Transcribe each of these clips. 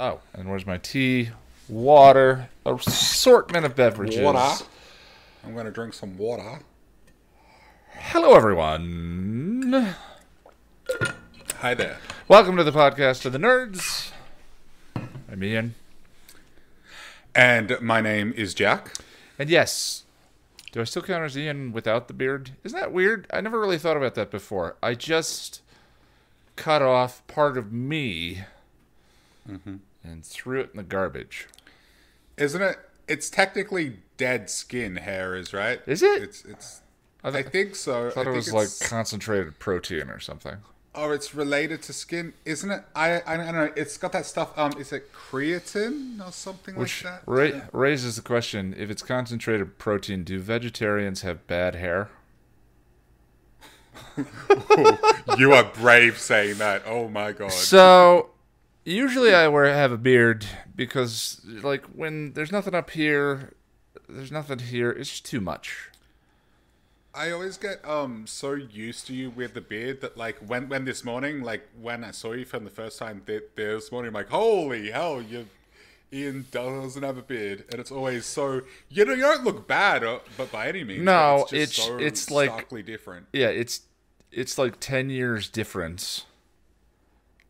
Oh, and where's my tea? Water, assortment of beverages. Water. I'm going to drink some water. Hello, everyone. Hi there. Welcome to the podcast of the nerds. I'm Ian, And my name is Jack. and yes, do I still count as Ian without the beard? Isn't that weird? I never really thought about that before. I just cut off part of me and threw it in the garbage. Isn't it? It's technically dead skin hair, is right? Is it? It's it's. I, I think so. I thought it was like concentrated protein or something. Oh, it's related to skin, isn't it? I I don't know. It's got that stuff. Um, is it creatine or something Which like that? ra- raises the question: If it's concentrated protein, do vegetarians have bad hair? you are brave saying that. Oh my god. So usually I wear have a beard because like when there's nothing up here, there's nothing here. It's just too much. I always get um so used to you with the beard that like when when this morning like when I saw you from the first time th- this morning I'm like holy hell you Ian doesn't have a beard and it's always so you know you don't look bad uh, but by any means No, it's it's- so it's like- starkly different Yeah, it's it's like ten years difference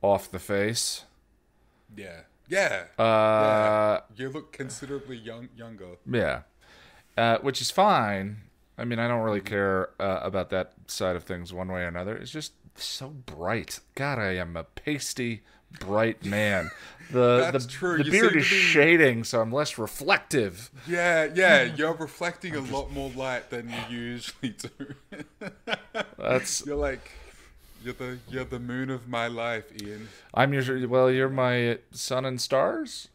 off the face. Yeah yeah Uh, you look considerably young younger yeah, uh, which is fine. I mean, I don't really care uh, about that side of things one way or another. It's just so bright. God, I am a pasty, bright man. The That's the, true. the beard is be- shading, so I'm less reflective. yeah yeah you're reflecting a lot more light than you usually do That's you're like you're the you're the moon of my life Ian I'm usually well. You're my sun and stars.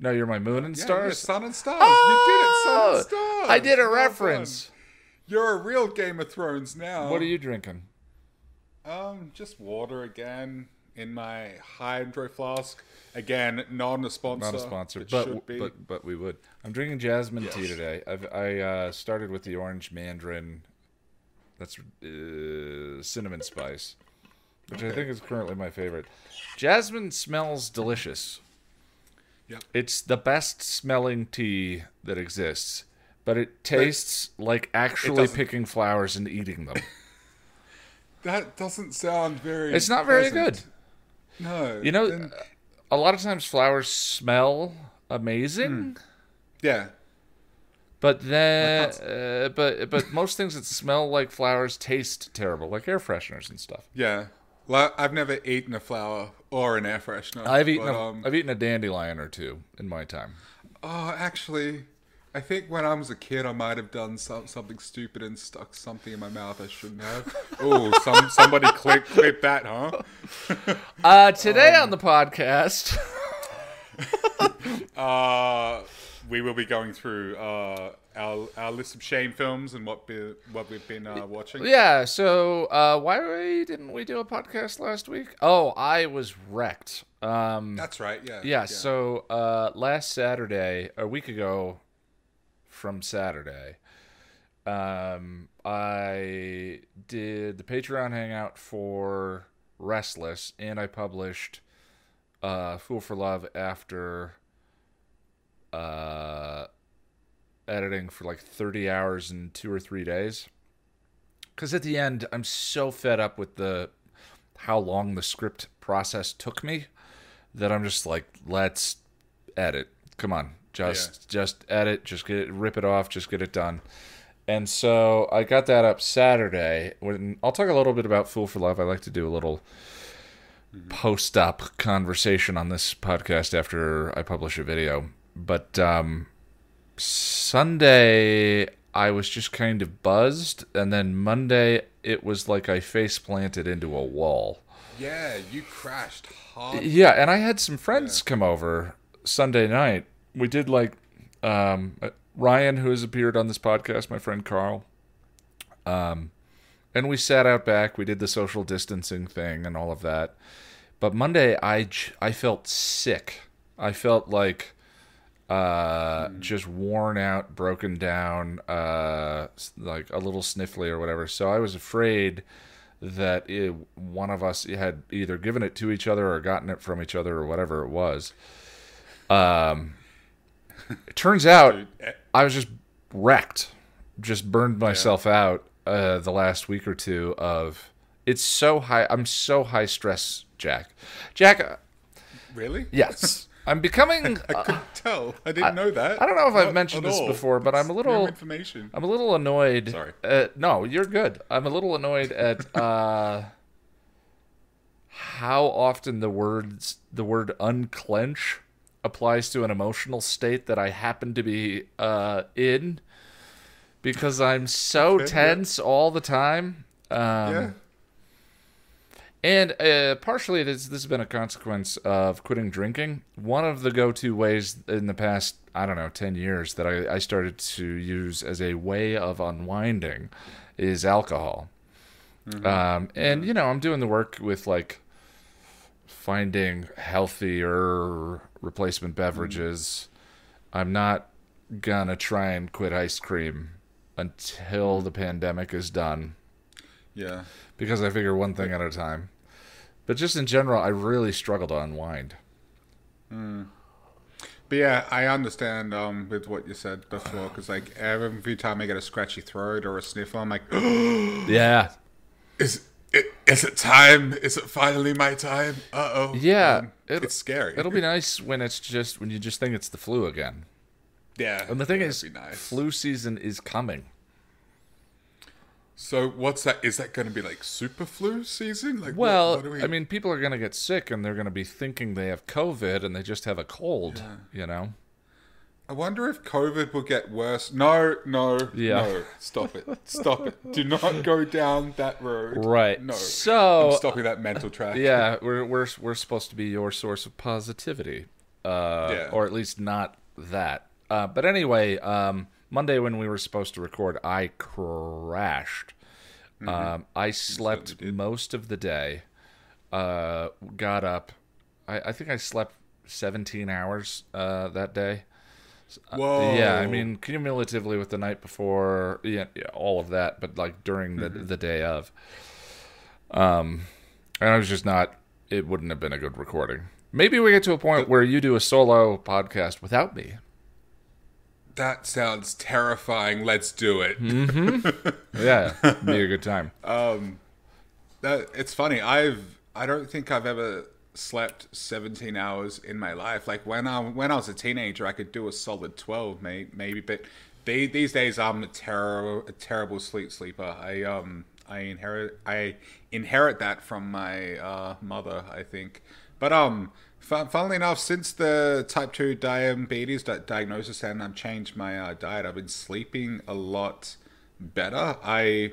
No, you're my moon and Yeah, stars. Sun and Stars. you did it, Sun Oh, and Stars. I did a Well reference. done. You're a real Game of Thrones now. What are you drinking? Um, just water again in my hydro flask. Again, not a sponsor. Not a sponsor, but be. but but we would. I'm drinking jasmine tea today. I've I uh, started with the orange mandarin. That's uh, cinnamon spice, which I think is currently my favorite. Jasmine smells delicious. Yep. It's the best smelling tea that exists, but it tastes like actually picking flowers and eating them. that doesn't sound very. It's not very pleasant. good. No. You know, a lot of times flowers smell amazing, yeah. But then, uh, but but most things that smell like flowers taste terrible, like air fresheners and stuff. Yeah. I've never eaten a flower or an air freshener. I've eaten but, a, um, have eaten a dandelion or two in my time. Oh, actually, I think when I was a kid, I might have done some, something stupid and stuck something in my mouth I shouldn't have. oh, some somebody clip clip that, huh? Uh, today Um, on the podcast, Uh, we will be going through uh, our our list of shame films and what be, what we've been uh, watching. yeah. So uh, why didn't we do a podcast last week? Oh, I was wrecked. Um, That's right. Yeah. Yeah, so uh, last Saturday, a week ago from Saturday, um, I did the Patreon hangout for Restless, and I published uh, Fool for Love after uh, editing for like 30 hours in two or three days. Because at the end, I'm so fed up with the how long the script process took me that I'm just like, let's edit. Come on, just just edit, just get it, rip it off, just get it done. And so I got that up Saturday. When I'll talk a little bit about Fool for Love. I like to do a little post-up conversation on this podcast after I publish a video. But um, Sunday I was just kind of buzzed, and then Monday it was like I face planted into a wall. Yeah, you crashed hard. Yeah, and I had some friends come over Sunday night. We did like um, uh, Ryan, who has appeared on this podcast, my friend Carl. Um, and we sat out back. We did the social distancing thing and all of that. But Monday, I I felt sick. I felt like uh, just worn out, broken down, uh, like a little sniffly or whatever. So I was afraid that it, one of us had either given it to each other or gotten it from each other or whatever it was. Um, it turns out eh, I was just wrecked, just burned myself out uh, the last week or two of. It's so high. I'm so high stress, Jack. Jack, uh, really? yes, I'm becoming. I couldn't tell. I didn't know that. I don't know if I've mentioned this all. before, but I'm a little- information. I'm a little annoyed. Sorry. At, no, you're good. I'm a little annoyed at uh, how often the words the word unclench applies to an emotional state that I happen to be uh, in because I'm so tense all the time. Um, yeah. And uh, partially, this this has been a consequence of quitting drinking. One of the go-to ways in the past, I don't know, ten years that I, I started to use as a way of unwinding is alcohol. Um, and you know, I'm doing the work with like finding healthier replacement beverages. I'm not gonna try and quit ice cream until the pandemic is done Yeah. Because I figure one thing at a time. But just in general, I really struggle to unwind. But yeah, I understand um, with what you said before because like every time I get a scratchy throat or a sniffle, I'm like, Yeah. is it, is it time? Is it finally my time? Uh oh. Yeah, it- it's scary. It'll be nice when it's just when you just think it's the flu again. yeah. And the thing yeah, is, nice. flu season is coming. So what's that? Is that going to be like super flu season? Like Well, what do we- I mean, people are going to get sick and they're going to be thinking they have COVID and they just have a cold, you know? I wonder if COVID will get worse. No, no, Yeah. no. Stop it. Stop it. Do not go down that road. Right. No. So, I'm stopping that mental track. yeah, we're, we're, we're supposed to be your source of positivity. Uh, Yeah. Or at least not that. Uh, but anyway, um, Monday when we were supposed to record, I crashed. Um, I slept Mm-hmm. most of the day. Uh, got up. I, I think I slept 17 hours uh, that day. Whoa. Yeah, I mean, cumulatively with the night before, yeah, yeah all of that, but like during the Mm-hmm. the day of, um, and I was just not. It wouldn't have been a good recording. Maybe we get to a point where you do a solo podcast without me. That sounds terrifying. Let's do it. Yeah, be a good time. That it's funny. I've I don't think I've ever slept 17 hours in my life. Like when I when I was a teenager, I could do a solid 12, may, maybe. But they, these days, I'm a terrible a terrible sleep sleeper. I um I inherit I inherit that from my uh, mother, I think. But um, funnily enough, since the type two diabetes diagnosis and I've changed my uh, diet, I've been sleeping a lot better. I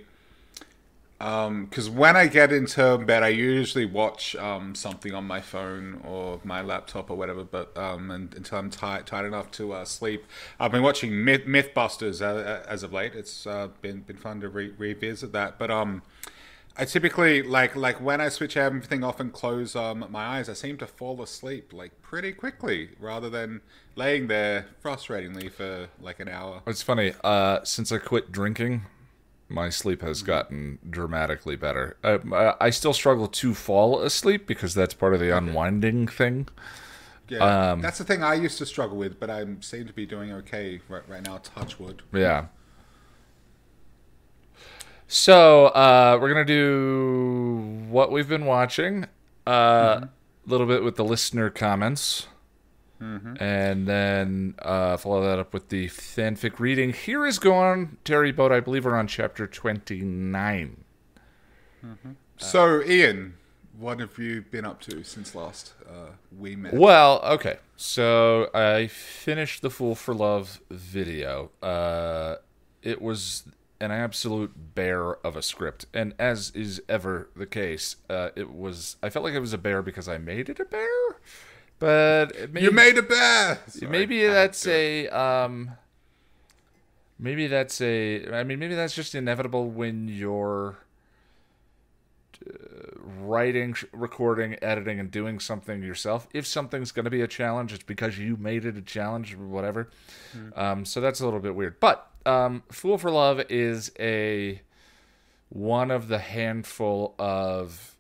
because when I get into bed, I usually watch um, something on my phone or my laptop or whatever. But um, and, until I'm tired, tired enough to uh, sleep, I've been watching Myth, MythBusters uh, as of late. It's uh, been been fun to re- revisit that. But um, I typically like like when I switch everything off and close um, my eyes, I seem to fall asleep like pretty quickly, rather than laying there frustratingly for like an hour. It's funny. Uh, since I quit drinking, my sleep has gotten dramatically better. I, I still struggle to fall asleep because that's part of the unwinding thing. Yeah, Um, that's the thing I used to struggle with, but I seem to be doing okay right, right now. Touch wood. Yeah. So uh, we're gonna do what we've been watching, a uh, little bit with the listener comments, and then uh, follow that up with the fanfic reading. Here is Gone, Terri Botta. I believe we're on chapter twenty nine. So, Ian, what have you been up to since last uh, we met? Well, okay. So I finished the Fool for Love video. Uh, it was an absolute bear of a script, and as is ever the case, uh, it was. I felt like it was a bear because I made it a bear, but it You made a bear. Sorry, maybe that's a um. Maybe that's a. I mean, maybe that's just inevitable when you're writing, recording, editing, and doing something yourself. If something's going to be a challenge, it's because you made it a challenge or whatever. Um, so that's a little bit weird. But um, Fool for Love is a one of the handful of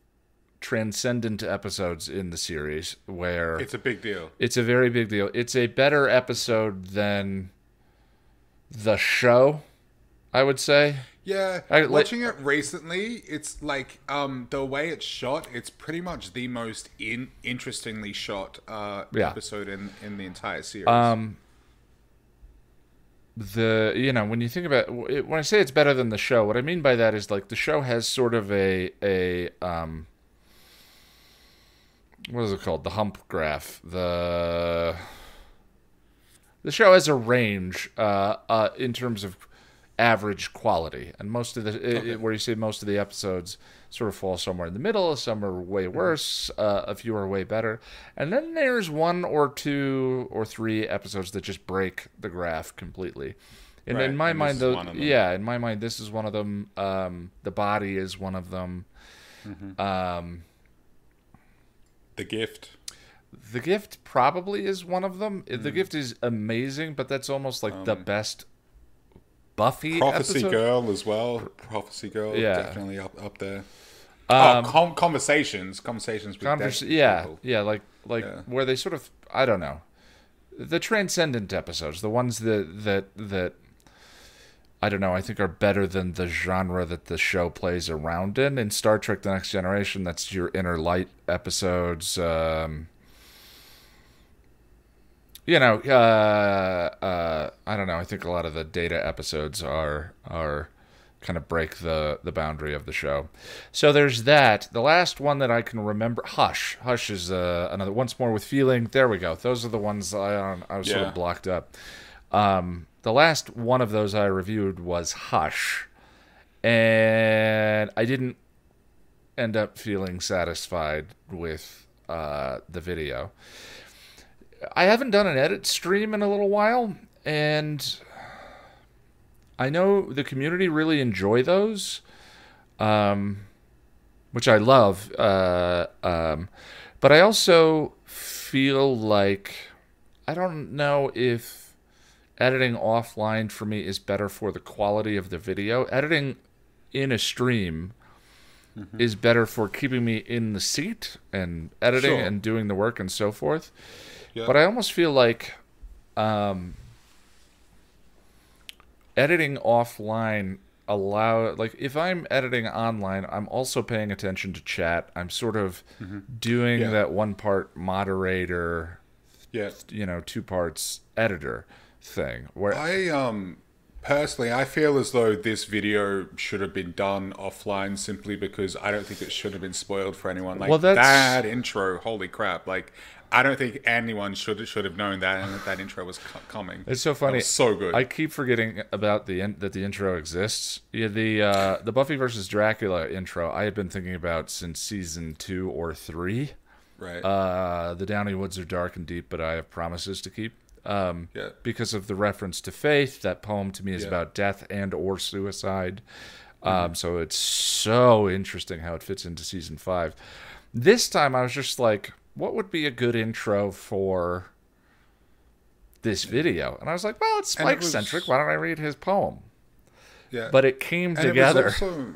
transcendent episodes in the series where It's a big deal. it's a very big deal. It's a better episode than the show, I would say. Yeah, I- like- watching it recently, it's like um the way it's shot. It's pretty much the most in interestingly shot uh, Yeah. episode in in the entire series. Um, the you know when you think about it, when I say it's better than the show, what I mean by that is like the show has sort of a a um what is it called the hump graph the the show has a range uh, uh, in terms of average quality, and most of the it, it- where you see most of the episodes sort of fall somewhere in the middle. Some are way worse, uh, a few are way better, and then there's one or two or three episodes that just break the graph completely. And Right, in my and mind, though, one of them. yeah, in my mind, this is one of them. Um, the body is one of them. Mm-hmm. Um, the gift. the gift probably is one of them. Mm. The gift is amazing, but that's almost like the best Buffy Prophecy episode. Girl as well. Prophecy Girl, Yeah. definitely up up there. Um, oh, com- conversations, conversations with Convers- yeah, people. yeah, like like Yeah. where they sort of I don't know, the transcendent episodes, the ones that that that I don't know, I think are better than the genre that the show plays around in. In Star Trek: The Next Generation, that's your inner light episodes. Um, you know, uh, uh, I don't know. I think a lot of the data episodes are are kind of break the the boundary of the show. So there's that. The last one that I can remember, Hush. Hush is uh, another. Once more with feeling. There we go. Those are the ones I um, I was sort of blocked up. Um, the last one of those I reviewed was Hush, and I didn't end up feeling satisfied with uh, the video. I haven't done an edit stream in a little while, and I know the community really enjoy those, um, which I love. Uh, um, but I also feel like I don't know if editing offline for me is better for the quality of the video. Editing in a stream is better for keeping me in the seat and editing Sure. and doing the work and so forth. Yeah. But I almost feel like um, editing offline allow like if I'm editing online, I'm also paying attention to chat. I'm sort of doing Yeah. that one part moderator, yeah. you know, two parts editor thing where I um personally I feel as though this video should have been done offline simply because I don't think it should have been spoiled for anyone. Like Well, that's- that intro, holy crap! Like I don't think anyone should should have known that and that, that intro was co- coming. It's so funny. was so good. I keep forgetting about the in- that the intro exists. Yeah, the uh, the Buffy versus Dracula intro I had been thinking about since season two or three. right. Uh, the Downy Woods are dark and deep, but I have promises to keep. Um, Yeah. Because of the reference to faith, that poem to me is Yeah. about death and or suicide. Um, so it's so interesting how it fits into season five. This time I was just like, what would be a good intro for this video? And I was like, well, it's it Spike was- centric. Why don't I read his poem? yeah. But it came And it together. also-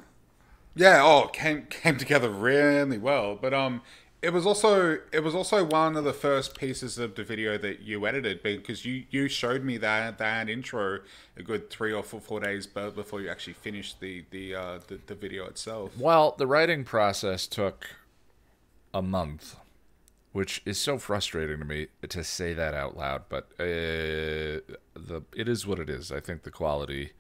yeah, oh, it came came together really well. But um, it was also it was also one of the first pieces of the video that you edited because you you showed me that that intro a good three or four, four days before you actually finished the the uh the, the video itself. Well, the writing process took a month, which is so frustrating to me to say that out loud. But uh, the it is what it is. I think the quality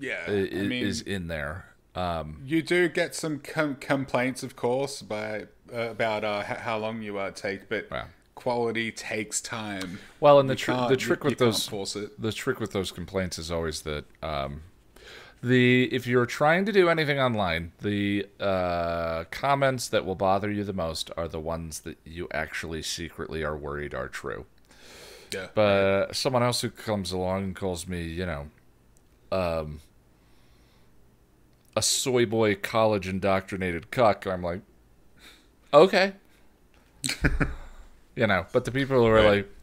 Yeah, i- I mean, is in there. Um, you do get some com- complaints, of course, by uh, about uh, how long you uh, take, but. Wow. Quality takes time. well, and the tr- the trick you with can't those force it. the trick with those complaints is always that um, the if you're trying to do anything online, the uh, comments that will bother you the most are the ones that you actually secretly are worried are true. Yeah, But someone else who comes along and calls me, you know, um, a soy boy college indoctrinated cuck, I'm like, okay. you know, but the people who are Right. like,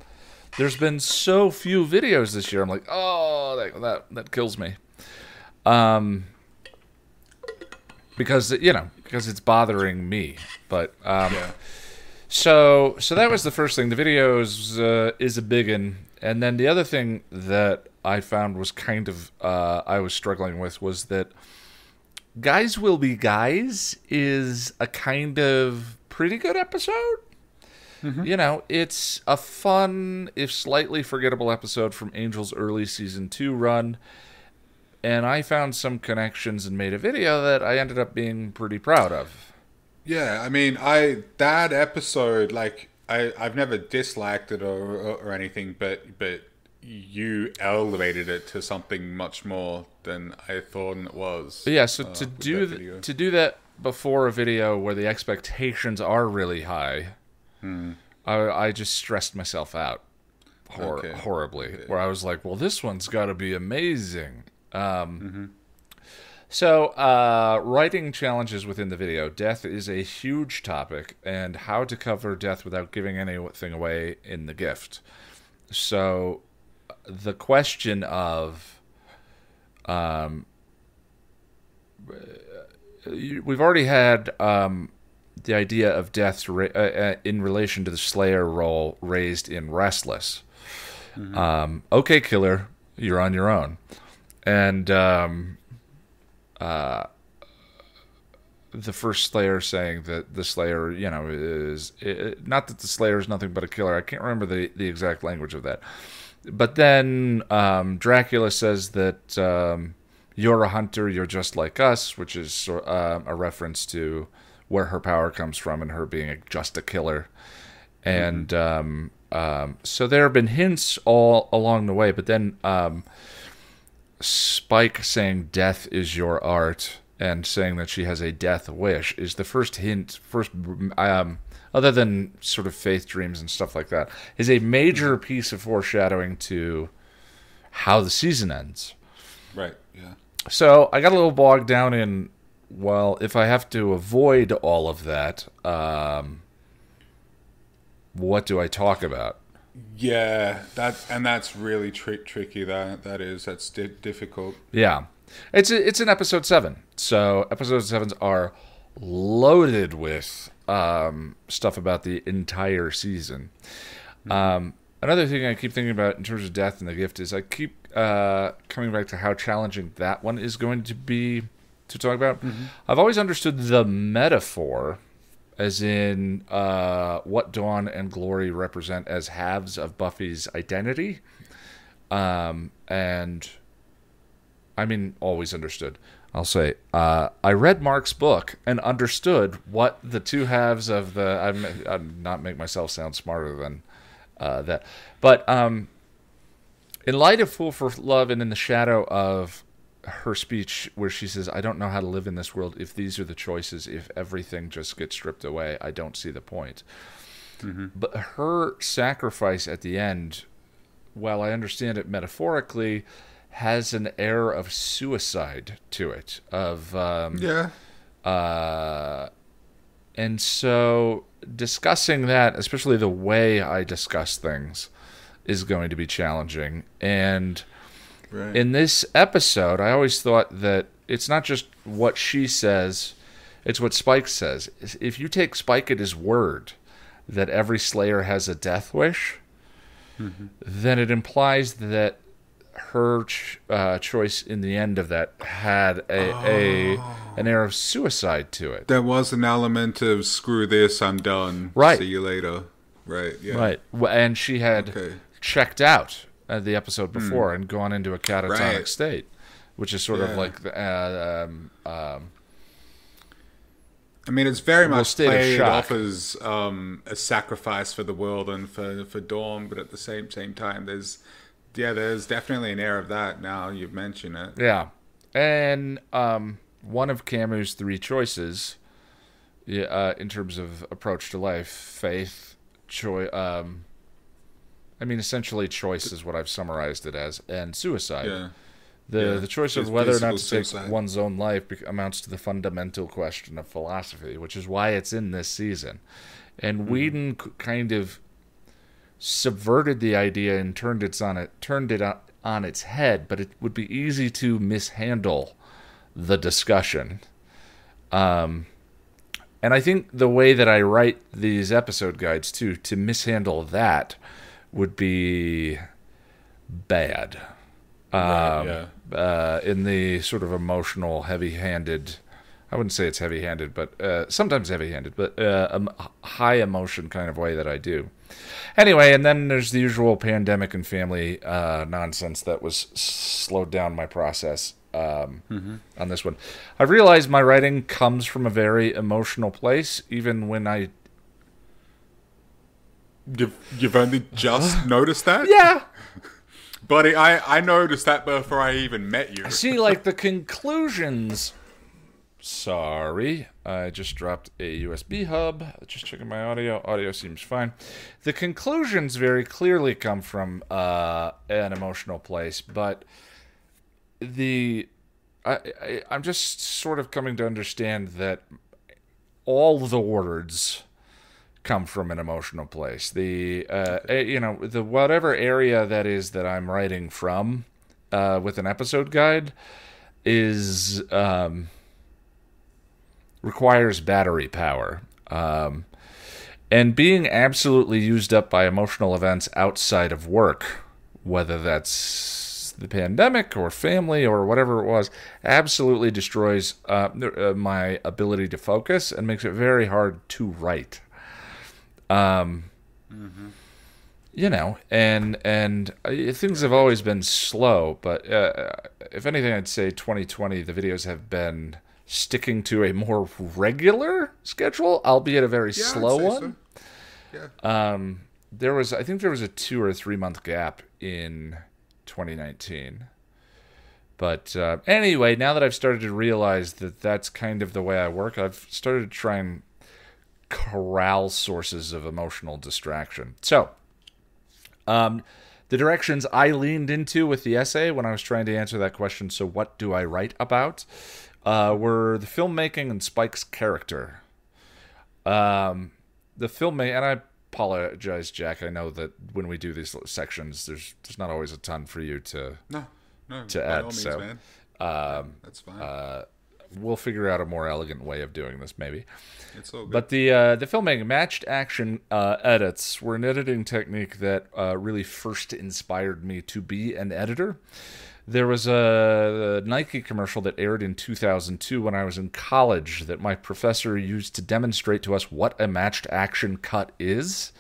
there's been so few videos this year. I'm like, oh, that that, that kills me. Um, because you know because it's bothering me. But um, Yeah. so so that was the first thing. The video is uh, is a big one, and then the other thing that I found was kind of uh, I was struggling with was that guys will be guys is a kind of pretty good episode. You know, it's a fun, if slightly forgettable episode from Angel's early season two run. And I found some connections and made a video that I ended up being pretty proud of. Yeah, I mean, I that episode, like, I I've never disliked it or, or, anything, but but you elevated it to something much more than I thought it was. But yeah, so uh, to do th- to do that before a video where the expectations are really high, Hmm. I, I just stressed myself out hor- Okay. horribly. Where I was like, "Well, this one's got to be amazing." Um, Mm-hmm. So, uh, writing challenges within the video. Death is a huge topic, and how to cover death without giving anything away in the gift. So, the question of um, we've already had um, the idea of death ra- uh, uh, in relation to the Slayer role raised in Restless. Um, okay, killer, you're on your own, and um, uh, the first Slayer saying that the Slayer, you know, is i not that the Slayer is nothing but a killer. I can't remember the the exact language of that, but then um, Dracula says that. Um, you're a hunter, you're just like us, which is uh, a reference to where her power comes from and her being a, just a killer. And um, um, so there have been hints all along the way, but then um, Spike saying death is your art and saying that she has a death wish is the first hint, first, um, other than sort of faith dreams and stuff like that, is a major piece of foreshadowing to how the season ends. right, yeah, So I got a little bogged down in, well, if I have to avoid all of that, um, what do I talk about? Yeah. That and that's really tri- tricky. That that is that's di- difficult. Yeah, it's a, it's an episode seven, so episode sevens are loaded with um, stuff about the entire season. Um, another thing I keep thinking about in terms of death and the gift is I keep uh, coming back to how challenging that one is going to be to talk about. I've always understood the metaphor as in uh, what Dawn and Glory represent as halves of Buffy's identity. Um, and I mean, always understood. I'll say, uh, I read Mark's book and understood what the two halves of the. I'm, I'm not make myself sound smarter than uh, that, but um, in light of Fool for Love and in the shadow of her speech where she says, I don't know how to live in this world if these are the choices, if everything just gets stripped away, I don't see the point. But her sacrifice at the end, while I understand it metaphorically, has an air of suicide to it. Of um, Yeah, uh, and so discussing that, especially the way I discuss things, is going to be challenging. And right. in this episode, I always thought that it's not just what she says, it's what Spike says. If you take Spike at his word that every Slayer has a death wish, then it implies that her ch- uh, choice in the end of that had a, a an air of suicide to it. there was an element of screw this, I'm done. Right. See you later. Right. Yeah. Right. And she had Okay. checked out at the episode before and gone into a catatonic Right. state, which is sort of like the, uh, um, um, I mean, it's very much state of off as um, a sacrifice for the world and for, for Dawn, but at the same same time, there's yeah, there's definitely an air of that. Now you've mentioned it. Yeah, and um, one of Camus' three choices, yeah, uh, in terms of approach to life, faith, choice. Um, I mean, essentially, choice is what I've summarized it as, and suicide. Yeah. The Yeah. the choice of whether or not to physical take one's own life amounts to the fundamental question of philosophy, which is why it's in this season. And Mm-hmm. Whedon c- kind of subverted the idea and turned it on it turned it on, on its head, but it would be easy to mishandle the discussion. Um, and I think the way that I write these episode guides too, to mishandle that would be bad. Um, Right, uh, in the sort of emotional, heavy-handed. I wouldn't say it's heavy-handed, but uh, sometimes heavy-handed, but uh, um, high emotion kind of way that I do. Anyway, and then there's the usual pandemic and family uh, nonsense that was slowed down my process um, on this one. I realized my writing comes from a very emotional place, even when I You've, you've only just noticed that? yeah. Buddy, I, I noticed that before I even met you. See, like the conclusions. Sorry, I just dropped a USB hub. Just checking my audio. Audio seems fine. The conclusions very clearly come from uh, an emotional place, but the I, I I'm just sort of coming to understand that all the words come from an emotional place. The uh, you know the whatever area that is that I'm writing from uh, with an episode guide is um, requires battery power. Um, and being absolutely used up by emotional events outside of work, whether that's the pandemic or family or whatever it was, absolutely destroys uh, uh, my ability to focus and makes it very hard to write. Um, you know, and and uh, things have always been slow, but uh, if anything, I'd say 2020 the videos have been sticking to a more regular schedule, albeit a very Yeah, slow one. so. Yeah. Um, there was, I think, there was a two or three month gap in 2019. But uh, anyway, now that I've started to realize that that's kind of the way I work, I've started to try and corral sources of emotional distraction. So, um, the directions I leaned into with the essay when I was trying to answer that question, so what do I write about, uh, were the filmmaking and Spike's character. Um, the filmmaking, and I apologize, Jack. I know that when we do these sections, there's there's not always a ton for you to. No, no. To by add, all means, so, man. Um, That's fine. uh, we'll figure out a more elegant way of doing this, maybe. it's all good. But the uh, the filmmaking matched action uh, edits were an editing technique that uh, really first inspired me to be an editor. There was a, a Nike commercial that aired in 2002 when I was in college that my professor used to demonstrate to us what a matched action cut is.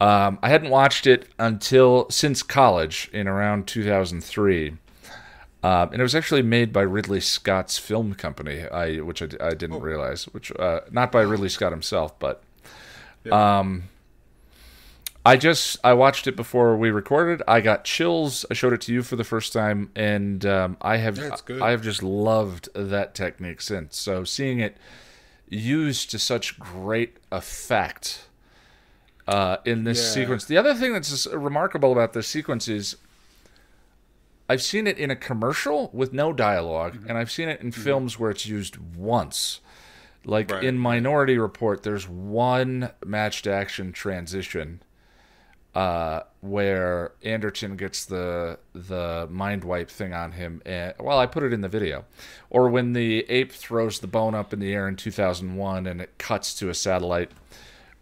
Um, I hadn't watched it until since college in around 2003. Um, and it was actually made by Ridley Scott's film company, I, which I, I didn't realize, which uh, not by Ridley Scott himself, but um, I just I watched it before we recorded. I got chills. I showed it to you for the first time, and um, I have. I have just loved that technique since. So seeing it used to such great effect uh, in this Yeah. sequence. The other thing that's remarkable about this sequence is I've seen it in a commercial with no dialog Mm-hmm. and I've seen it in films where it's used once. Like Right. in Minority Report, there's one matched action transition uh, where Anderton gets the the mind wipe thing on him. And, well, I put it in the video. Or when the ape throws the bone up in the air in 2001 and it cuts to a satellite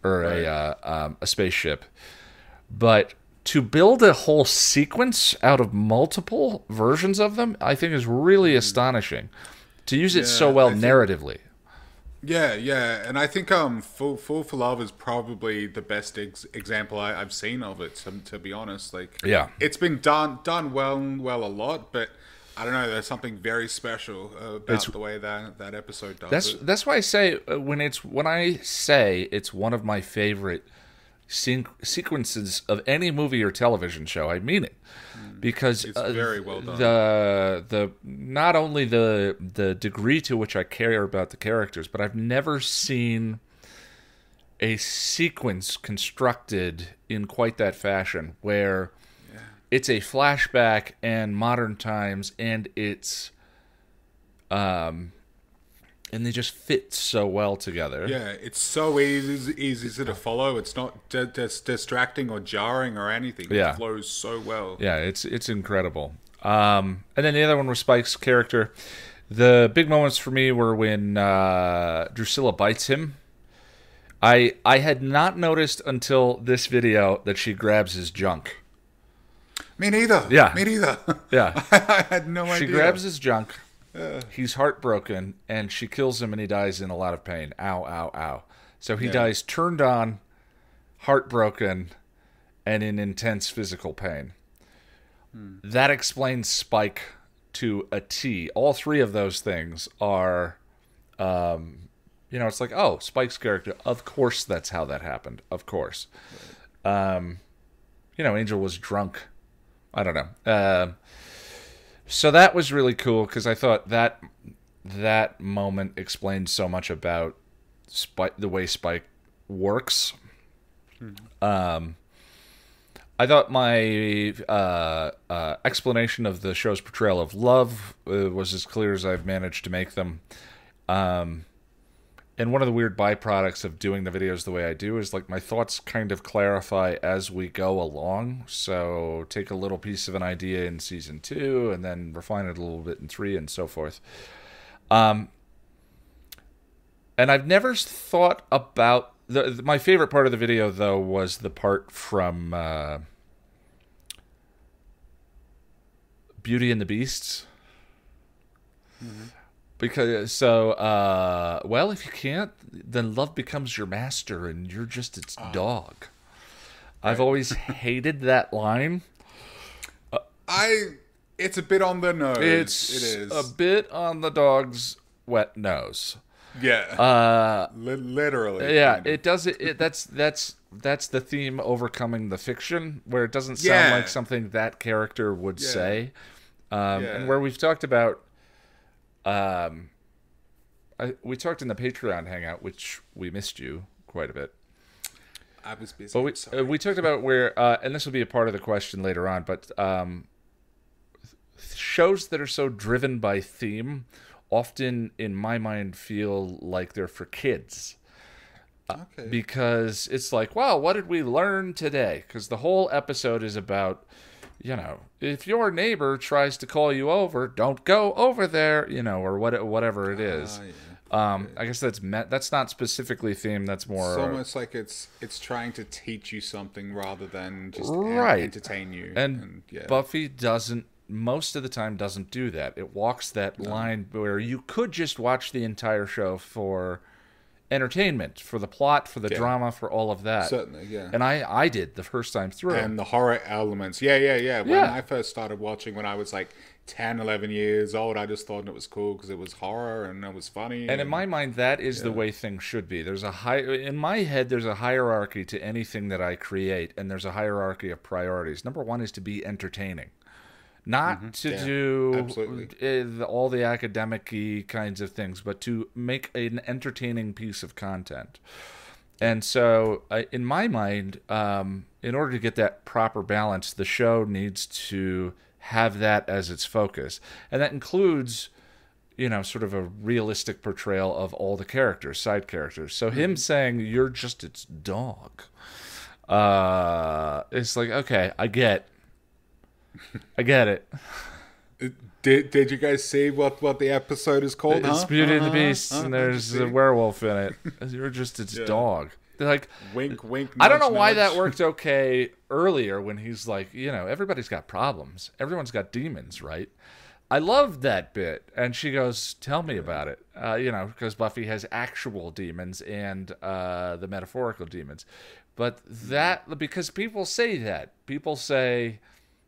or a uh, um, a spaceship. But to build a whole sequence out of multiple versions of them, I think is really astonishing. To use it so Hmm. Well think- narratively. Yeah, yeah, and I think um, Fool Fool for Love is probably the best ex- example I, I've seen of it. To, to be honest, like Yeah. it's been done done well well a lot, but I don't know. There's something very special uh, about the way that that episode does That's it. that's why I say uh, when it's when I say it's one of my favorite se- sequences of any movie or television show, I mean it because Hmm. It's uh, very well done. The the not only the the degree to which I care about the characters, but I've never seen a sequence constructed in quite that fashion where it's a flashback and modern times and it's um and they just fit so well together. Yeah, it's so easy easy to follow. It's not d- dis- distracting or jarring or anything. Yeah. It flows so well. Yeah, it's it's incredible. Um, and then the other one was Spike's character. The big moments for me were when uh, Drusilla bites him. I I had not noticed until this video that she grabs his junk. Me neither. Yeah. Me neither. Yeah. I had no She idea. She grabs his junk. He's heartbroken, and she kills him, and he dies in a lot of pain. Ow, ow, ow. So he Yeah. dies turned on, heartbroken, and in intense physical pain. That explains Spike to a T. All three of those things are, um, you know, it's like, oh, Spike's character. Of course, that's how that happened. Of course. Um, you know, Angel was drunk. I don't know. Um so that was really cool because I thought that that moment explained so much about Spike, the way Spike works. Um, I thought my uh, uh, explanation of the show's portrayal of love uh, was as clear as I've managed to make them. Um, and one of the weird byproducts of doing the videos the way I do is like my thoughts kind of clarify as we go along. So take a little piece of an idea in season two and then refine it a little bit in three and so forth. Um, and I've never thought about the, the- my favorite part of the video though was the part from uh, Beauty and the Beasts. Because so uh well if you can't then love becomes your master and you're just its dog. I've always hated that line. I. It's a bit on the nose. It's it is. a bit on the dog's wet nose. yeah. Uh Li- literally. yeah, kind of. it does it, it that's that's that's the theme overcoming the fiction where it doesn't sound Yeah. like something that character would Yeah. say. Um Yeah. and where we've talked about um I, we talked in the Patreon hangout which we missed you quite a bit. I was busy. But we uh, we talked about where, uh, and this will be a part of the question later on. But um, shows that are so driven by theme often, in my mind, feel like they're for kids okay. because it's like, wow, what did we learn today? Because the whole episode is about, you know, if your neighbor tries to call you over, don't go over there, you know, or what, whatever it is. Ah, yeah. Um, I guess that's met. That's not specifically themed. That's more It's almost like it's it's trying to teach you something rather than just Right. entertain you. and, yeah. Buffy doesn't most of the time doesn't do that. It walks that line where you could just watch the entire show for entertainment, for the plot, for the Yeah. drama, for all of that. certainly, yeah. And I I did the first time through. and the horror elements. Yeah, yeah, yeah. When Yeah. I first started watching when I was like 10, 11 years old, I just thought it was cool because it was horror and it was funny. And in my mind, that is the way things should be. There's a high in my head. There's a hierarchy to anything that I create, and there's a hierarchy of priorities. Number one is to be entertaining, not to Mm-hmm. Yeah, do absolutely. all the academic kinds of things, but to make an entertaining piece of content. And so, uh, in my mind, um, in order to get that proper balance, the show needs to have that as its focus, and that includes you know, sort of a realistic portrayal of all the characters, side characters. So him saying you're just its dog, uh, it's like okay, I get, I get it. did did you guys see what what the episode is called? It's huh? Beauty and the Uh-huh, Beast, uh-huh. and there's a werewolf in it. You're just its dog. They're like, wink, wink. I don't know nudge, why nudge. that worked okay earlier when he's like, you know, everybody's got problems. Everyone's got demons, right? I loved that bit. And she goes, Tell me about it. Uh, you know, because Buffy has actual demons and uh, the metaphorical demons. But that, because people say that. People say,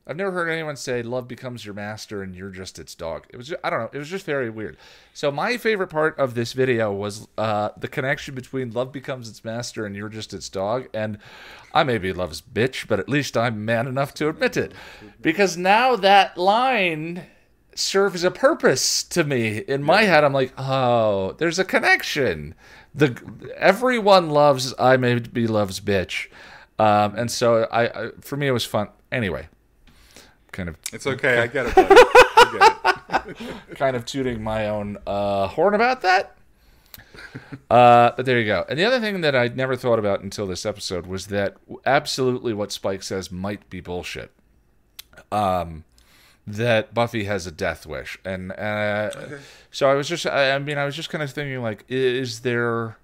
I've never heard anyone say love becomes your master and you're just its dog. It was just, I don't know, it was just very weird. So my favorite part of this video was uh, the connection between love becomes its master and you're just its dog. And I may be love's bitch, but at least I'm man enough to admit it. Because now that line serves a purpose to me. In my head, I'm like, oh, there's a connection. The everyone loves I may be love's bitch. Um, and so I, I for me it was fun. Anyway, kind of It's okay. I get it. I get it. kind of tooting my own uh, horn about that. Uh, but there you go. And the other thing that I'd never thought about until this episode was that absolutely what Spike says might be bullshit. Um, that Buffy has a death wish, and uh, so I was just, I, I mean, I was just kind of thinking, like, is there,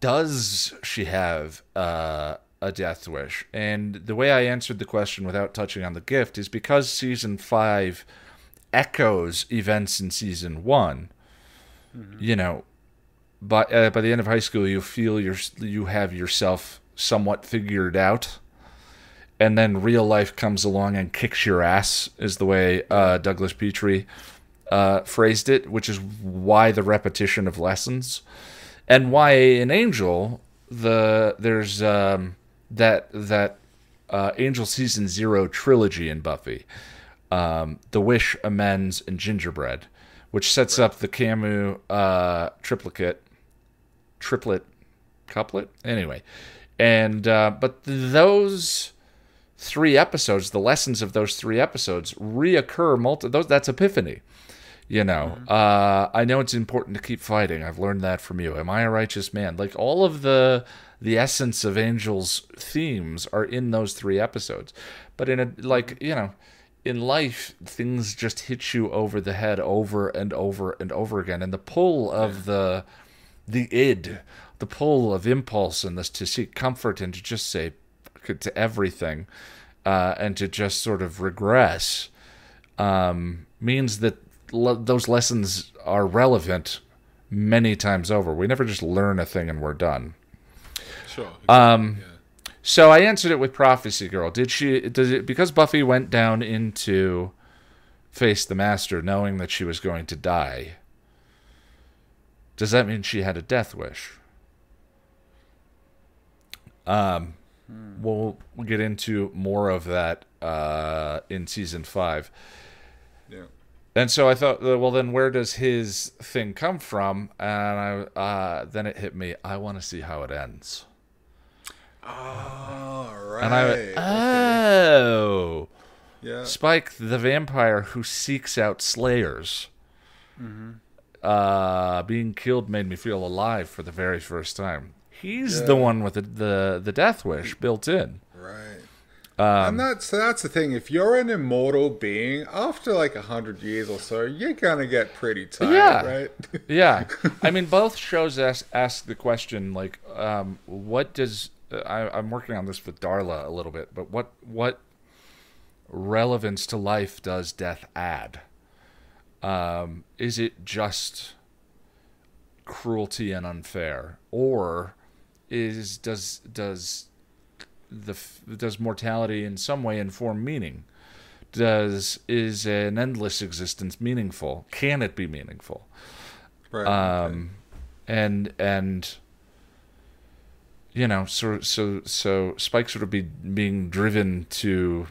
does she have uh, a death wish? And the way I answered the question without touching on the gift is because season five echoes events in season one. You know, by uh, by the end of high school, you feel your you have yourself somewhat figured out and then real life comes along and kicks your ass is the way uh, Douglas Petrie uh, phrased it, which is why the repetition of lessons, and why in Angel the there's um, that that uh, Angel season zero trilogy in Buffy, um, The Wish, Amends, and Gingerbread, which sets up the Camus uh, triplicate, triplet, couplet. Anyway, and uh, but those three episodes, the lessons of those three episodes reoccur multi those that's epiphany. You know, uh, I know it's important to keep fighting. I've learned that from you. Am I a righteous man? Like all of the the essence of Angel's themes are in those three episodes. But in a like, you know, in life things just hit you over the head over and over and over again. And the pull of the the id, the pull of impulse and this to seek comfort and to just say to everything uh, and to just sort of regress um, means that le- those lessons are relevant many times over. We never just learn a thing and we're done. Sure. Um, So I answered it with prophecy girl. Did she? Does it because Buffy went down into face the master, knowing that she was going to die? Does that mean she had a death wish? Um, we'll we'll get into more of that uh, in season five. yeah. And so I thought, uh, well, then where does his thing come from? And I, uh, then it hit me. I want to see how it ends. All right. And I went, oh, yeah. Spike, the vampire who seeks out slayers. Uh, being killed made me feel alive for the very first time. He's the one with the, the the death wish built in. Right. Um, and that's that's the thing. If you're an immortal being, after like a hundred years or so, you're gonna get pretty tired, Yeah. right? yeah i mean both shows ask, ask the question like um, what does I, i'm working on this with darla a little bit but what what relevance to life does death add? Um, is it just cruelty and unfair? Or is does does the does mortality in some way inform meaning? Does is an endless existence meaningful? Can it be meaningful? Right. um, and and you know, so so so Spike sort of be being driven to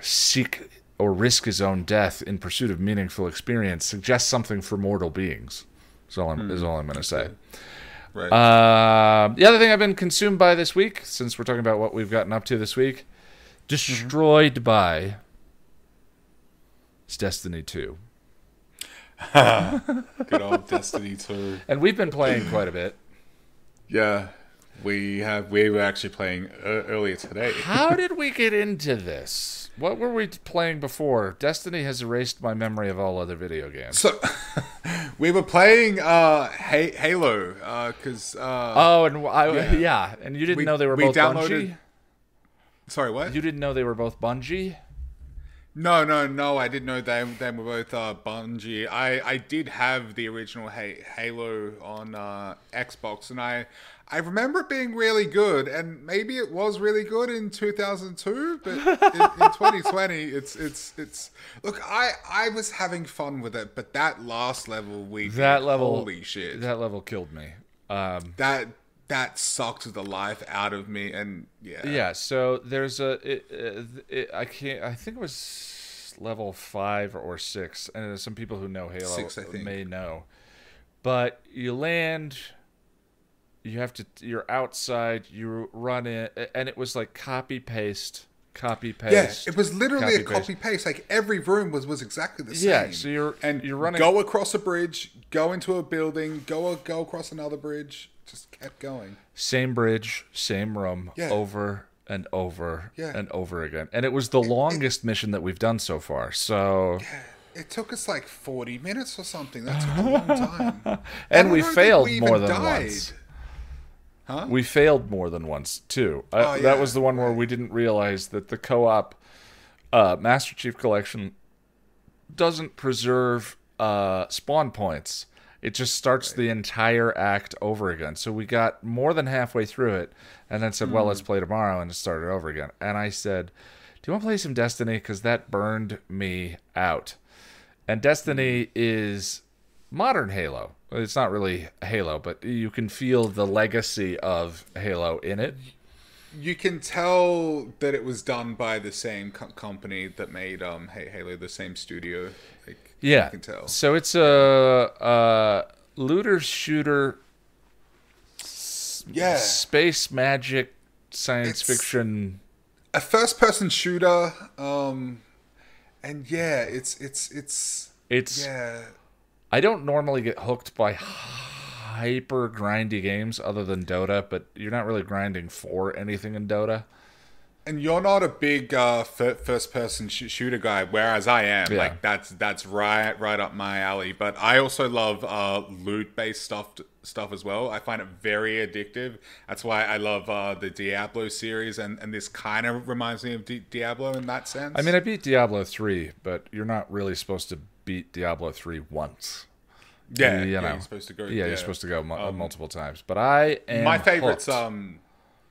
seek or risk his own death in pursuit of meaningful experience suggests something for mortal beings. Is all I'm, is all I'm going to say. right. Uh, the other thing I've been consumed by this week, since we're talking about what we've gotten up to this week, destroyed by. It's Destiny 2. Good old Destiny 2. And we've been playing quite a bit. Yeah. We have we were actually playing uh, earlier today. How did we get into this? What were we playing before? Destiny has erased my memory of all other video games. So we were playing uh Ha- Halo uh cuz uh Oh, and I, yeah. Yeah. and you didn't We- know they were we both downloaded- Bungie. sorry, what? You didn't know they were both Bungie. No, no, no. I didn't know they they were both uh, Bungie. I I did have the original Ha- Halo on uh, Xbox, and I I remember it being really good. And maybe it was really good in 2002, but in, in 2020, it's it's it's. Look, I I was having fun with it, but that last level we That level, holy shit, that level killed me. Um, that that sucked the life out of me. And yeah, yeah. So there's a. It, it, it, I can't. I think it was level five or six, and some people who know Halo Six, may know. But you land. You have to. You're outside. You run in, and it was like copy paste, copy paste. Yeah, it was literally a copy-paste. paste. Like every room was was exactly the same. Yeah, so you're- and you're running- go across a bridge, go into a building, go uh, go across another bridge. Just kept going. Same bridge, same room, Yeah. over and over Yeah. and over again. And it was the longest mission that we've done so far. So It took us like 40 minutes or something. That took a long time. and I we failed we more than died. once. Huh? We failed more than once too. Uh, Oh, That yeah, was the one where we didn't realize that the co-op uh, Master Chief Collection doesn't preserve uh, spawn points. It just starts the entire act over again. So we got more than halfway through it, and then said, "Well, Hmm. let's play tomorrow," and it started over again. And I said, "Do you want to play some Destiny? Because that burned me out." And Destiny Hmm. is modern Halo. It's not really Halo, but you can feel the legacy of Halo in it. You can tell that it was done by the same co- company that made um Ha- Halo, the same studio. Like, Yeah. you can tell. So it's a, a looter shooter, Yeah. space magic, science It's- fiction. A first-person shooter. Um, and yeah, it's it's it's It's yeah. I don't normally get hooked by hyper grindy games other than Dota, but you're not really grinding for anything in Dota. And you're not a big uh, first-person sh- shooter guy, whereas I am. Yeah. Like that's that's right right up my alley. But I also love uh, loot-based stuff stuff as well. I find it very addictive. That's why I love uh, the Diablo series, and, and this kind of reminds me of Di- Diablo in that sense. I mean, I beat Diablo 3, but you're not really supposed to beat Diablo 3 once. yeah, you yeah, know. you're supposed to go. Yeah, you're supposed to go mu- multiple times. But I am my favorites hooked. um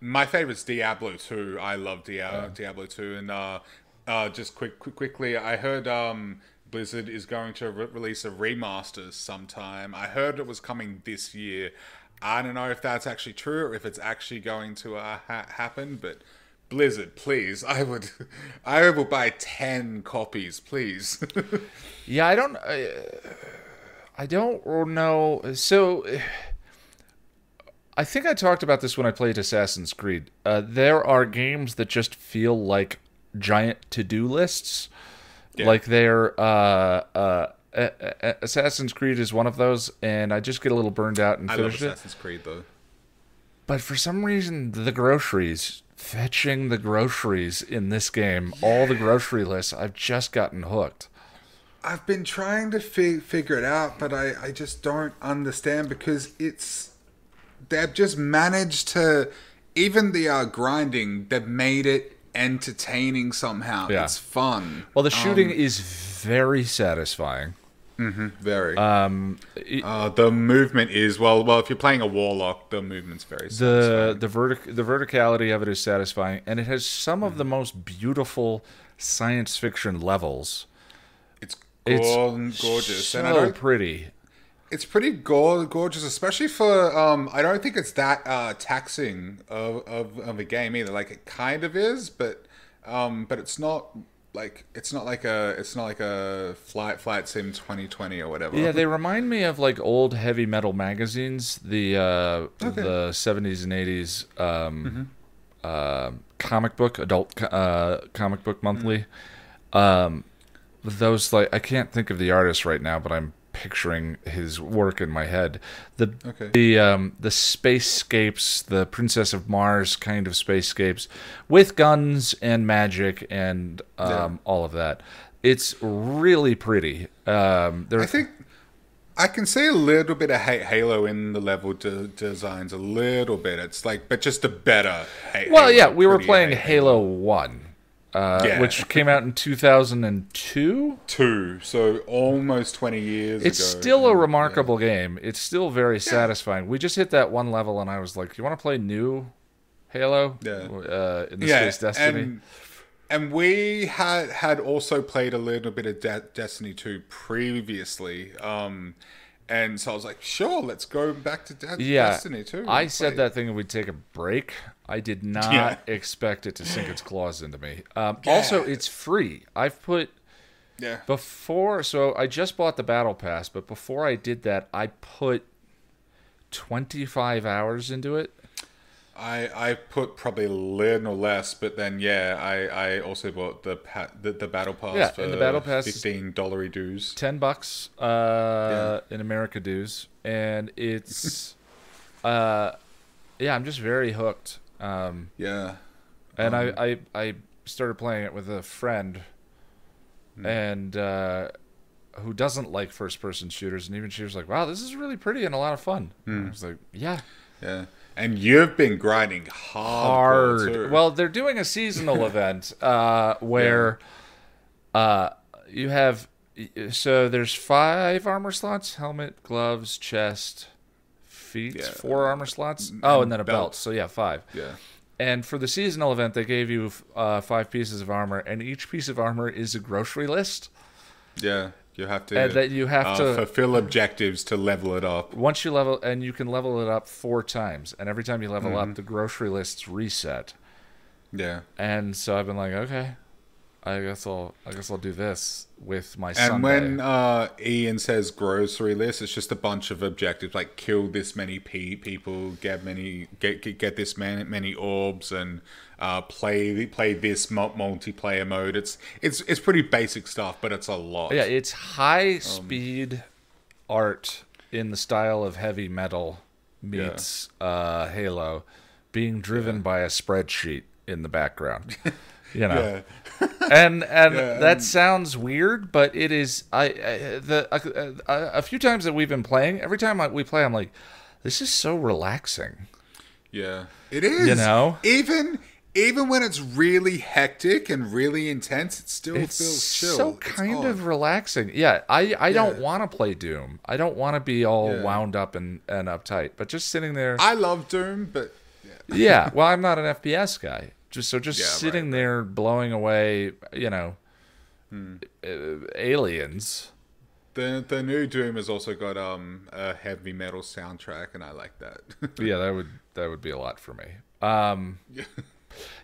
my favorites Diablo 2 I love Dia- Diablo 2 and uh uh just quick, quick quickly I heard um Blizzard is going to re- release a remaster sometime I heard it was coming this year I don't know if that's actually true or if it's actually going to uh, ha- happen but Blizzard please I would I will buy 10 copies please Yeah, I don't. I, I don't know. So, I think I talked about this when I played Assassin's Creed. Uh, there are games that just feel like giant to-do lists. Like they're uh, uh, Assassin's Creed is one of those, and I just get a little burned out and I love finished it. Assassin's Creed though But for some reason, the groceries, fetching the groceries in this game, all the grocery lists, I've just gotten hooked. I've been trying to fi- figure it out, but I, I just don't understand because it's they've just managed to even the uh, grinding they've made it entertaining somehow. Yeah. It's fun. Well, the shooting is very satisfying. Very. Um, it- uh, the movement is well. Well, if you're playing a warlock, the movement's very. the satisfying. the vertic the verticality of it is satisfying, and it has some of the Mm-hmm. most beautiful science fiction levels. it's It's gorgeous, so and I pretty. It's pretty go- gorgeous, especially for. Um, I don't think it's that uh, taxing of, of, of a game either. Like it kind of is, but um, but it's not like it's not like a it's not like a flight flight sim 2020 or whatever. Yeah, they remind me of like old heavy metal magazines, the uh, the seventies and eighties um, uh, comic book adult uh, comic book monthly. Um, those like I can't think of the artist right now, but I'm picturing his work in my head. The Okay. the um, the spacescapes, the Princess of Mars kind of spacescapes with guns and magic and um, all of that. It's really pretty. Um, there, I think I can see a little bit of Halo in the level de- designs, a little bit. It's like, but just a better. Ha- Well, Halo, yeah, we were playing Ha- Halo One, uh, Yeah. which came out in two thousand and two. two, so almost 20 years. It's ago. still a remarkable game. It's still very satisfying. We just hit that one level, and I was like, "You want to play new Halo? Yeah. Uh, in this yeah, case, Destiny." And, and we had had also played a little bit of De- Destiny 2 previously. Um, and so I was like, sure, let's go back to De- yeah, Destiny 2. I said that thing and we'd take a break. I did not Yeah. expect it to sink its claws into me. Um, Also, it's free. I've put Yeah. Before, so I just bought the battle pass, but before I did that, I put 25 hours into it. I, I put probably a little less, but then yeah, I, I also bought the pa- the, the battle pass Yeah, for and the battle pass fifteen dollary dues. 10 bucks uh, in America dues, and it's, uh, yeah, I'm just very hooked. Um, Yeah, and Um, I, I I started playing it with a friend, Hmm. and uh, who doesn't like first person shooters, and even she was like, "Wow, this is really pretty and a lot of fun." Hmm. I was like, "Yeah, Yeah. And you've been grinding hard. hard." Well, they're doing a seasonal event uh, where uh, you have so there's five armor slots: helmet, gloves, chest, feet. Yeah. Four armor slots. Oh, and then a belt. belt. So yeah, five. yeah. And for the seasonal event, they gave you uh, five pieces of armor, and each piece of armor is a grocery list. Yeah. You have to, And that you have uh, to- fulfill objectives to level it up. Once you level, and you can level it up four times, and every time you level Mm-hmm. up, the grocery lists reset. Yeah. And so I've been like, okay, I guess I'll, I guess I'll do this with my And Sunday. when uh, Ian says grocery list, it's just a bunch of objectives like kill this many pe- people, get many, get get, get this many, many orbs, and uh, play play this multiplayer mode. It's it's it's pretty basic stuff, but it's a lot. yeah, it's high Um, speed art in the style of heavy metal meets uh, Halo, being driven by a spreadsheet in the background. You know. yeah. And and Yeah, that and- sounds weird, but it is. I, I the a, a, a few times that we've been playing, every time I, we play, I'm like, this is so relaxing. Yeah, it is. You know? even even when it's really hectic and really intense, it still It's feels chill. so It's kind odd. of relaxing. Yeah, I I don't want to play Doom. I don't want to be all Yeah. wound up and and uptight. But just sitting there. I love Doom, but yeah. yeah, well, I'm not an FPS guy. Just so just Yeah, sitting right. there blowing away, you know, Hmm. uh, aliens. the the new Doom has also got um a heavy metal soundtrack, and I like that. yeah, that would that would be a lot for me. Um,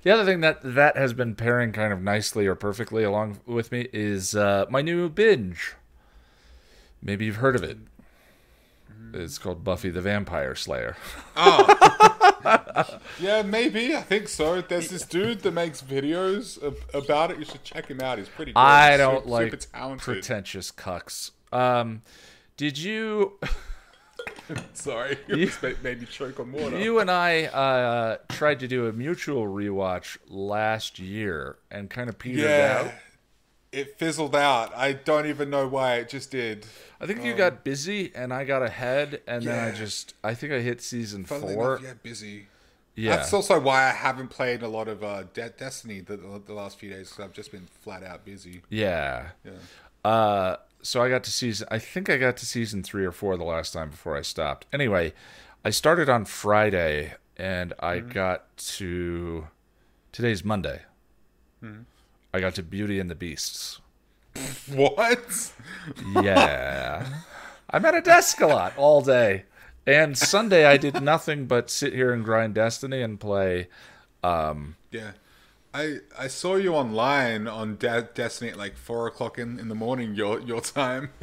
the other thing that that has been pairing kind of nicely or perfectly along with me is uh, my new binge. Maybe you've heard of it. It's called Buffy the Vampire Slayer. Oh. yeah, maybe I think so. There's this dude that makes videos ab- about it. You should check him out. He's pretty. good. I don't su- like super talented. pretentious cucks. Um, did you? Sorry, You- made, me choke on water. You and I uh, tried to do a mutual rewatch last year and kind of petered out. Yeah, it fizzled out. I don't even know why. It just did. I think you got busy and I got ahead, and then I just I think I hit season Funnily four. enough, yeah, busy. Yeah. That's also why I haven't played a lot of uh, De- Destiny the, the last few days because I've just been flat out busy. yeah. Yeah. Uh, so I got to season. I think I got to season three or four the last time before I stopped. Anyway, I started on Friday and I Mm-hmm. got to today's Monday. Mm-hmm. I got to Beauty and the Beasts. What? Yeah. I'm at a desk a lot all day. And Sunday I did nothing but sit here and grind Destiny and play. Um, Yeah. I I saw you online on De- Destiny at like four o'clock in, in the morning your your time.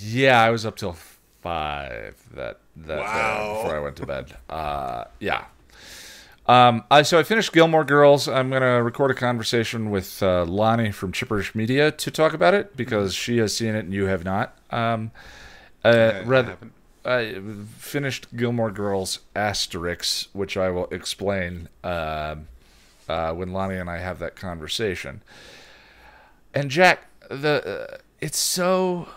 Yeah, I was up till five that that Wow. uh, before I went to bed. Uh, yeah. Um, I so I finished Gilmore Girls. I'm gonna record a conversation with uh, Lonnie from Chipperish Media to talk about it because she has seen it and you have not. Um, uh, I read. I finished Gilmore Girls Asterix, which I will explain uh, uh, when Lonnie and I have that conversation. And Jack, the uh, it's so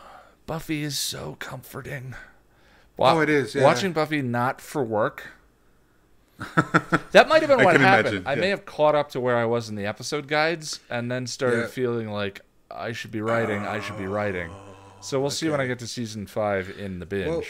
Buffy is so comforting. Wa- Oh, it is, yeah. Watching Buffy not for work. that might have been what happened. imagine, I may have caught up to where I was in the episode guides, and then started Yeah. feeling like I should be writing. I should be writing. So we'll see when I get to season five in the binge. Well,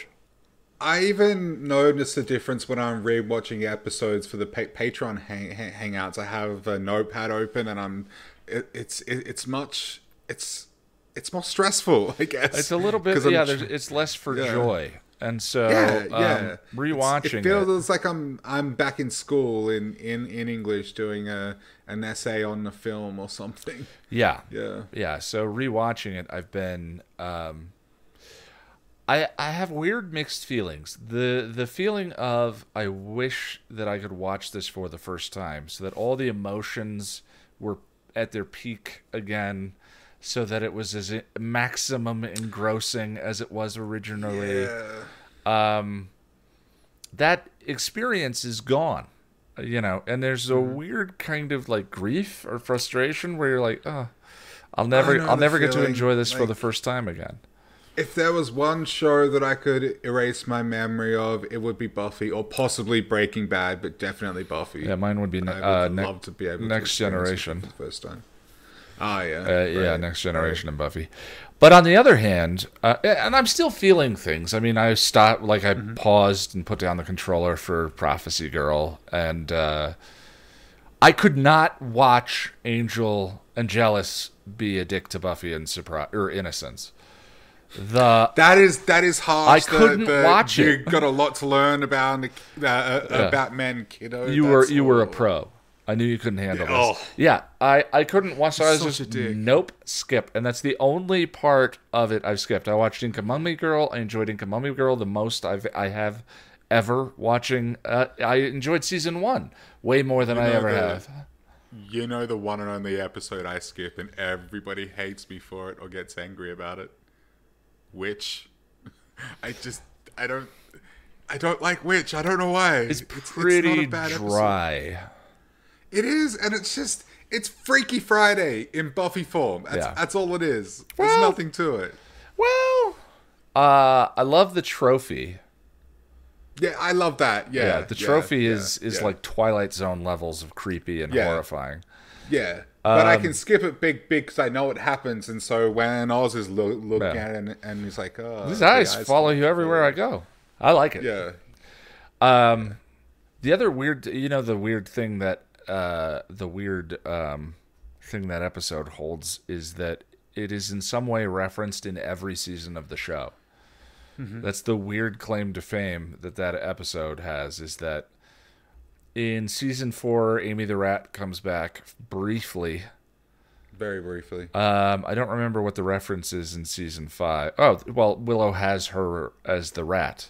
I even noticed the difference when I'm rewatching episodes for the pa- Patreon hang- hang- hangouts. I have a notepad open and I'm it, it's it, it's much it's it's more stressful. I guess It's a little bit yeah. tr- There's, it's less for Yeah. joy, and so yeah, um, yeah. Rewatching it it, feels like I'm I'm back in school in in in English doing a an essay on the film or something. yeah, Yeah. yeah. So rewatching it, I've been, um, I I have weird mixed feelings. the The feeling of I wish that I could watch this for the first time, so that all the emotions were at their peak again. So that it was as maximum engrossing as it was originally. Yeah. um, that experience is gone. you know, and there's a Mm-hmm. weird kind of like grief or frustration where you're like, oh, I'll never, I'll never get to enjoy this for the first time again. If there was one show that I could erase my memory of, it would be Buffy, or possibly Breaking Bad, but definitely Buffy. Yeah, mine would be ne- I would uh, ne- love to be able Next to Generation. for the first time. Ah, yeah, Uh, yeah, Next Generation and Buffy. But on the other hand, uh, and I'm still feeling things. I mean, I stopped, like, I Mm-hmm. paused and put down the controller for Prophecy Girl, and uh, I could not watch Angel Angelus be a dick to Buffy in surprise or Innocence. The That is that is hard. I couldn't watch you it. You got a lot to learn about uh, uh, about men, kiddo. you were That's you were a all. pro. I knew you couldn't handle this. oh. Yeah, I, I couldn't watch. So I was just nope, skip, and that's the only part of it I've skipped. I watched Inca Mummy Girl. I enjoyed Inca Mummy Girl the most I've I have ever watching. Uh, I enjoyed season one way more than I know ever the- have. You know the one and only episode I skip, and everybody hates me for it or gets angry about it. Which I just I don't I don't like Witch. I don't know why. It's not pretty a bad episode. It is, and it's just it's Freaky Friday in Buffy form. That's, Yeah. that's all it is. There's Well- nothing to it. Well, uh, I love the trophy. Yeah, I love that. Yeah, Yeah, the trophy yeah, is is like Twilight Zone levels of creepy and horrifying. Yeah, but I Um, can skip it big, big because I know it happens. And so when Oz is lo- looking at it and, and he's like, "Oh, These the eyes follow you everywhere I go. I like it. Yeah, Um, the other weird, you know, the weird thing that uh, the weird um, thing that episode holds is that it is in some way referenced in every season of the show. That's the weird claim to fame that that episode has is that in season four, Amy the Rat comes back briefly. very briefly. Um, I don't remember what the reference is in season five. Oh, well, Willow has her as the rat.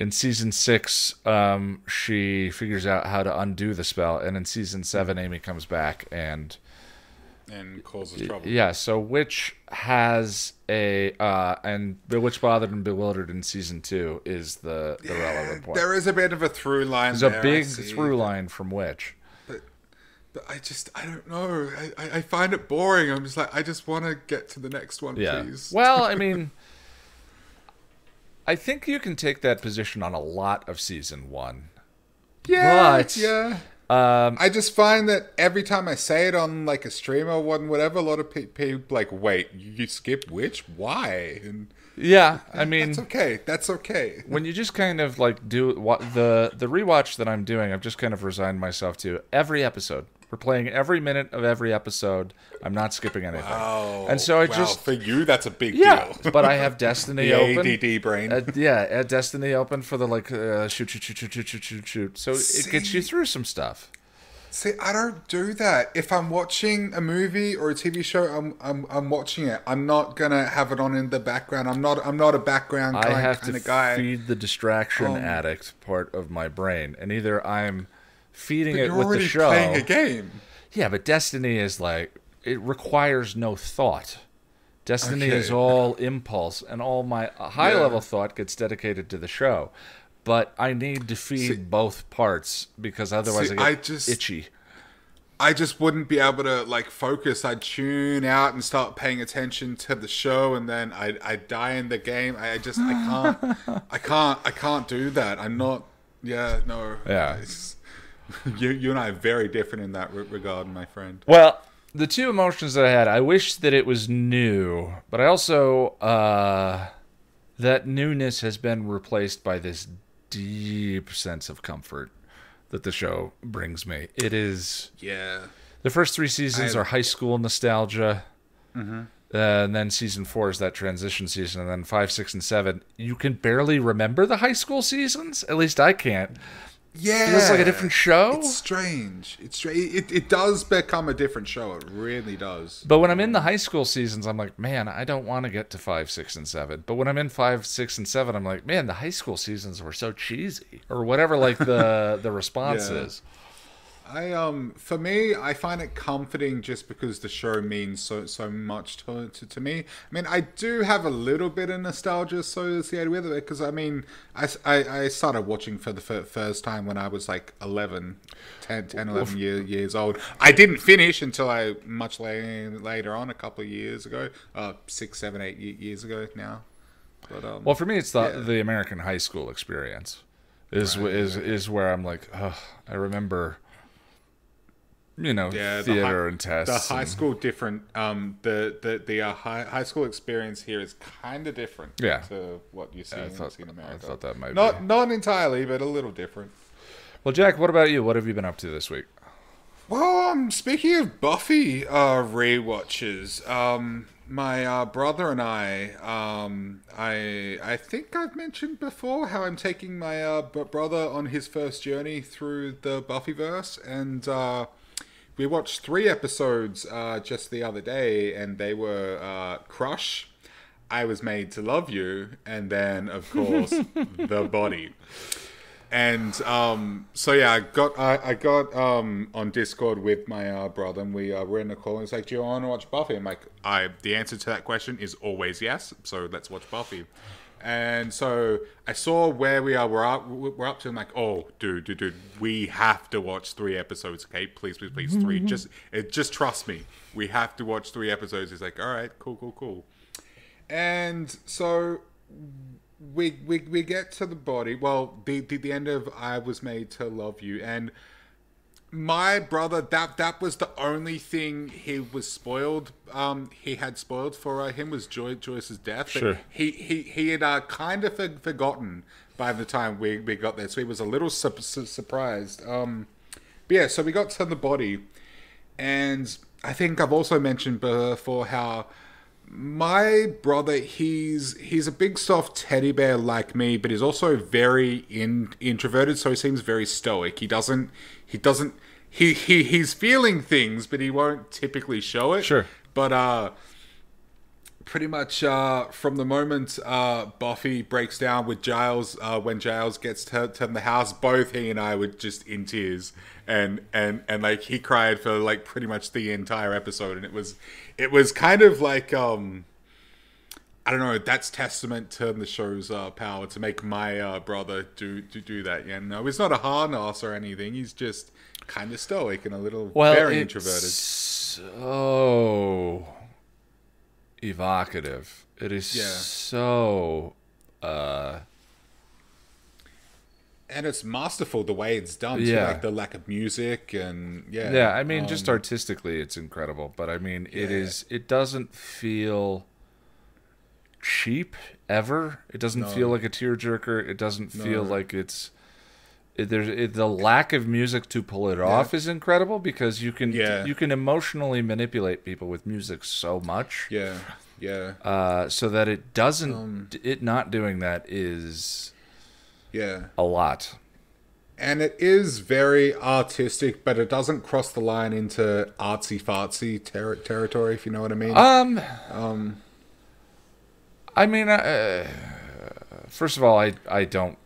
In season six, um, she figures out how to undo the spell, and in season seven, Amy comes back, and and causes trouble. yeah. So Witch has a uh, and Bewitched, Bothered, and Bewildered in season two is the the relevant point. There is a bit of a through line. There's there, a big through line from Witch. but but I just I don't know. I, I, I find it boring. I'm just like I just want to get to the next one, Yeah. please. Well, I mean, I think you can take that position on a lot of season one. yeah, but- yeah. Um, I just find that every time I say it on like a stream or one, whatever, a lot of pe- people like, wait, you skip Witch? Why? And yeah, I mean, that's okay. That's okay. when you just kind of like do what the the rewatch that I'm doing, I've just kind of resigned myself to every episode. We're playing every minute of every episode. I'm not skipping anything. Wow. And so I wow. just for you that's a big yeah, deal. but I have Destiny the open. ADD brain. Uh, yeah, uh, Destiny open for the like uh, shoot shoot shoot shoot shoot shoot shoot. So See? it gets you through some stuff. See, I don't do that. If I'm watching a movie or a TV show, I'm I'm, I'm watching it. I'm not gonna have it on in the background. I'm not I'm not a background kind, I have kind to of guy. Feed the distraction um, addict part of my brain, and either I'm feeding it with the show. playing a game. Yeah, but Destiny is like it requires no thought. Destiny Okay. is all impulse, and all my high Yeah. level thought gets dedicated to the show. But I need to feed See- both parts because otherwise See, I get I just- itchy. I just wouldn't be able to like focus. I'd tune out and start paying attention to the show, and then I I die in the game. I just I can't I can't I can't do that. I'm not. Yeah, no. Yeah. It's- you you and I are very different in that regard, my friend. Well, the two emotions that I had, I wish that it was new, but I also uh, that newness has been replaced by this deep sense of comfort that the show brings me. It is Yeah. the first three seasons I- are high school nostalgia. Uh, and then season four is that transition season, and then five, six, and seven. You can barely remember the high school seasons. At least I can't. Yeah. Feels like a different show. It's strange. It's strange. It, it does become a different show. It really does. But when I'm in the high school seasons, I'm like, man, I don't want to get to five, six, and seven. But when I'm in five, six, and seven, I'm like, man, the high school seasons were so cheesy, or whatever. Like the the response Yeah. is. I um for me, I find it comforting just because the show means so so much to, to, to me. I mean, I do have a little bit of nostalgia associated with it because I mean, I, I, I started watching for the first time when I was like 11, 10, 10 11 year, years old. I didn't finish until I much later later on, a couple of years ago, uh, six, seven, eight years ago now. But um, well, for me, it's the yeah. the American high school experience is right, is is where I'm like, oh, I remember you know, yeah, theater high, and tests. The high school different. Um, the the the uh, high high school experience here is kind of different. Yeah. To what you see, yeah, thought, in America. I thought that might not be. not entirely, but a little different. Well, Jack, what about you? What have you been up to this week? Well, um, speaking of Buffy uh, rewatches, um, my uh, brother and I, um, I I think I've mentioned before how I'm taking my uh, brother on his first journey through the Buffyverse, and uh, we watched three episodes uh, just the other day, and they were uh, Crush, I Was Made to Love You, and then of course The Body. And um, so yeah, I got I, I got um, on Discord with my uh, brother, and we uh, were in a call. And it's like, "Do you want to watch Buffy?" I'm like, "I." The answer to that question is always yes. So let's watch Buffy. And so I saw where we are. We're up. We're up to. I'm like, oh, dude, dude, dude. We have to watch three episodes. Okay, please, please, please, three. Mm-hmm. just, it, just trust me. We have to watch three episodes. He's like, all right, cool, cool, cool. And so we we we get to the body. Well, the the, the end of I was made to love you, and my brother that that was the only thing he was spoiled um he had spoiled for uh, him was Joy, joyce's death. Sure. he he he had uh, kind of forgotten by the time we, we got there. So he was a little su- su- surprised. Um but yeah so we got to the body. And i think i've also mentioned before how my brother he's he's a big soft teddy bear like me but he's also very in, introverted so he seems very stoic he doesn't he doesn't he, he he's feeling things, but he won't typically show it. Sure. But uh, pretty much uh, from the moment uh, Buffy breaks down with Giles, uh, when Giles gets to, to the house, both he and I were just in tears, and and and like he cried for like pretty much the entire episode, and it was it was kind of like um. I don't know. That's testament to the show's uh, power to make my uh, brother do, do do that. Yeah, no, he's not a hard ass or anything. He's just kind of stoic and a little well, very introverted. So evocative. It is yeah. so uh and it's masterful the way it's done yeah. Too, like the lack of music and yeah yeah i mean um, just artistically it's incredible but i mean yeah. it is it doesn't feel cheap ever it doesn't no. feel like a tearjerker it doesn't feel like it's there's it, the lack of music to pull it yeah. off is incredible because you can yeah. you can emotionally manipulate people with music so much. Yeah, yeah. Uh, so that it doesn't um, it not doing that is yeah a lot. And it is very artistic, but it doesn't cross the line into artsy fartsy ter- territory, if you know what I mean. Um, um, I mean, uh, first of all, I I don't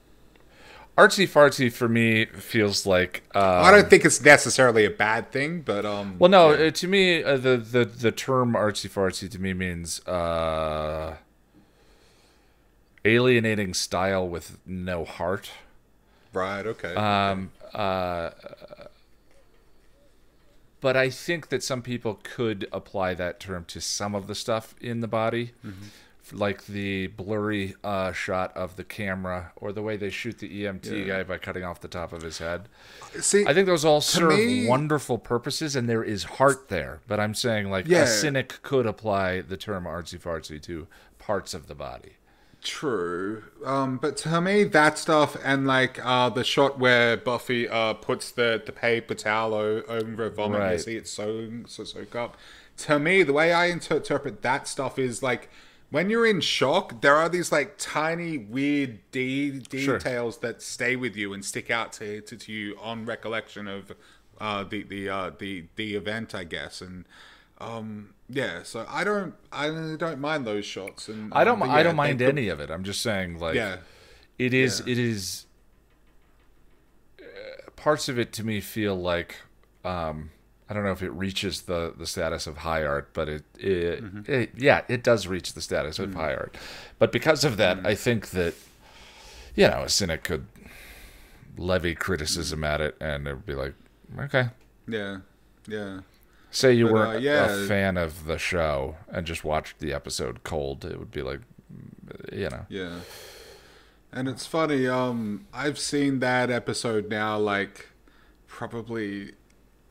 artsy fartsy for me feels like um, I don't think it's necessarily a bad thing, but um. Well, no, yeah. Uh, to me, uh, the the the term artsy fartsy to me means uh, alienating style with no heart. Right. Okay. Um. Okay. Uh. But I think that some people could apply that term to some of the stuff in the body. Mm-hmm like the blurry uh, shot of the camera or the way they shoot the EMT yeah. guy by cutting off the top of his head. See, I think those all serve me, wonderful purposes, and there is heart there. But I'm saying, like, yeah. a cynic could apply the term artsy fartsy to parts of the body. True, um, but to me, that stuff and like uh, the shot where Buffy uh, puts the, the paper towel over a vomit, right. you see it so so soak up. To me, the way I interpret that stuff is like when you're in shock, there are these like tiny weird de- details sure. that stay with you and stick out to, to, to you on recollection of uh, the the uh, the the event, I guess. And um, yeah, so I don't I don't mind those shots. And I don't um, yeah, I don't mind any of it. I'm just saying like yeah, it is yeah. it is uh, parts of it to me feel like Um, I don't know if it reaches the, the status of high art, but it, it, it yeah, it does reach the status of high art. But because of that, I think that you know a cynic could levy criticism at it, and it would be like, okay, Yeah, yeah. Say you But, were uh, a fan of the show and just watched the episode cold, it would be like, you know, Yeah. And it's funny, um, I've seen that episode now like probably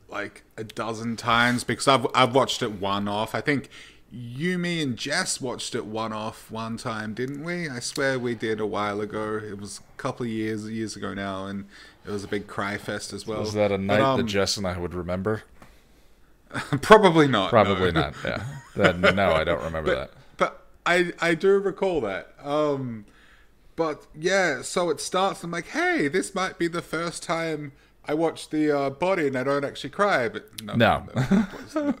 like a dozen times because I've I've watched it one off. I think you, me, and Jess watched it one off one time, didn't we? I swear we did a while ago. It was a couple of years years ago now, and it was a big cry fest as well. was that a But, night that um, Jess and I would remember? probably not. Probably no. not. Yeah. Then no, I don't remember that. But I I do recall that. Um but yeah, so it starts I'm like, hey, this might be the first time I watch the uh, body and I don't actually cry, but no, No. no.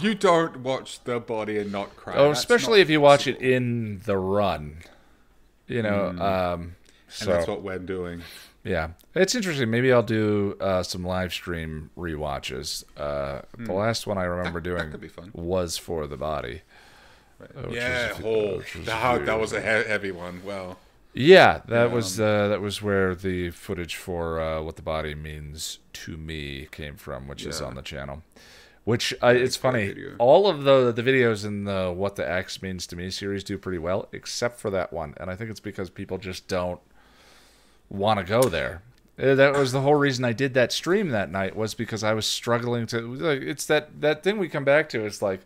you don't watch the body and not cry. Oh, That's especially if you watch it in the run. You know, um, And so that's what we're doing. Yeah, it's interesting. Maybe I'll do uh, some live stream rewatches. Uh, The last one I remember Hmm. That- that doing fun. was for the body. yeah, was- oh, was that, that was a he- heavy one. Well, Yeah, that was uh, that was where the footage for uh, what the body means to me came from, which is on the channel. Which uh, it's funny. video. All of the the videos in the "What the X Means to Me" series do pretty well, except for that one, and I think it's because people just don't want to go there. Uh, That was the whole reason I did that stream that night was because I was struggling to. It's that that thing we come back to. It's like,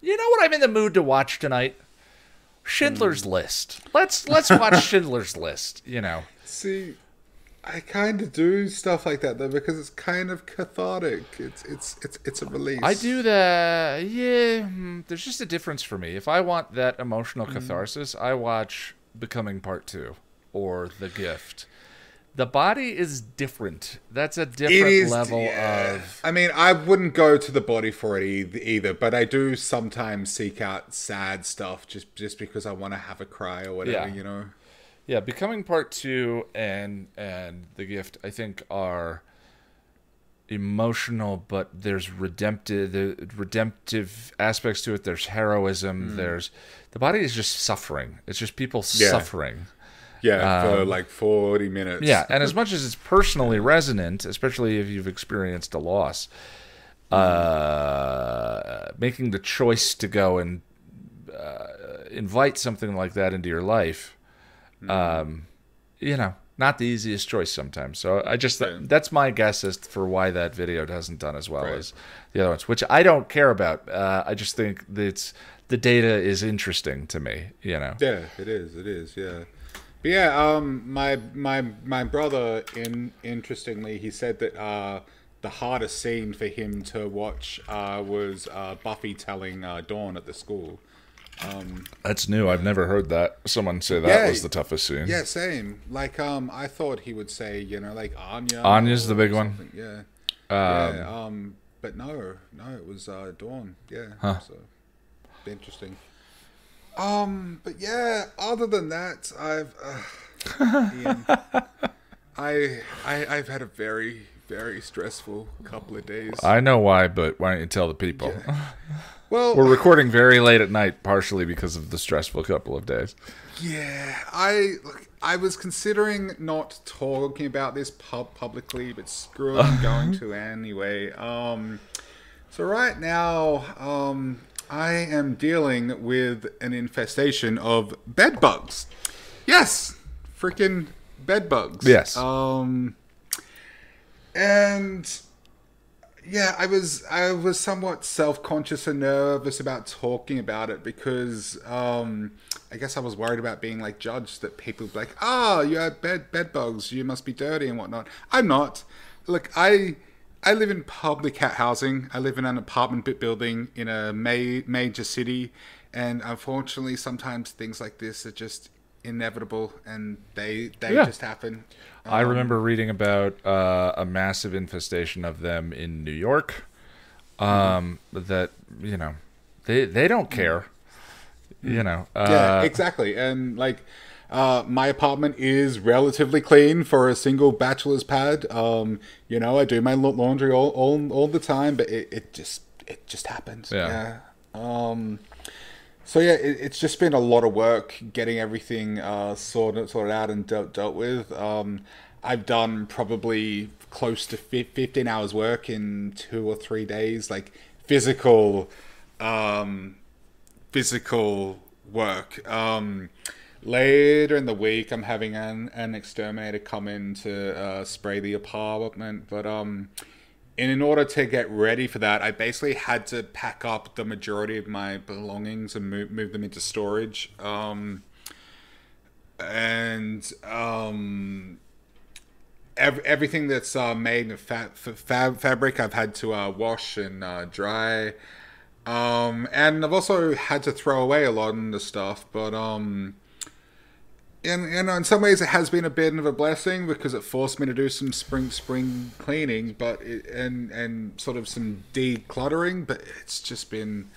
you know what I'm in the mood to watch tonight. Schindler's List. Let's let's watch Schindler's List. You know, see, I kind of do stuff like that though because it's kind of cathartic. It's it's it's it's a release. I do that. Yeah, mm, there's just a difference for me. If I want that emotional Mm. catharsis, I watch Becoming Part Two or The Gift. The body is different. That's a different is level yeah. of. I mean, I wouldn't go to the body for it either, but I do sometimes seek out sad stuff just just because I want to have a cry or whatever, Yeah. you know. Yeah, Becoming Part Two and and The Gift, I think, are emotional, but there's redemptive the redemptive aspects to it. There's heroism. Mm. There's the body is just suffering. It's just people. Yeah. suffering. Yeah, for like forty minutes. Um, Yeah, and as much as it's personally resonant, especially if you've experienced a loss, uh, making the choice to go and uh, invite something like that into your life, um, you know, not the easiest choice sometimes. So I just Yeah. that's my guess as for why that video hasn't done as well Right. as the other ones, which I don't care about. Uh, I just think that it's the data is interesting to me. You know. Yeah, it is. It is. Yeah. But yeah, um, my my my brother, in interestingly, he said that uh, the hardest scene for him to watch uh, was uh, Buffy telling uh, Dawn at the school. That's new. I've never heard that. Someone say that Yeah. was the toughest scene. Yeah, same. Like, um, I thought he would say, you know, like Anya. Anya's the big one. Yeah. Um, yeah. Um, but no, no, it was uh, Dawn. Yeah. Huh. So interesting. Um, but yeah. Other than that, I've, uh, Ian, I, I, I've had a very, very stressful couple of days. I know why, but why don't you tell the people? well, We're recording very late at night, partially because of the stressful couple of days. Yeah, I look, I was considering not talking about this pub publicly, but screw it, I'm going to anyway. Um, so right now, um, I am dealing with an infestation of bed bugs. Yes, freaking bed bugs. Yes. Um, and yeah, I was I was somewhat self conscious and nervous about talking about it because um, I guess I was worried about being like judged that people would be like, "Oh, you have bed bed bugs, you must be dirty and whatnot." I'm not. Look, I I live in public housing. I live in an apartment bit building in a ma- major city, and unfortunately, sometimes things like this are just inevitable and they they Yeah. just happen. I remember reading about uh, a massive infestation of them in New York. Um, that you know, they they don't care. You know, uh, yeah, exactly. And like, Uh, my apartment is relatively clean for a single bachelor's pad. Um, you know, I do my laundry all, all, all the time, but it, it just it just happens. Yeah. yeah. Um, so yeah, it, it's just been a lot of work getting everything uh, sorted sorted out and dealt dealt with. Um, I've done probably close to fif- fifteen hours work in two or three days, like physical, um, physical work. Um, later in the week, I'm having an, an exterminator come in to uh, spray the apartment, but um, and in order to get ready for that, I basically had to pack up the majority of my belongings and move, move them into storage. Um, and um, ev- everything that's uh, made of fa- fab- fabric, I've had to uh, wash and uh, dry. Um, and I've also had to throw away a lot of the stuff, but um, in, in in some ways it has been a bit of a blessing because it forced me to do some spring spring cleaning, but it, and and sort of some decluttering. But it's just been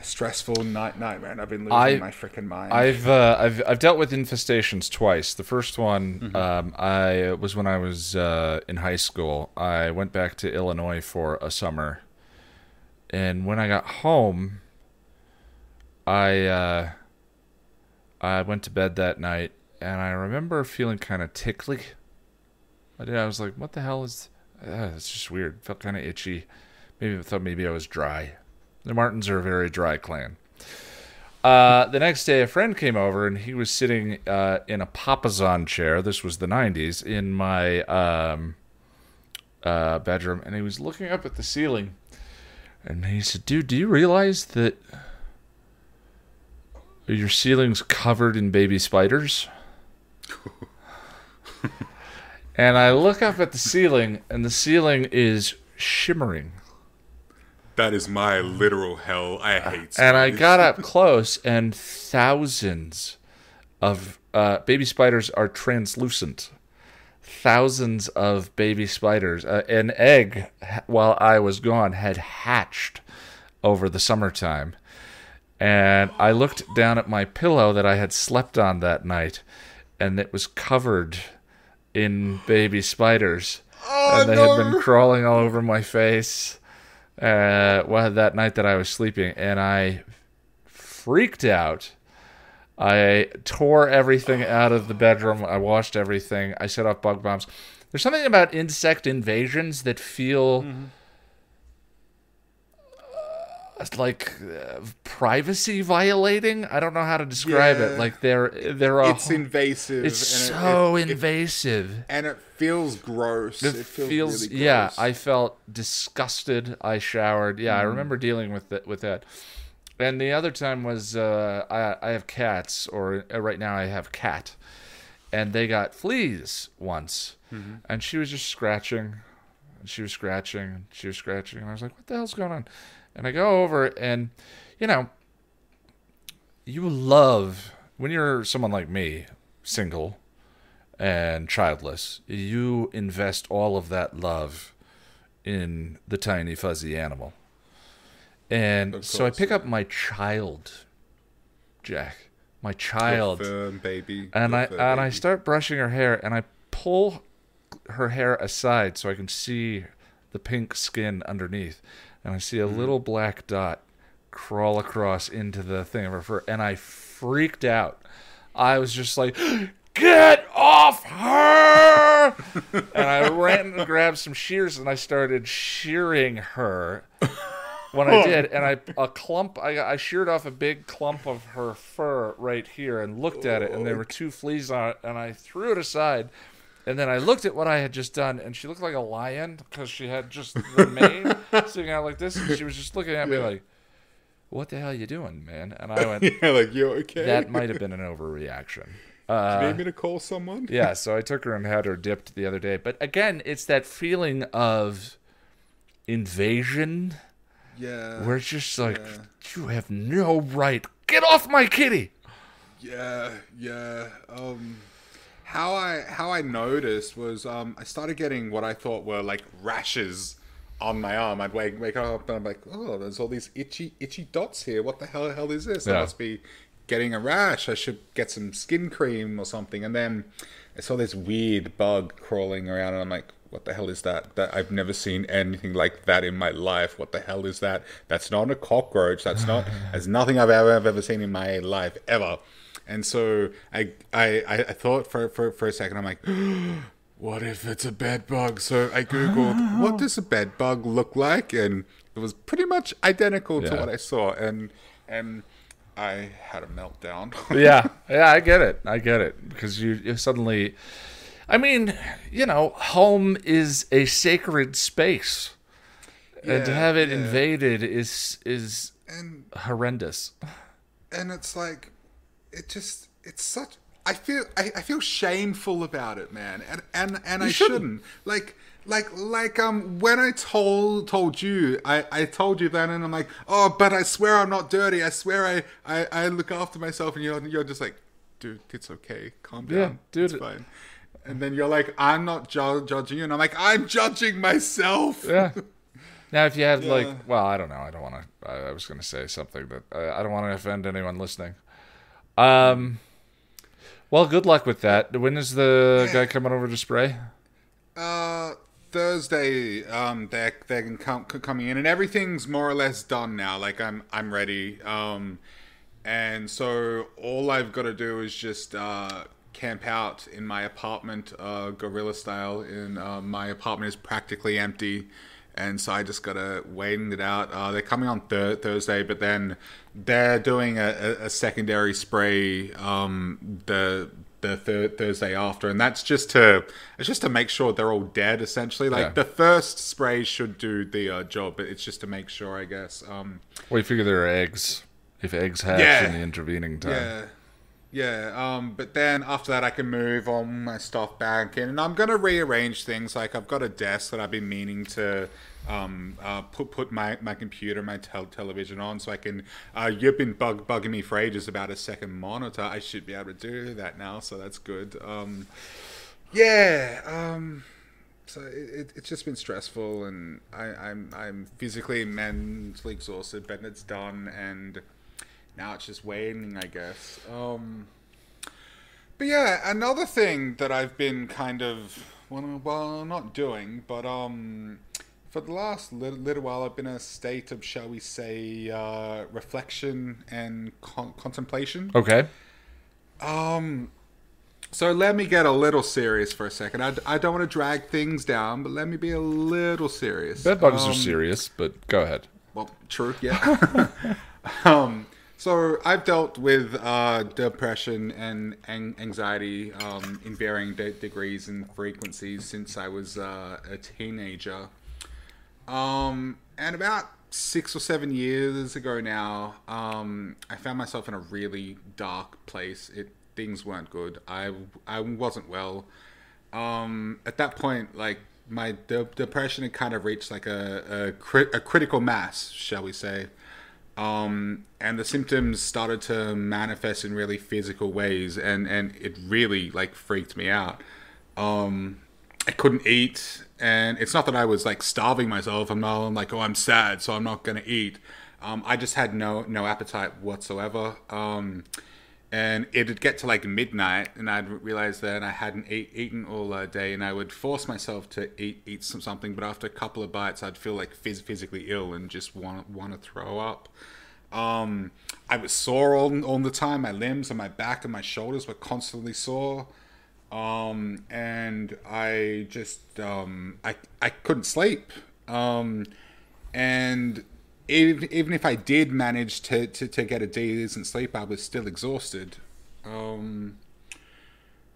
a stressful night nightmare, and I've been losing I- my freaking mind. I've uh, I've I've dealt with infestations twice. The first one um, I was when I was uh, in high school. I went back to Illinois for a summer, and when I got home, I uh, I went to bed that night, and I remember feeling kind of tickly. I did. I was like, "What the hell is? Uh, it's just weird. Felt kind of itchy. Maybe I thought maybe I was dry. The Martins are a very dry clan." Uh, the next day, a friend came over and he was sitting uh, in a papasan chair. This was the 90s in my um, uh, bedroom, and he was looking up at the ceiling. And he said, Dude, do you realize that your ceiling's covered in baby spiders? and I look up at the ceiling, and the ceiling is shimmering. that is my literal hell. I hate. and I got up close, and thousands of uh, baby spiders are translucent. Thousands of baby spiders. Uh, an egg, while I was gone, had hatched over the summertime. And I looked down at my pillow that I had slept on that night, and it was covered in baby spiders. Oh, and they no. had been crawling all over my face uh, well, that night that I was sleeping, and I freaked out. I tore everything out of the bedroom. I washed everything. I set off bug bombs. There's something about insect invasions that feel uh, like uh, privacy violating. I don't know how to describe Yeah. it. Like they're they're a, It's invasive. it's so it- it- invasive. and it feels gross. It, It, feels, feels, really gross. yeah. I felt disgusted. I showered. Yeah, I Mm. remember dealing with it with that. And the other time was uh, I I have cats, or uh, right now I have cat, and they got fleas once, Mm-hmm. and she was just scratching, and she was scratching, and she was scratching, and I was like, what the hell's going on? And I go over and, you know, you love when you're someone like me, single and childless, you invest all of that love in the tiny fuzzy animal. And so I pick up my child, Jack, my child, Firm baby. and I and I start brushing her hair, and I pull her hair aside so I can see the pink skin underneath, and I see a Mm-hmm. little black dot crawl across into the thing of her fur, and I freaked out. I was just like, "Get off her!" and I ran and grabbed some shears, and I started shearing her. When I did, and I a clump, I, I sheared off a big clump of her fur right here, and looked at it, and there were two fleas on it, and I threw it aside, and then I looked at what I had just done, and she looked like a lion because she had just the mane sticking out like this, and she was just looking at me Yeah. like, "What the hell are you doing, man?" And I went, yeah, like you okay? "That might have been an overreaction." Do you Uh, need me to call someone? yeah, so I took her and had her dipped the other day. But again, it's that feeling of invasion Yeah. where it's just like, yeah. you have no right. Get off my kitty. Yeah, yeah. Um, how I how I noticed was um, I started getting what I thought were like rashes on my arm. I'd wake wake up and I'm like, oh, there's all these itchy itchy dots here. What the hell hell is this? Yeah. must be getting a rash. I should get some skin cream or something. And then I saw this weird bug crawling around, and I'm like, what the hell is that? That I've never seen anything like that in my life. What the hell is that? That's not a cockroach. That's not. That's nothing I've ever, I've ever seen in my life ever. And so I I, I thought for, for for a second. I'm like. What if it's a bed bug? So I googled what does a bed bug look like, and it was pretty much identical to what I saw, and and I had a meltdown. yeah, yeah, I get it. I get it because you, you suddenly, I mean, you know, home is a sacred space, and to have it yeah. invaded is is and horrendous. and it's like it just it's such i feel i, I feel shameful about it man and and and i shouldn't. shouldn't. like like like um when i told told you i i told you that and i'm like oh but i swear i'm not dirty i swear i i, I look after myself and you're you're just like dude it's okay calm down Yeah, dude. it's fine and then you're like i'm not ju- judging you and i'm like i'm judging myself Yeah. Now, if you had Yeah. like, well, I don't know. I don't want to. I, I was going to say something but I, I don't want to offend anyone listening. Um. Well, good luck with that. When is the guy coming over to spray? Uh, Thursday. Um, they're they're com- coming in, and everything's more or less done now. Like I'm I'm ready. Um, and so all I've got to do is just uh camp out in my apartment, uh, guerrilla style. In uh, my apartment is practically empty. And so I just gotta wait it out. Uh, they're coming on thir- Thursday, but then they're doing a, a, secondary spray um, the the thir- Thursday after, and that's just to it's just to make sure they're all dead. Essentially, like Yeah. the first spray should do the uh, job, but it's just to make sure, I guess. Um, Well, you figure there are eggs. If eggs hatch Yeah. in the intervening time. yeah, yeah. Um, but then after that, I can move all my stuff back in, and I'm gonna rearrange things. Like I've got a desk that I've been meaning to um, uh, put put my, my computer, my tel- television on, so I can. Uh, you've been bug bugging me for ages about a second monitor. I should be able to do that now, so that's good. Um, yeah. Um, so it, it, it's just been stressful, and I, I'm I'm physically and mentally exhausted, but it's done, and now it's just waiting, I guess. Um, but yeah, another thing that I've been kind of well, well not doing, but um, for the last little, little while, I've been in a state of, shall we say, uh, reflection and con- contemplation. Okay. Um, so let me get a little serious for a second. I, I don't want to drag things down, but let me be a little serious. Bed bugs Um, are serious, but go ahead. well, true, yeah. um, so I've dealt with uh, depression and an- anxiety um, in varying de- degrees and frequencies since I was uh, a teenager. Um, and about six or seven years ago now, um, I found myself in a really dark place. It things weren't good. I I wasn't well. Um, at that point, like my de- depression had kind of reached like a a, cri- a critical mass, shall we say. Um, and the symptoms started to manifest in really physical ways, and and it really like freaked me out. Um, I couldn't eat, and it's not that I was like starving myself. I'm not I'm like, oh, I'm sad, so I'm not gonna eat. Um, I just had no no appetite whatsoever. Um, and it'd get to like midnight, and I'd realize that I hadn't eat, eaten all uh, day, and I would force myself to eat eat some, something. But after a couple of bites, I'd feel like phys- physically ill and just want want to throw up. Um, I was sore all, all the time. My limbs and my back and my shoulders were constantly sore. Um, and I just um, I I couldn't sleep. Um, and even, even if I did manage to, to, to get a decent sleep, I was still exhausted. Um,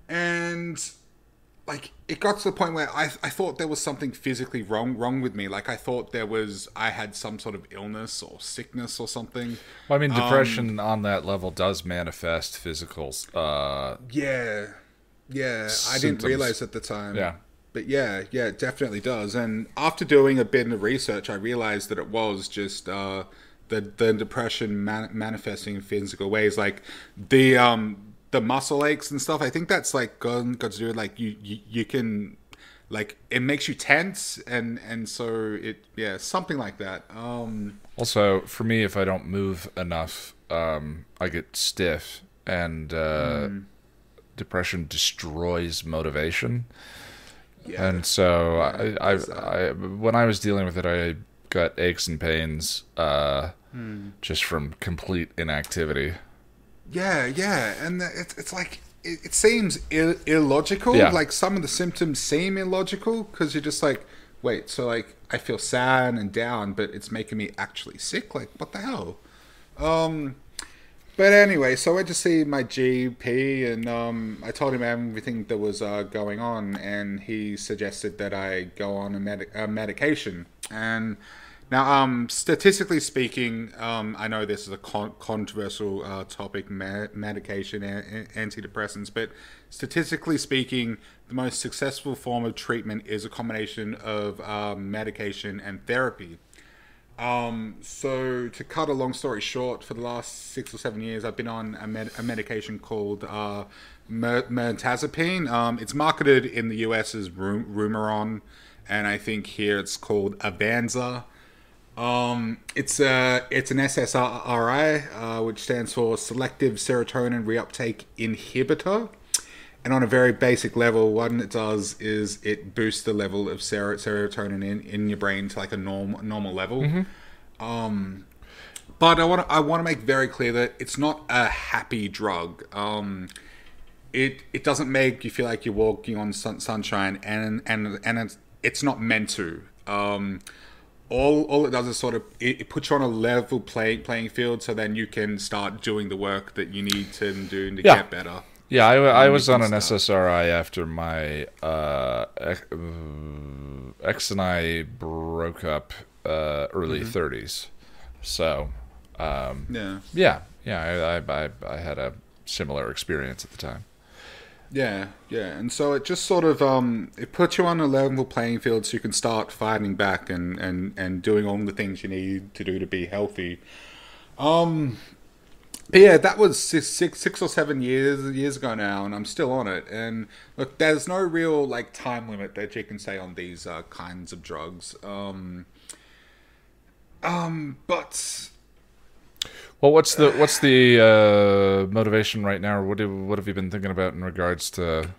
and like it got to the point where I, I thought there was something physically wrong wrong with me. Like I thought there was I had some sort of illness or sickness or something. Well, I mean, Um, depression on that level does manifest physical. Uh, Yeah, yeah. I didn't realize at the time. Yeah. But yeah, yeah, it definitely does. And after doing a bit of research, I realized that it was just uh, the the depression man- manifesting in physical ways, like the um the muscle aches and stuff. I think that's like got, got to do with like you, you you can like it makes you tense and and so it yeah something like that. Um also, for me, if I don't move enough, um, I get stiff, and uh, depression destroys motivation. Yeah. And so Yeah, I, I. I, when I was dealing with it, I got aches and pains uh, Hmm. just from complete inactivity. Yeah, yeah, and it's it's like it, it seems Ill- illogical. Yeah. Like some of the symptoms seem illogical because you're just like, wait, so like I feel sad and down, but it's making me actually sick. Like what the hell? Um, but anyway, so I went to see my GP, and um, I told him everything that was uh, going on, and he suggested that I go on a, a medication. And now, um, statistically speaking, um, I know this is a con- controversial uh, topic, me- medication, a- a- antidepressants, but statistically speaking, the most successful form of treatment is a combination of um, medication and therapy. Um, so to cut a long story short, for the last six or seven years, I've been on a, med- a medication called uh, mirtazapine. Um, it's marketed in the US as Ru- Remeron, and I think here it's called Avanza. Um, it's a it's an SSRI, uh, which stands for Selective Serotonin Reuptake Inhibitor. And on a very basic level, what it does is it boosts the level of ser- serotonin in, in your brain to like a norm, normal level. Um, but I want to I want to make very clear that it's not a happy drug. Um, it it doesn't make you feel like you're walking on sun, sunshine, and and and it's, it's not meant to. Um, all all it does is sort of it, it puts you on a level play, playing field, so then you can start doing the work that you need to do to Yeah. get better. Yeah, I, I was on an. SSRI after my uh, ex, uh, and I broke up uh, early Mm-hmm. 30s. So, um, Yeah. yeah, yeah, I, I, I, I had a similar experience at the time. Yeah, yeah, and so it just sort of um, it puts you on a level playing field, so you can start fighting back and and and doing all the things you need to do to be healthy. Um, but yeah, that was six, six, six or seven years years ago now, and I'm still on it. And look, there's no real like time limit that you can say on these uh, kinds of drugs. Um, um, but Well, what's the what's the uh, motivation right now, what have, what have you been thinking about in regards to?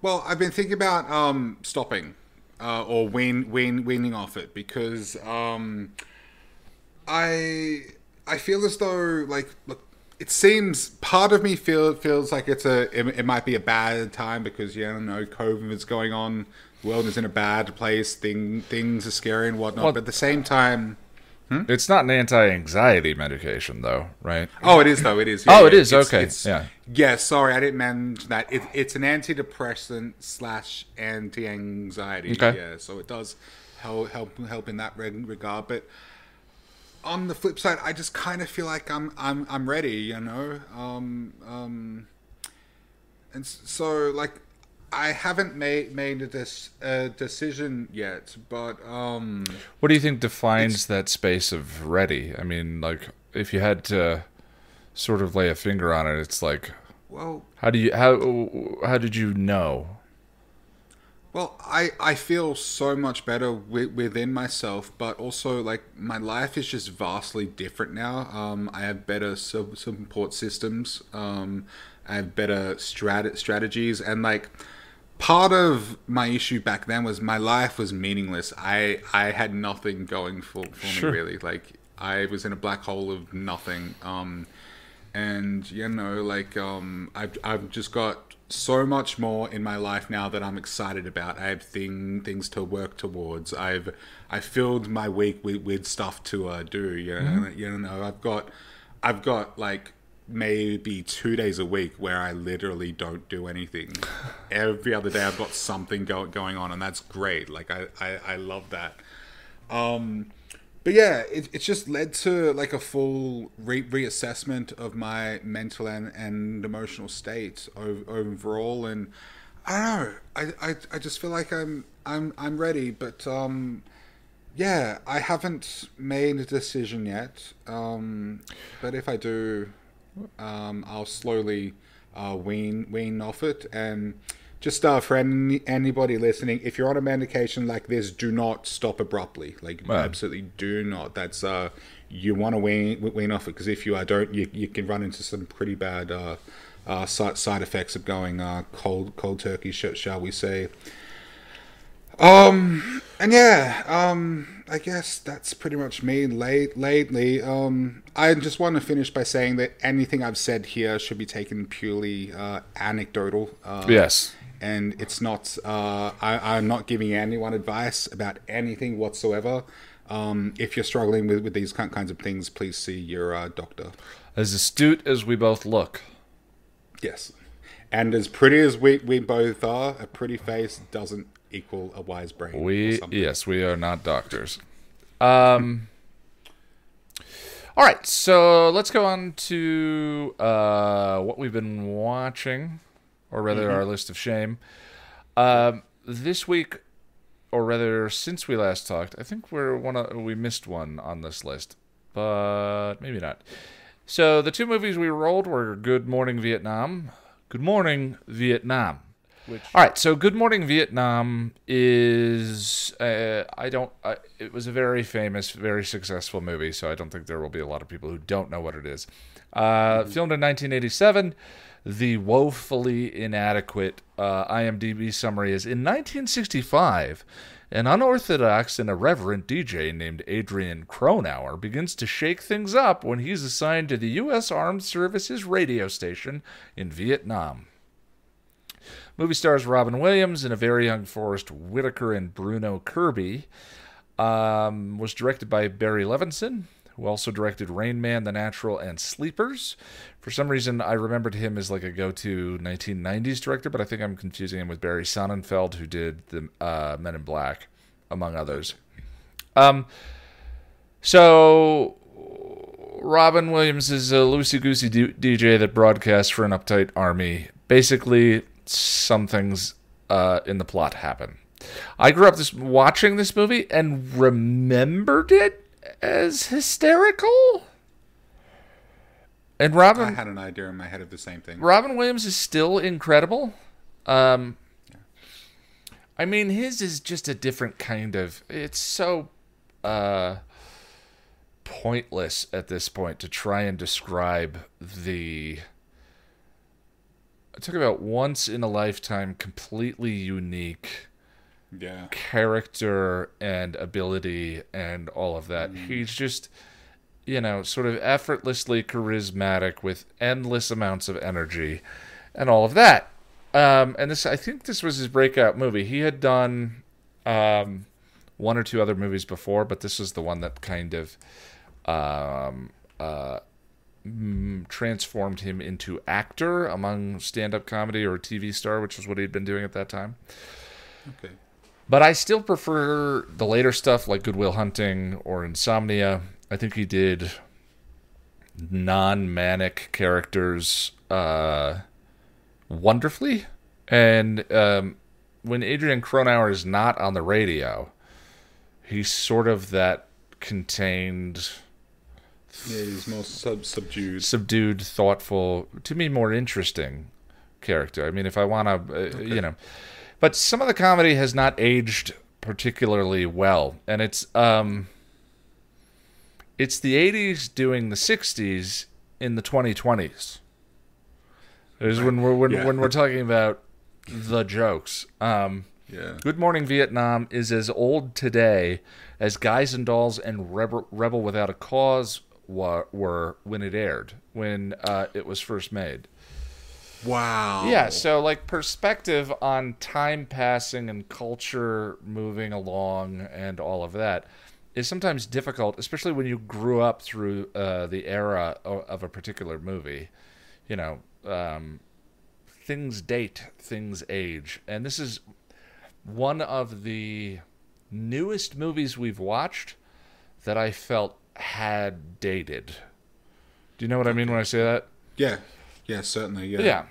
Well, I've been thinking about um, stopping uh, or wean, wean, weaning off it because um, I I feel as though like look, it seems part of me feel feels like it's a it, it might be a bad time because you don't know COVID is going on, the world is in a bad place, thing things are scary and whatnot. Well- but at the same time, hmm? It's not an anti-anxiety medication, though, right? oh, it is though. It is. Oh, Yeah, it yeah, is, it's- okay, it's- yeah. Yeah, sorry, I didn't mention that. It, it's an antidepressant slash anti-anxiety. Okay. Yeah, so it does help help help in that regard. But on the flip side, I just kind of feel like I'm I'm I'm ready. You know, um, um, and so like I haven't made made a, a decision yet, but um. What do you think defines that space of ready? I mean, like if you had to sort of lay a finger on it, it's like Well, how do you how how did you know? Well, I, I feel so much better wi- within myself, but also like my life is just vastly different now. Um, I have better su- support systems. Um, I have better strat- strategies, and like part of my issue back then was my life was meaningless. I I had nothing going for, for Sure. me really. Like I was in a black hole of nothing. Um, and you know like um I've, I've just got so much more in my life now that I'm excited about. I have thing things to work towards. I've I filled my week with, with stuff to uh, do you know you know I've got I've got like maybe two days a week where I literally don't do anything. Every other day I've got something go, going on and that's great. Like I, I, I love that. Um but yeah, it, it's just led to like a full re- reassessment of my mental and, and emotional state o- overall, and I don't know. I, I, I just feel like I'm I'm I'm ready, but um, yeah, I haven't made a decision yet. Um, but if I do, um, I'll slowly uh, wean wean off it, and just uh, for any, anybody listening, if you're on a medication like this, do not stop abruptly. Like Right. absolutely do not. That's uh, you want to wean wean off it because if you uh, don't, you, you can run into some pretty bad uh, uh, side side effects of going uh, cold cold turkey, sh- shall we say? Um, and yeah, um, I guess that's pretty much me. Late lately, um, I just want to finish by saying that anything I've said here should be taken purely uh, anecdotal. Uh, Yes. And it's not. Uh, I, I'm not giving anyone advice about anything whatsoever. Um, if you're struggling with, with these kinds of things, please see your uh, doctor. As astute as we both look. Yes, and as pretty as we, we both are, a pretty face doesn't equal a wise brain. We yes, we are not doctors. Um. All right, so let's go on to uh, what we've been watching, or rather, our list of shame. Um, this week, or rather, since we last talked, I think we're one. Of, we missed one on this list, but maybe not. So the two movies we rolled were Good Morning Vietnam, Good Morning Vietnam. All right, so Good Morning Vietnam is uh, I don't I, it was a very famous, very successful movie, so I don't think there will be a lot of people who don't know what it is. Uh, Filmed in 1987, the woefully inadequate uh, IMDb summary is in 1965. An unorthodox and irreverent DJ named Adrian Cronauer begins to shake things up when he's assigned to the U.S. Armed Services radio station in Vietnam. Movie stars Robin Williams and a very young Forest Whitaker and Bruno Kirby. Um, was directed by Barry Levinson, who also directed Rain Man, The Natural, and Sleepers. For some reason, I remembered him as like a go-to 1990s director, but I think I'm confusing him with Barry Sonnenfeld, who did the uh, Men in Black, among others. Um, so Robin Williams is a loosey goosey d- DJ that broadcasts for an uptight army. Basically, some things uh, in the plot happen. I grew up this watching this movie and remembered it as hysterical. And Robin I had an idea in my head of the same thing. Robin Williams is still incredible. Um, I mean, his is just a different kind of. It's so uh, pointless at this point to try and describe the. I Talk about once in a lifetime, completely unique Yeah. character and ability and all of that. He's just, you know, sort of effortlessly charismatic with endless amounts of energy and all of that. Um, and this, I think this was his breakout movie. He had done um, one or two other movies before, but this was the one that kind of um, uh, mm, transformed him into actor among stand-up comedy or TV star, which was what he'd been doing at that time. Okay. But I still prefer the later stuff like Good Will Hunting or Insomnia. I think he did non manic characters uh, wonderfully. And um, when Adrian Cronauer is not on the radio, he's sort of that contained, Yeah, he's more sub- subdued. subdued, thoughtful, to me, more interesting character. I mean, if I want to, uh, you know. But some of the comedy has not aged particularly well. And it's. um it's the 80s doing the 60s in the 2020s. Is when we're when, Yeah. when we're talking about the jokes. Um, Yeah. Good Morning Vietnam is as old today as Guys and Dolls and Rebel, Rebel Without a Cause wa- were when it aired, when uh, it was first made. Wow. Yeah, so like perspective on time passing and culture moving along and all of that is sometimes difficult, especially when you grew up through uh, the era of, of a particular movie. You know, um, things date, things age, and this is one of the newest movies we've watched that I felt had dated. Do you know what I mean when I say that? Yeah. Yeah, certainly. Yeah. Yeah.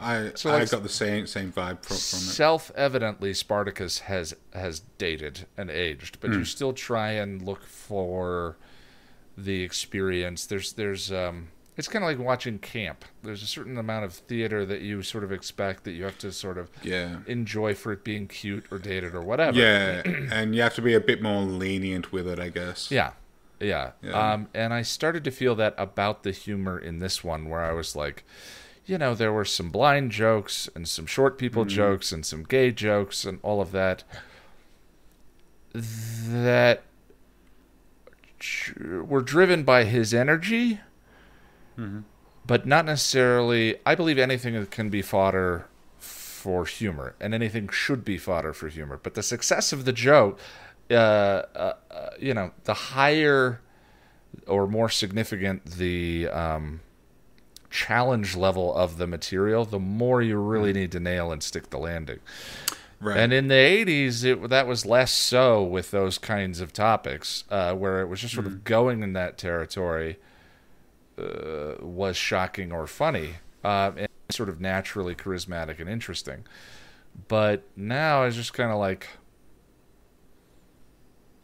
I So, I got the same same vibe from, from it. Self-evidently, Spartacus has has dated and aged, but you still try and look for the experience. There's there's um, it's kind of like watching camp. There's a certain amount of theater that you sort of expect that you have to sort of Yeah. enjoy for it being cute or dated or whatever. Yeah, and you have to be a bit more lenient with it, I guess. Yeah. Yeah. Yeah. Um, and I started to feel that about the humor in this one, where I was like, you know, there were some blind jokes and some short people jokes and some gay jokes and all of that. That were driven by his energy, but not necessarily. I believe anything that can be fodder for humor, and anything should be fodder for humor. But the success of the joke, uh, uh, uh, you know, the higher or more significant the um, challenge level of the material, the more you really need to nail and stick the landing. Right. And in the 80s, it, that was less so with those kinds of topics, uh, where it was just sort of going in that territory uh, was shocking or funny, um, and sort of naturally charismatic and interesting. But now it's just kind of like,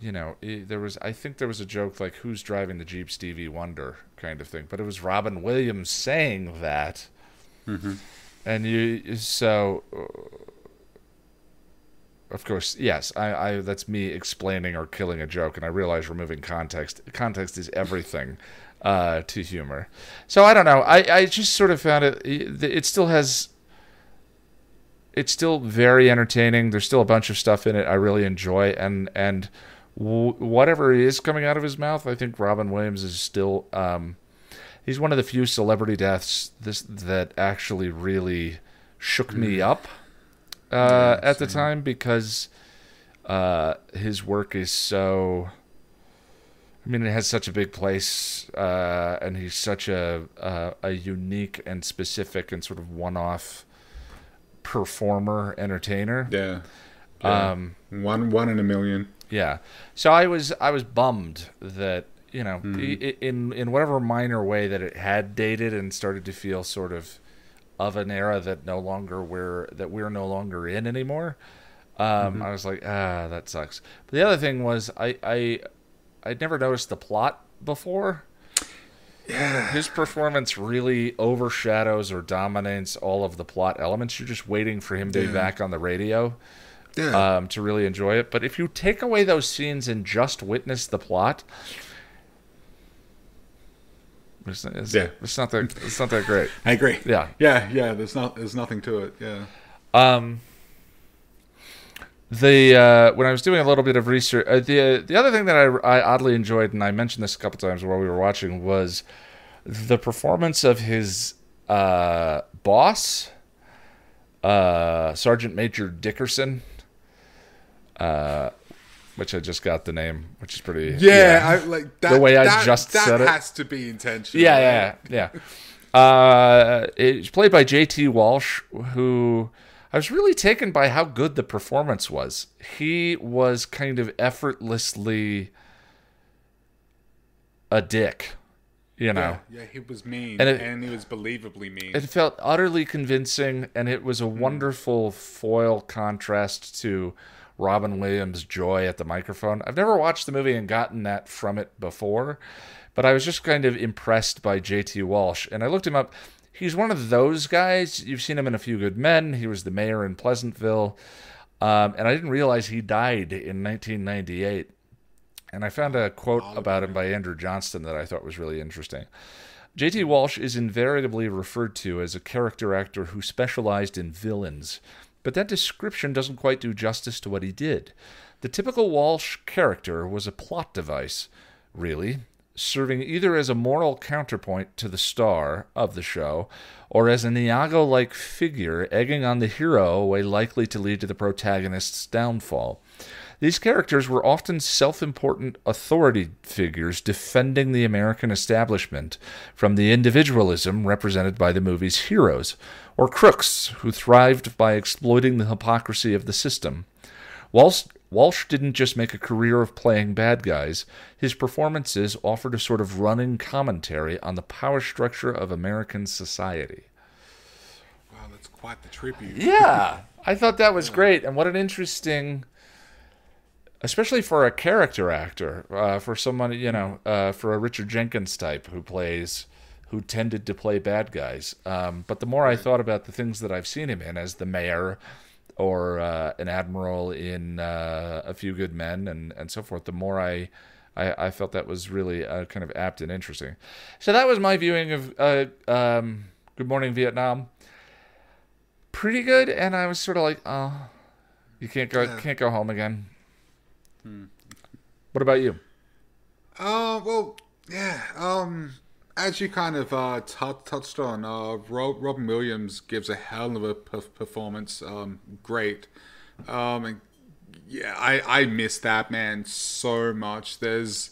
you know, i there was, I think there was a joke like, who's driving the Jeep Stevie Wonder kind of thing, but it was Robin Williams saying that. And you, so of course, yes. I, I that's me explaining or killing a joke, and I realize removing context. Context is everything uh, to humor. So I don't know. I, I just sort of found it. It still has. It's still very entertaining. There's still a bunch of stuff in it I really enjoy, and and whatever is coming out of his mouth, I think Robin Williams is still. Um, he's one of the few celebrity deaths this that actually really shook me up uh, at the time because uh, his work is so. I mean, it has such a big place, uh, and he's such a, a a unique and specific and sort of one-off performer, entertainer. yeah. Yeah. Um, one one in a million. Yeah. So I was I was bummed that you know i in in whatever minor way that it had dated and started to feel sort of of an era that no longer we're that we're no longer in anymore. Um, I was like, ah, that sucks. But the other thing was I I I'd never noticed the plot before. Yeah. His performance really overshadows or dominates all of the plot elements. You're just waiting for him to be back on the radio Yeah. um, to really enjoy it. But if you take away those scenes and just witness the plot, it's, it's, Yeah. it's not that it's not that great. I agree. Yeah. Yeah, yeah. There's not. There's nothing to it. Yeah. Um, the uh, when I was doing a little bit of research, uh, the the other thing that I, I oddly enjoyed, and I mentioned this a couple times while we were watching, was the performance of his uh, boss, uh, Sergeant Major Dickerson. Uh, which I just got the name, which is pretty. Yeah. I like that. The way I just that said it. has to be intentional. Yeah, yeah, yeah. Uh, it's played by J.T. Walsh, who I was really taken by how good the performance was. He was kind of effortlessly a dick, you know. Yeah, yeah, he was mean, And and, it- he was believably mean. It felt utterly convincing, and it was a wonderful foil contrast to Robin Williams' joy at the microphone. I've never watched the movie and gotten that from it before, but I was just kind of impressed by J.T. Walsh, and I looked him up. He's one of those guys. You've seen him in A Few Good Men. He was the mayor in Pleasantville, um, and I didn't realize he died in 1998. And I found a quote about him by Andrew Johnston that I thought was really interesting. J.T. Walsh is invariably referred to as a character actor who specialized in villains, but that description doesn't quite do justice to what he did. The typical Walsh character was a plot device, really, serving either as a moral counterpoint to the star of the show or as an Iago like figure egging on the hero a way likely to lead to the protagonist's downfall. These characters were often self important authority figures defending the American establishment from the individualism represented by the movie's heroes, or crooks who thrived by exploiting the hypocrisy of the system. Walsh, Walsh didn't just make a career of playing bad guys, his performances offered a sort of running commentary on the power structure of American society. wow, that's quite the tribute. Yeah, I thought that was great, and what an interesting, especially for a character actor, uh, for someone you know, uh, for a Richard Jenkins type who plays who tended to play bad guys. Um, but the more I thought about the things that I've seen him in as the mayor or uh, an admiral in uh, A Few Good Men and, and so forth, the more I, I, I felt that was really uh, kind of apt and interesting. So that was my viewing of uh, um, Good Morning Vietnam. Pretty good, and I was sort of like, oh, you can't go can't go home again. What about you? Uh, well, yeah. Um, as you kind of uh, t- touched on, uh, Rob- Robin Williams gives a hell of a p- performance. Um, great. Um, and yeah, I I miss that man so much. There's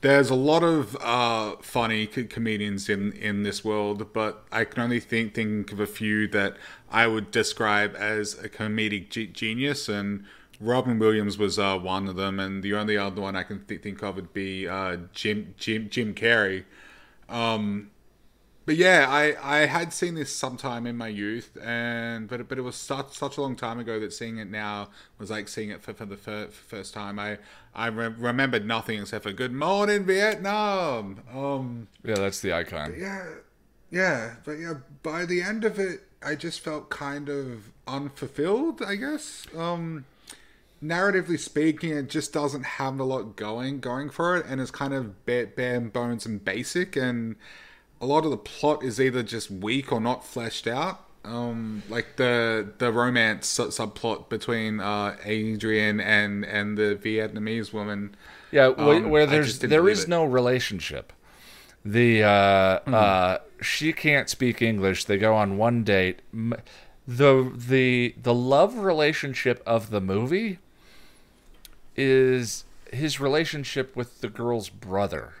there's a lot of uh, funny co- comedians in, in this world, but I can only think think of a few that I would describe as a comedic ge- genius, and Robin Williams was uh, one of them. And the only other one I can th- think of would be uh, Jim Jim Jim Carrey. Um, but yeah, I, I had seen this sometime in my youth, and but it- but it was such such a long time ago that seeing it now was like seeing it for, for the fir- first time. I I re- remembered nothing except for "Good Morning Vietnam." Um, Yeah, that's the icon. yeah, yeah, but yeah, by the end of it, I just felt kind of unfulfilled. I guess. Um, narratively speaking, it just doesn't have a lot going going for it, and it's kind of bare, bare bones and basic. And a lot of the plot is either just weak or not fleshed out. Um, like the the romance su- subplot between uh, Adrian and and the Vietnamese woman. Yeah, wh- Um, where there's there is it. no relationship. The uh, uh, she can't speak English. They go on one date. The the the love relationship of the movie is his relationship with the girl's brother,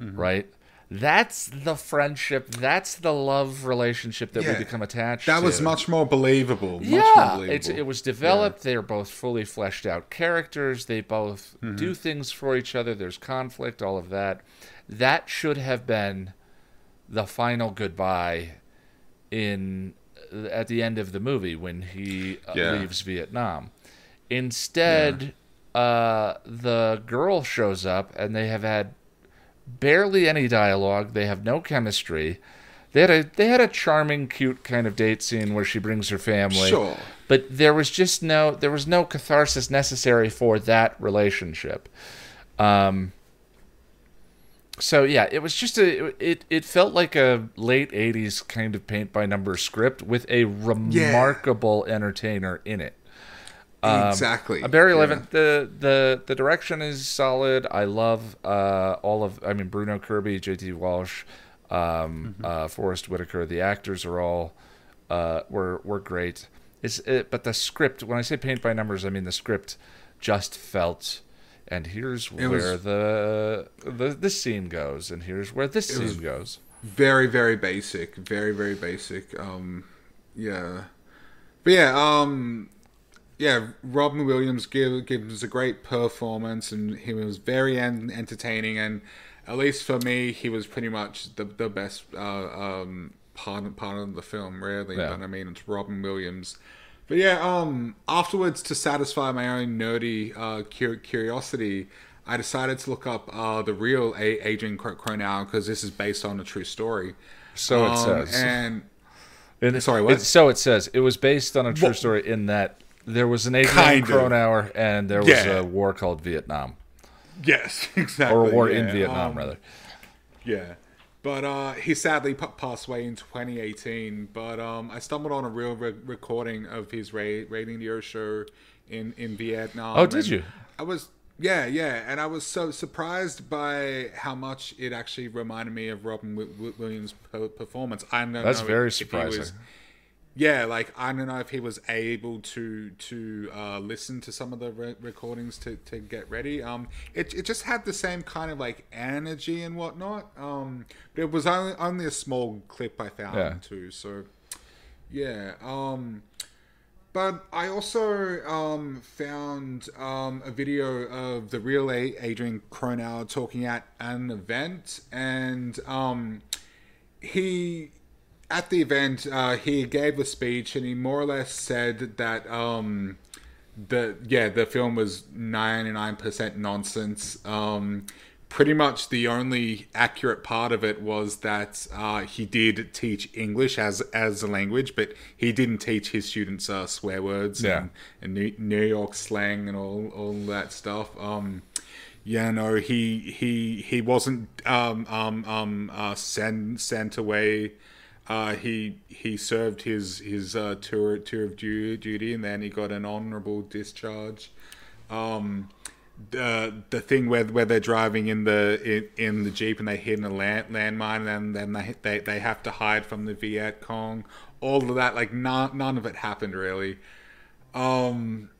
Mm-hmm. right? That's the friendship. That's the love relationship that Yeah, we become attached. To. That was much more believable. Much more yeah, believable. it's, it was developed. They are both fully fleshed out characters. They both Mm-hmm. do things for each other. There's conflict, all of that. That should have been the final goodbye in at the end of the movie when he uh, Yeah. leaves Vietnam. Instead, uh, the girl shows up, and they have had barely any dialogue. They have no chemistry. They had a they had a charming, cute kind of date scene where she brings her family. Sure. But there was just no there was no catharsis necessary for that relationship. Um so yeah, it was just a it it felt like a late 80s kind of paint by number script with a remarkable entertainer in it. Exactly. Uh, Barry Yeah. Levin, the the the direction is solid. I love uh, all of. I mean, Bruno Kirby, J.T. Walsh, um, uh, Forest Whitaker. The actors are all uh, were were great. It's it, but the script. When I say paint by numbers, I mean the script just felt. And here's was- where the the this scene goes, and here's where this scene goes. very very basic very very basic um yeah but yeah um yeah robin williams give, gives a great performance and he was very en- entertaining and at least for me he was pretty much the, the best uh, um part, of- part of the film really Yeah. but i mean it's robin williams but yeah, um, afterwards, to satisfy my own nerdy uh, cur- curiosity, I decided to look up uh, the real a- Adrian Cro- Cronau because this is based on a true story. So it Um, says. And And Sorry, what? it- so it says it was based on a true Well- story in that there was an Adrian. Cronauer and there was Yeah. a war called Vietnam yes, exactly. or a war yeah, in Vietnam um, rather. Yeah. But uh, he sadly pa- passed away in 2018. But um, I stumbled on a real re- recording of his ra- rating the Earth show in, in Vietnam. Oh, did you? I was, yeah, yeah. And I was so surprised by how much it actually reminded me of Robin w- w- Williams' per- performance. I don't That's know very surprising. Yeah, like I don't know if he was able to to uh, listen to some of the re- recordings to, to get ready. Um, it, it just had the same kind of like energy and whatnot. Um, but it was only only a small clip I found Yeah. too. So yeah. Um, but I also um, found um, a video of the real a- Adrian Cronau talking at an event, and um, he at the event uh, he gave a speech, and he more or less said that um, the yeah the film was ninety nine percent nonsense. Um, pretty much the only accurate part of it was that uh, he did teach English as as a language, but he didn't teach his students uh, swear words Yeah. and, and New, New York slang and all all that stuff. Um, yeah, no, he he he wasn't um, um, um, uh, sent sent away. Uh, he he served his his uh, tour tour of duty, and then he got an honorable discharge. Um, the the thing where where they're driving in the in, in the jeep and they hit a land landmine, and then they they they have to hide from the Viet Cong. All of that, like none none of it happened really. Um,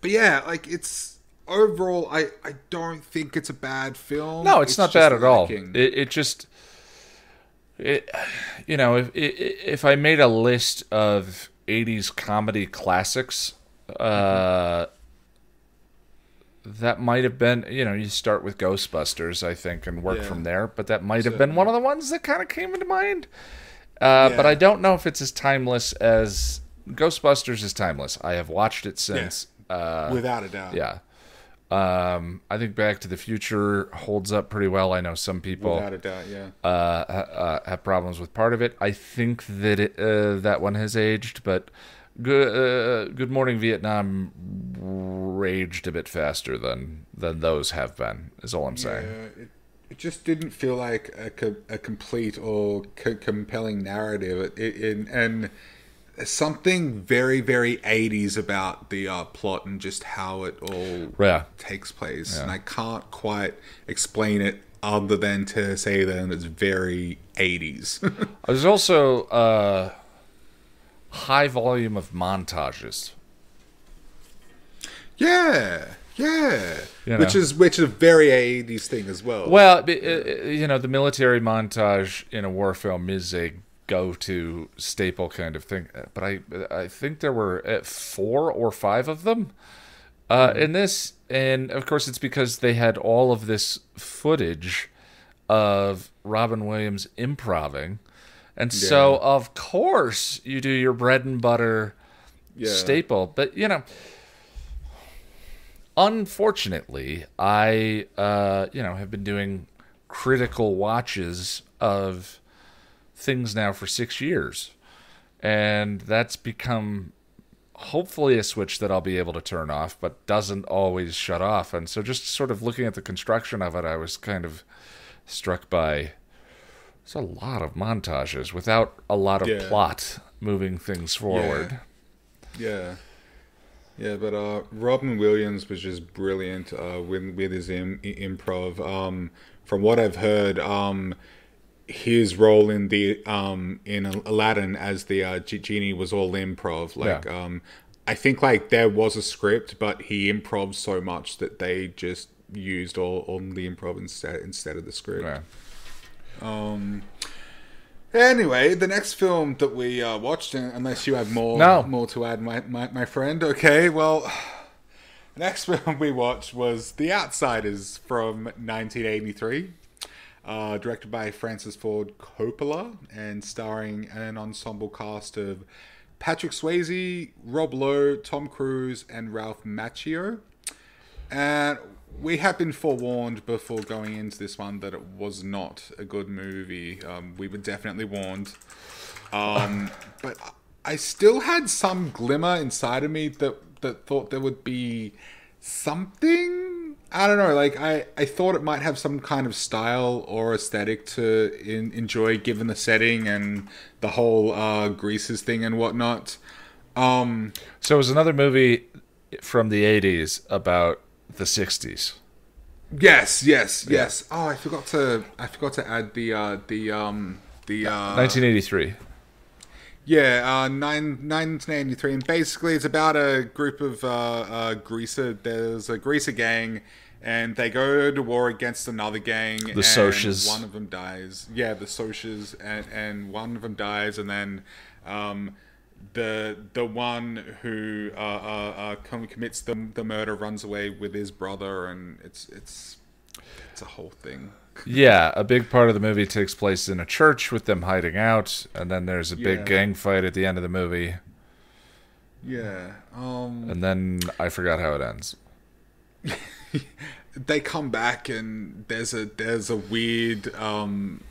but yeah, like it's overall, I I don't think it's a bad film. No, it's, not bad at all. It, it just, it, you know, if if I made a list of '80s comedy classics, uh, that might have been, you know, you start with Ghostbusters, I think, and work Yeah. from there. But that might have been one of the ones that kind of came into mind. Uh, But I don't know if it's as timeless as Ghostbusters is timeless. I have watched it since. Uh, without a doubt. yeah. Um, I think Back to the Future holds up pretty well. I know some people without a doubt. Yeah. uh, ha- uh, have problems with part of it. I think that it, uh, that one has aged, but Good, uh, Good Morning Vietnam raged a bit faster than than those have been. Is all I'm saying. Yeah, it, it just didn't feel like a, co- a complete or co- compelling narrative. It, it, and something very, very 80s about the uh, plot and just how it all Yeah. takes place. And I can't quite explain it other than to say that it's very 80s. There's also a high volume of montages. yeah, yeah. You Which know. is which is a very 80s thing as well. Well, b- uh, you know, the military montage in a war film is a go-to staple kind of thing. Uh, But I, I think there were uh, four or five of them uh, in this, and of course, it's because they had all of this footage of Robin Williams improving, and so of course you do your bread and butter Yeah. staple. But you know, unfortunately, I uh, you know have been doing critical watches of things now for six years, and that's become hopefully a switch that I'll be able to turn off, but doesn't always shut off. And so, just sort of looking at the construction of it, I was kind of struck by. It's a lot of montages without a lot of Yeah. plot moving things forward. Yeah. Yeah, but uh, Robin Williams was just brilliant uh, with with his Im- improv. Um, from what I've heard, um, his role in the um, in Aladdin as the uh, genie was all improv. Like, Yeah. um, I think like there was a script, but he improv so much that they just used all, all the improv instead instead of the script. Yeah. Anyway, the next film that we uh, watched, unless you have more No. more to add, my, my, my friend. Okay, well, the next film we watched was The Outsiders from 1983, uh, directed by Francis Ford Coppola and starring an ensemble cast of Patrick Swayze, Rob Lowe, Tom Cruise, and Ralph Macchio. And we have been forewarned before going into this one that it was not a good movie. Um, we were definitely warned. Um, but I still had some glimmer inside of me that, that thought there would be something. I don't know. Like I, I thought it might have some kind of style or aesthetic to in, enjoy, given the setting and the whole uh, greases thing and whatnot. Um, So it was another movie from the 80s about the 60s. Yes, yes, yes. Oh, I forgot to I forgot to add the uh the um the uh 1983. yeah, uh nine, 1983 and basically it's about a group of uh, uh greaser there's a greaser gang and they go to war against another gang the and Socs. one of them dies. Yeah, the Socs and and one of them dies and then um the the one who uh, uh, uh, com- commits the the murder runs away with his brother and it's it's it's a whole thing. Yeah, a big part of the movie takes place in a church with them hiding out, and then there's a big Yeah. gang fight at the end of the movie, Yeah. Um. and then I forgot how it ends. they come back and there's a there's a weird um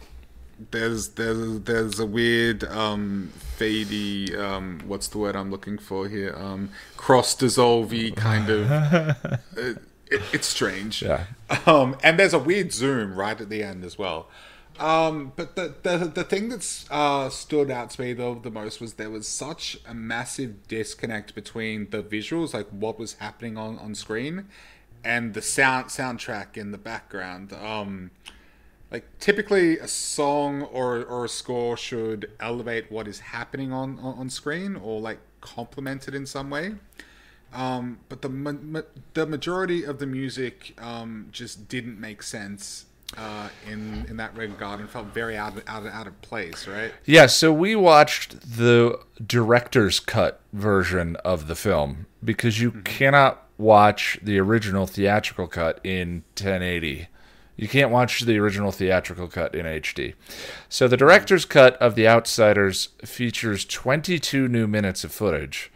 there's there's there's a weird um fadey um what's the word I'm looking for here? Um cross dissolvey kind of it, it, it's strange. Yeah. um and there's a weird zoom right at the end as well. Um but the the, the thing that's uh stood out to me though the most was there was such a massive disconnect between the visuals like what was happening on on screen and the sound soundtrack in the background um like typically a song or, or a score should elevate what is happening on, on, on screen or like complement it in some way. Um, but the ma- ma- the majority of the music um, just didn't make sense uh, in in that regard and felt very out of, out of, out of place right? Yeah, so we watched the director's cut version of the film because you cannot watch the original theatrical cut in 1080. You can't watch the original theatrical cut in HD. So the director's cut of The Outsiders features 22 new minutes of footage.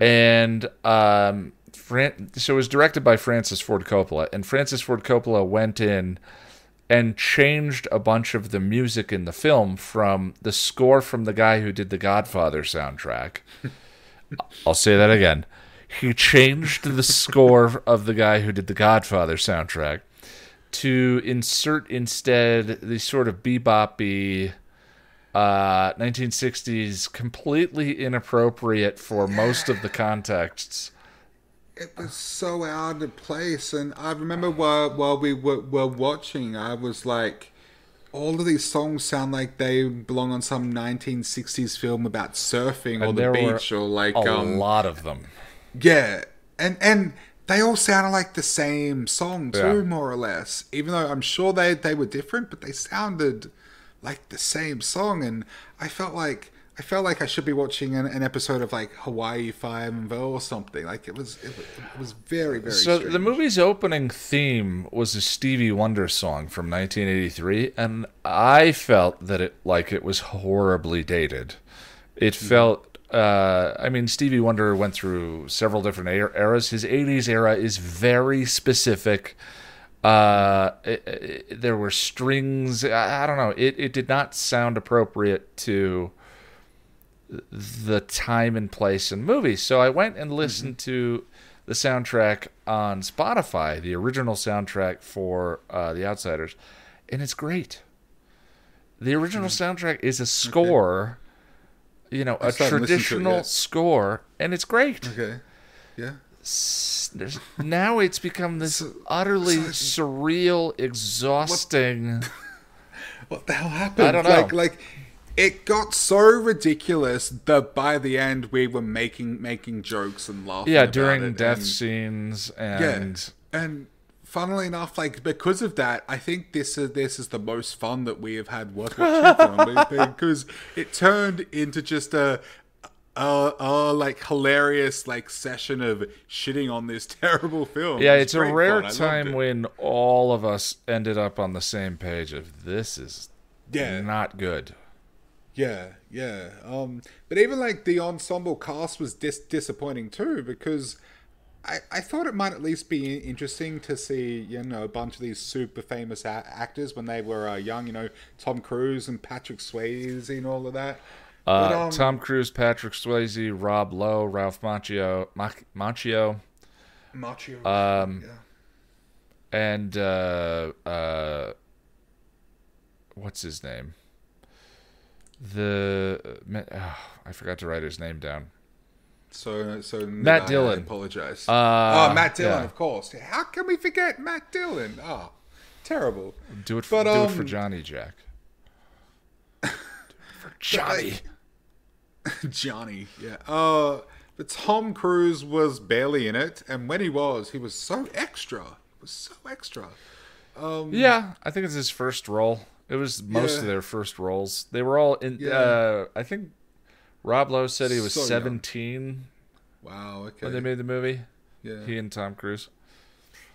And um, Fran- so it was directed by Francis Ford Coppola, and Francis Ford Coppola went in and changed a bunch of the music in the film from the score from the guy who did the Godfather soundtrack. I'll say that again. He changed the score of the guy who did the Godfather soundtrack to insert instead the sort of beboppy uh, 1960s, completely inappropriate for most of the contexts. it was so out of place and i remember while, while we were, were watching i was like all of these songs sound like they belong on some 1960s film about surfing or the beach or like A um lot of them. Yeah and and they all sounded like the same song too Yeah. more or less even though i'm sure they they were different but they sounded like the same song and i felt like I felt like I should be watching an, an episode of like Hawaii Five or something. Like it was, it, was- it was very, very. So strange. the movie's opening theme was a Stevie Wonder song from 1983, and I felt that it like it was horribly dated. It mm-hmm. felt. Uh, I mean, Stevie Wonder went through several different er- eras. His 80s era is very specific. Uh, it- it- there were strings. I, I don't know. It, it did not sound appropriate to the time and place and movies. So I went and listened to the soundtrack on Spotify, the original soundtrack for uh, The Outsiders, and it's great. The original soundtrack is a score, you know, a haven't listened to it traditional score, and it's great. okay, yeah. There's- now it's become this utterly surreal, exhausting. What the hell happened? I don't Like, know. like like it got so ridiculous that by the end we were making making jokes and laughing. Yeah, during death and- scenes Yeah, and and funnily enough, like because of that, I think this is this is the most fun that we have had watching film because it turned into just a. A, a like hilarious like session of shitting on this terrible film. Yeah, It was it's a rare fun. I loved time when all of us ended up on the same page of this is Yeah. not good. Yeah, yeah. Um, but even like the ensemble cast was dis- disappointing too because I, I thought it might at least be interesting to see you know a bunch of these super famous a- actors when they were uh, young. You know Tom Cruise and Patrick Swayze and all of that. Uh, But, um, Tom Cruise, Patrick Swayze, Rob Lowe, Ralph Macchio, Mac- Macchio, Macho. um, yeah. and uh, uh, what's his name? The oh, I forgot to write his name down. So so Matt I, Dillon. I apologize. Uh, oh, Matt Dillon, yeah. of course. How can we forget Matt Dillon? Oh, terrible. Do it for But, do it for um, Johnny Jack. For Johnny. Johnny, yeah. Uh, but Tom Cruise was barely in it, and when he was, he was so extra. He was so extra. Yeah, I think it's his first role. It was most Yeah. of their first roles. They were all in. Yeah. Uh, I think Rob Lowe said he was So young. 17 Wow. Okay. when they made the movie. yeah. He and Tom Cruise.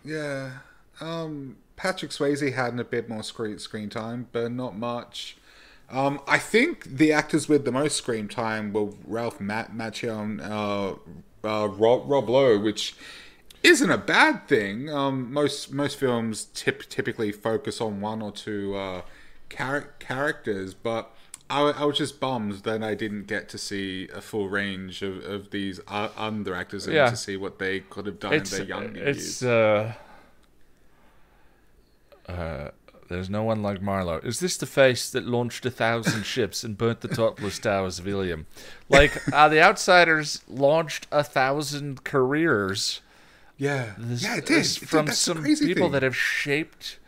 Yeah. Um, Patrick Swayze had a bit more screen screen time, but not much. Um, I think the actors with the most screen time were Ralph Matt Macchio and uh, uh, Rob, Rob Lowe, which isn't a bad thing. Um, most most films tip, typically focus on one or two uh, char- characters, but I, I was just bummed that I didn't get to see a full range of, of these uh, under actors and Yeah. to see what they could have done It's in their younger it's years. uh, uh, there's no one like Marlowe. Is this the face that launched a thousand ships and burnt the topless towers of Ilium? Like, uh, the Outsiders launched a thousand careers. yeah, This, yeah, it did. It from some people thing. that have shaped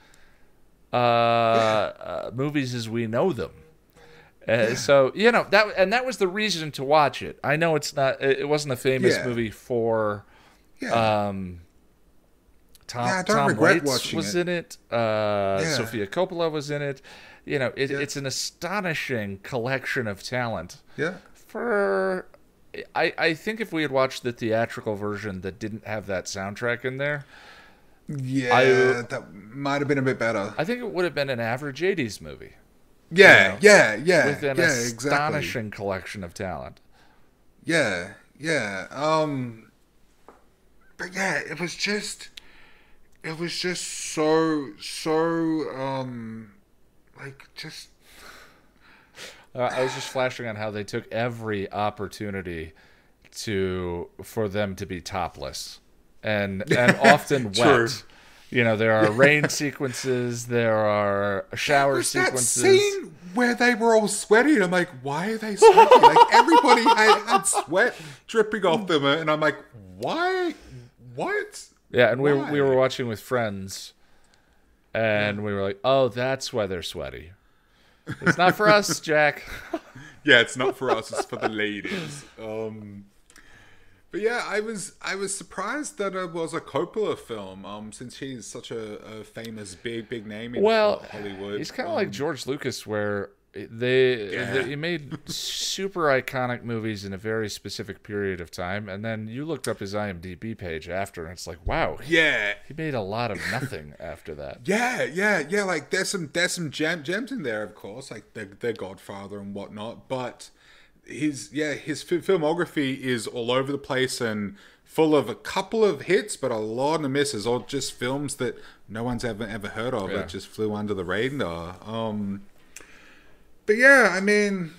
uh, uh, movies as we know them. Uh, So you know that, and that was the reason to watch it. I know it's not; it wasn't a famous Yeah. movie for yeah. um, Tom. Yeah, I don't Tom regret Waits watching was it. in it. Uh, Yeah. Sofia Coppola was in it. You know, it, it's an astonishing collection of talent. yeah, For I, I think if we had watched the theatrical version that didn't have that soundtrack in there, yeah. I- that might have been a bit better. I think it would have been an average '80s movie Yeah, know, yeah, yeah, with an yeah. Exactly. astonishing collection of talent. Yeah, yeah. Um but yeah, it was just it was just so so um like just Uh, I was just flashing on how they took every opportunity to for them to be topless, and and often wet. You know, there are rain sequences, there are shower that sequences. scene where they were all sweaty and I'm like, why are they sweaty? like everybody had, had sweat dripping off them and I'm like, why what? Yeah, and we we were watching with friends, and we were like, "Oh, that's why they're sweaty." It's not for us, Jack. Yeah, it's not for us, it's for the ladies. Um but yeah, I was I was surprised that it was a Coppola film, um, since he's such a, a famous big big name in Well, Hollywood. he's kind of Um, like George Lucas, where they, Yeah. they he made super iconic movies in a very specific period of time, and then you looked up his IMDb page after, and it's like, wow, Yeah, he made a lot of nothing after that. yeah, yeah, yeah. Like there's some there's some gem, gems in there, of course, like the the Godfather and whatnot. But his yeah his filmography is all over the place and full of a couple of hits, but a lot of misses, or just films that no one's ever ever heard of Yeah. that just flew under the radar. Um, but yeah, I mean.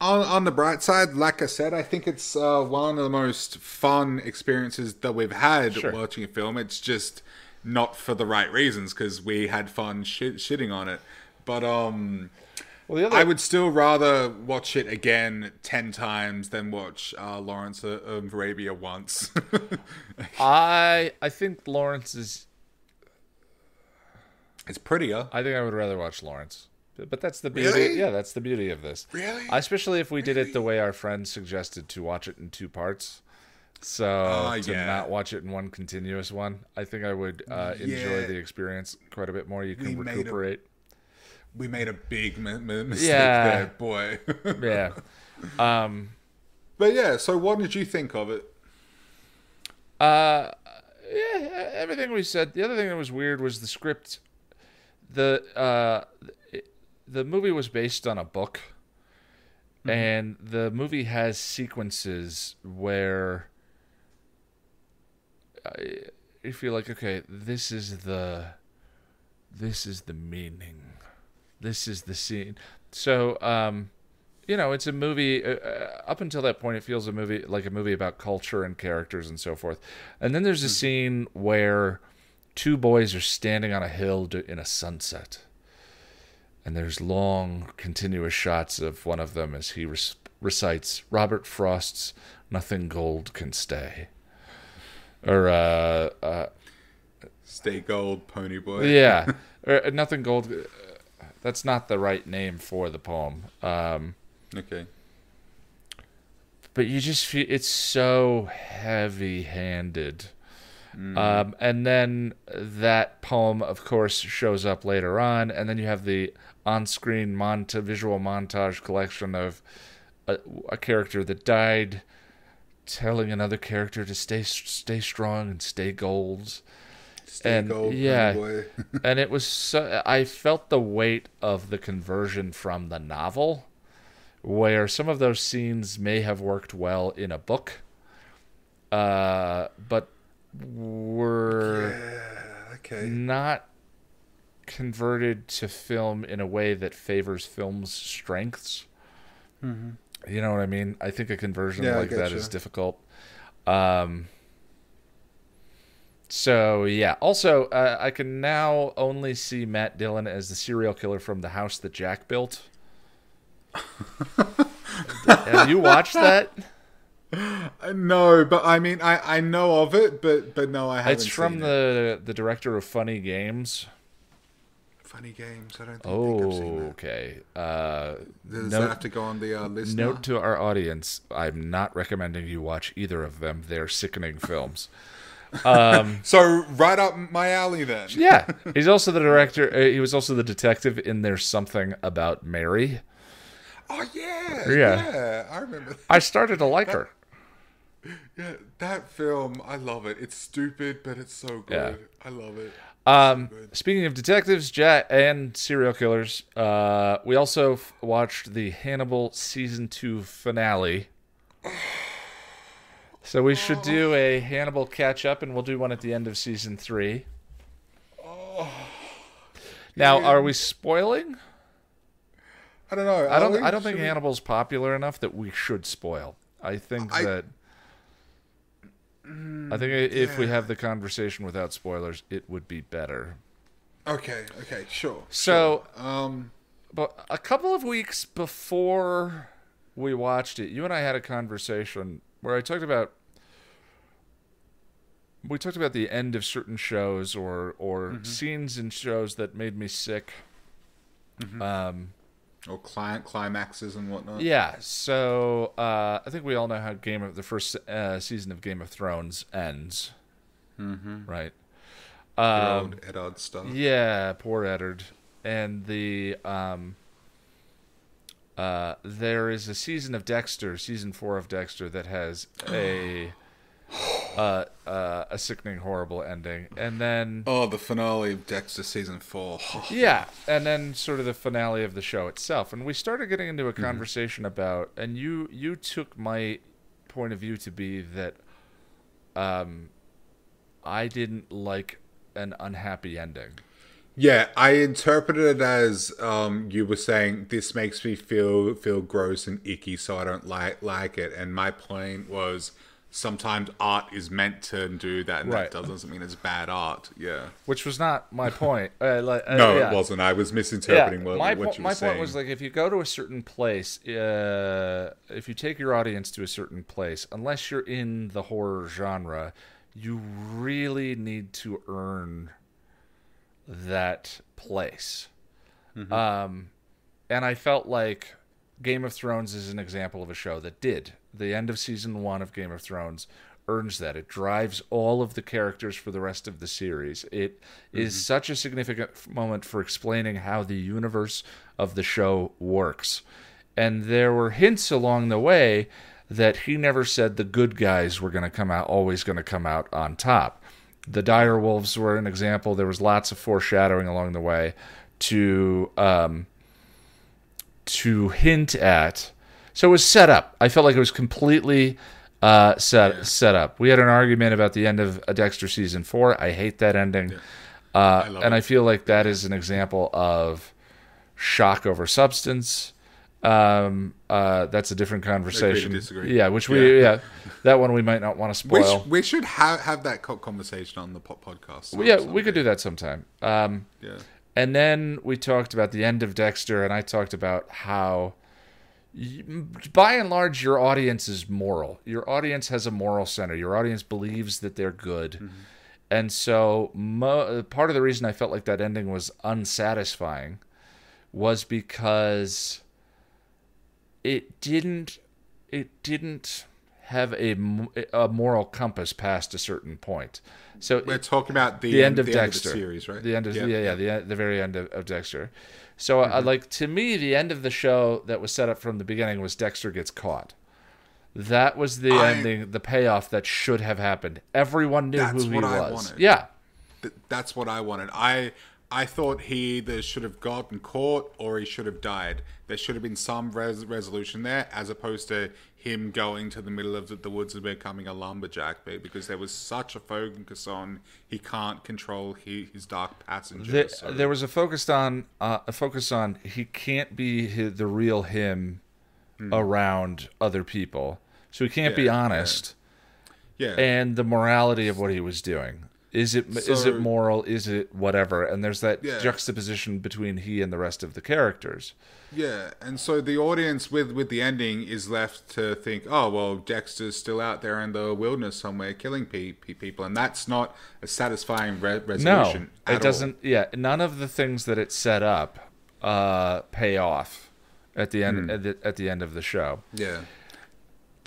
On, on the bright side, like I said, I think it's uh, one of the most fun experiences that we've had Sure. watching a film. It's just not for the right reasons because we had fun shit, shitting on it. But um, Well, the other I would still rather watch it again ten times than watch uh, Lawrence of Arabia once. I I think Lawrence is. it's prettier. I think I would rather watch Lawrence, but that's the beauty. Really? Yeah, that's the beauty of this. Really? Especially if we did it the way our friend suggested to watch it in two parts. So Ah, to yeah. not watch it in one continuous one, I think I would uh, enjoy Yeah. the experience quite a bit more. You can We recuperate. We made a big mi- mi- mistake Yeah. there, boy. yeah. Um. but yeah, so what did you think of it? Uh. Yeah. Everything we said. The other thing that was weird was the script. The uh, the movie was based on a book, and the movie has sequences where I, you feel like okay, this is the this is the meaning, this is the scene. So, um, you know, it's a movie. Uh, uh, up until that point, it feels a movie like a movie about culture and characters and so forth. And then there's a scene where two boys are standing on a hill do- in a sunset, and there's long, continuous shots of one of them as he rec- recites Robert Frost's "Nothing Gold Can Stay," or uh, uh, Stay gold, Ponyboy. yeah, or, uh, "Nothing Gold." That's not the right name for the poem. Um, Okay. but you just feel it's so heavy-handed. Um, and then that poem, of course, shows up later on, and then you have the on-screen monta- visual montage collection of a, a character that died, telling another character to stay stay strong and stay gold. And, yeah. and it was so I felt the weight of the conversion from the novel, where some of those scenes may have worked well in a book, uh, but were Yeah. Okay. not converted to film in a way that favors film's strengths. You know what I mean? I think a conversion Yeah, like that getcha. is difficult. Um, so yeah. Also, uh, I can now only see Matt Dillon as the serial killer from the house that Jack built. Have you watched that? Uh, No, but I mean, I, I know of it, but but no, I haven't. It's from seen it. the the director of Funny Games. Funny Games. I don't think I've seen Oh, that. okay. Uh, Does note- that have to go on the uh, list? now? Note to our audience: I'm not recommending you watch either of them. They're sickening films. So right up my alley then. Yeah, he's also the director. Uh, he was also the detective in There's Something About Mary. Oh yeah, Yeah. yeah, I remember. That. I started to like her. Yeah, that film, I love it. It's stupid, but it's so good. Yeah. I love it. Um, speaking of detectives, Jack, and serial killers, uh, we also f- watched the Hannibal season two finale. So we should do a Hannibal catch up, and we'll do one at the end of season three. Now, are we spoiling? I don't know. I don't. we? I don't think Should we- Hannibal's popular enough that we should spoil. I think I- that. I think i if we have the conversation without spoilers, it would be better. Okay. Okay. Sure. So, sure. um, but a couple of weeks before we watched it, you and I had a conversation where I talked about we talked about the end of certain shows or or scenes in shows that made me sick. Um, or client climaxes and whatnot. Yeah, so uh, I think we all know how Game of the first uh, season of Game of Thrones ends, mm-hmm. right? The Um, old Eddard stuff. yeah, poor Eddard, and the um, uh, there is a season of Dexter, season four of Dexter, that has a uh, uh, a sickening, horrible ending, and then Oh, the finale of Dexter season four. Yeah, and then sort of the finale of the show itself, and we started getting into a conversation about, and you you took my point of view to be that, um, I didn't like an unhappy ending. Yeah, I interpreted it as um, you were saying this makes me feel feel gross and icky, so I don't like like it. And my point was sometimes art is meant to do that, and Right. that doesn't mean it's bad art. Yeah. Which was not my point. Uh, like, uh, No, yeah. it wasn't. I was misinterpreting what, my what po- you my saying. point was like if you go to a certain place, uh, if you take your audience to a certain place, unless you're in the horror genre, you really need to earn that place. Mm-hmm. Um, and I felt like Game of Thrones is an example of a show that did. The end of season one of Game of Thrones earns that. It drives all of the characters for the rest of the series. It is Mm-hmm. such a significant moment for explaining how the universe of the show works. And there were hints along the way that he never said the good guys were going to come out, always going to come out on top. The dire wolves were an example. There was lots of foreshadowing along the way to um, to hint at. So it was set up. I felt like it was completely uh, set set up. We had an argument about the end of Dexter season four. I hate that ending, uh, love and it. I feel like that is an example of shock over substance. Um, uh, that's a different conversation. Yeah, which we yeah. Yeah. that one we might not want to we, spoil. sh- we should have have that conversation on the po- podcast. yeah, we could do that sometime. Um, Yeah. And then we talked about the end of Dexter, and I talked about how, by and large, your audience is moral. Your audience has a moral center. Your audience believes that they're good. Mm-hmm. And so, mo- part of the reason I felt like that ending was unsatisfying was because it didn't it didn't have a, a moral compass past a certain point. So We're talking about the, the end of the Dexter the series, right? The end of yeah, yeah, the the very end of, of Dexter. So Mm-hmm. I like to me, the end of the show that was set up from the beginning was Dexter gets caught. That was the I- ending, the payoff that should have happened. Everyone knew who he what I was. wanted. Yeah, Th- that's what I wanted. I I thought he either should have gotten caught or he should have died. There should have been some res- resolution there, as opposed to him going to the middle of the, the woods and becoming a lumberjack, be- because there was such a focus on he can't control he, his dark passenger. The, so- There was a focus on uh, a focus on he can't be hi the real him around other people, so he can't be. Yeah, yeah. honest. yeah, And the morality of what he was doing is it is So- it moral? Is it whatever? And there's that Yeah. juxtaposition between he and the rest of the characters. Yeah, and so the audience with with the ending is left to think, oh well, Dexter's still out there in the wilderness somewhere killing pe- pe- people, and that's not a satisfying re- No, resolution. at it doesn't. Yeah, none of the things that it set up uh, pay off at the end Hmm. at, the, at the end of the show. Yeah.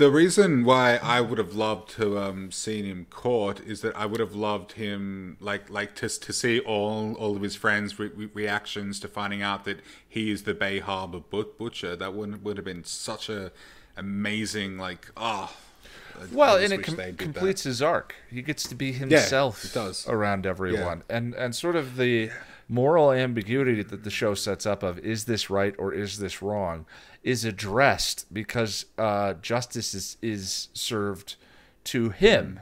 The reason why I would have loved to um seen him caught is that I would have loved him like like to to see all all of his friends' re- re- reactions to finding out that he is the Bay Harbor but- butcher. That would would have been such a amazing like ah. I Well, and it com- did that. completes his arc. He gets to be himself it does. around everyone, and and sort of the moral ambiguity that the show sets up of is this right or is this wrong is addressed because uh, justice is is served to him.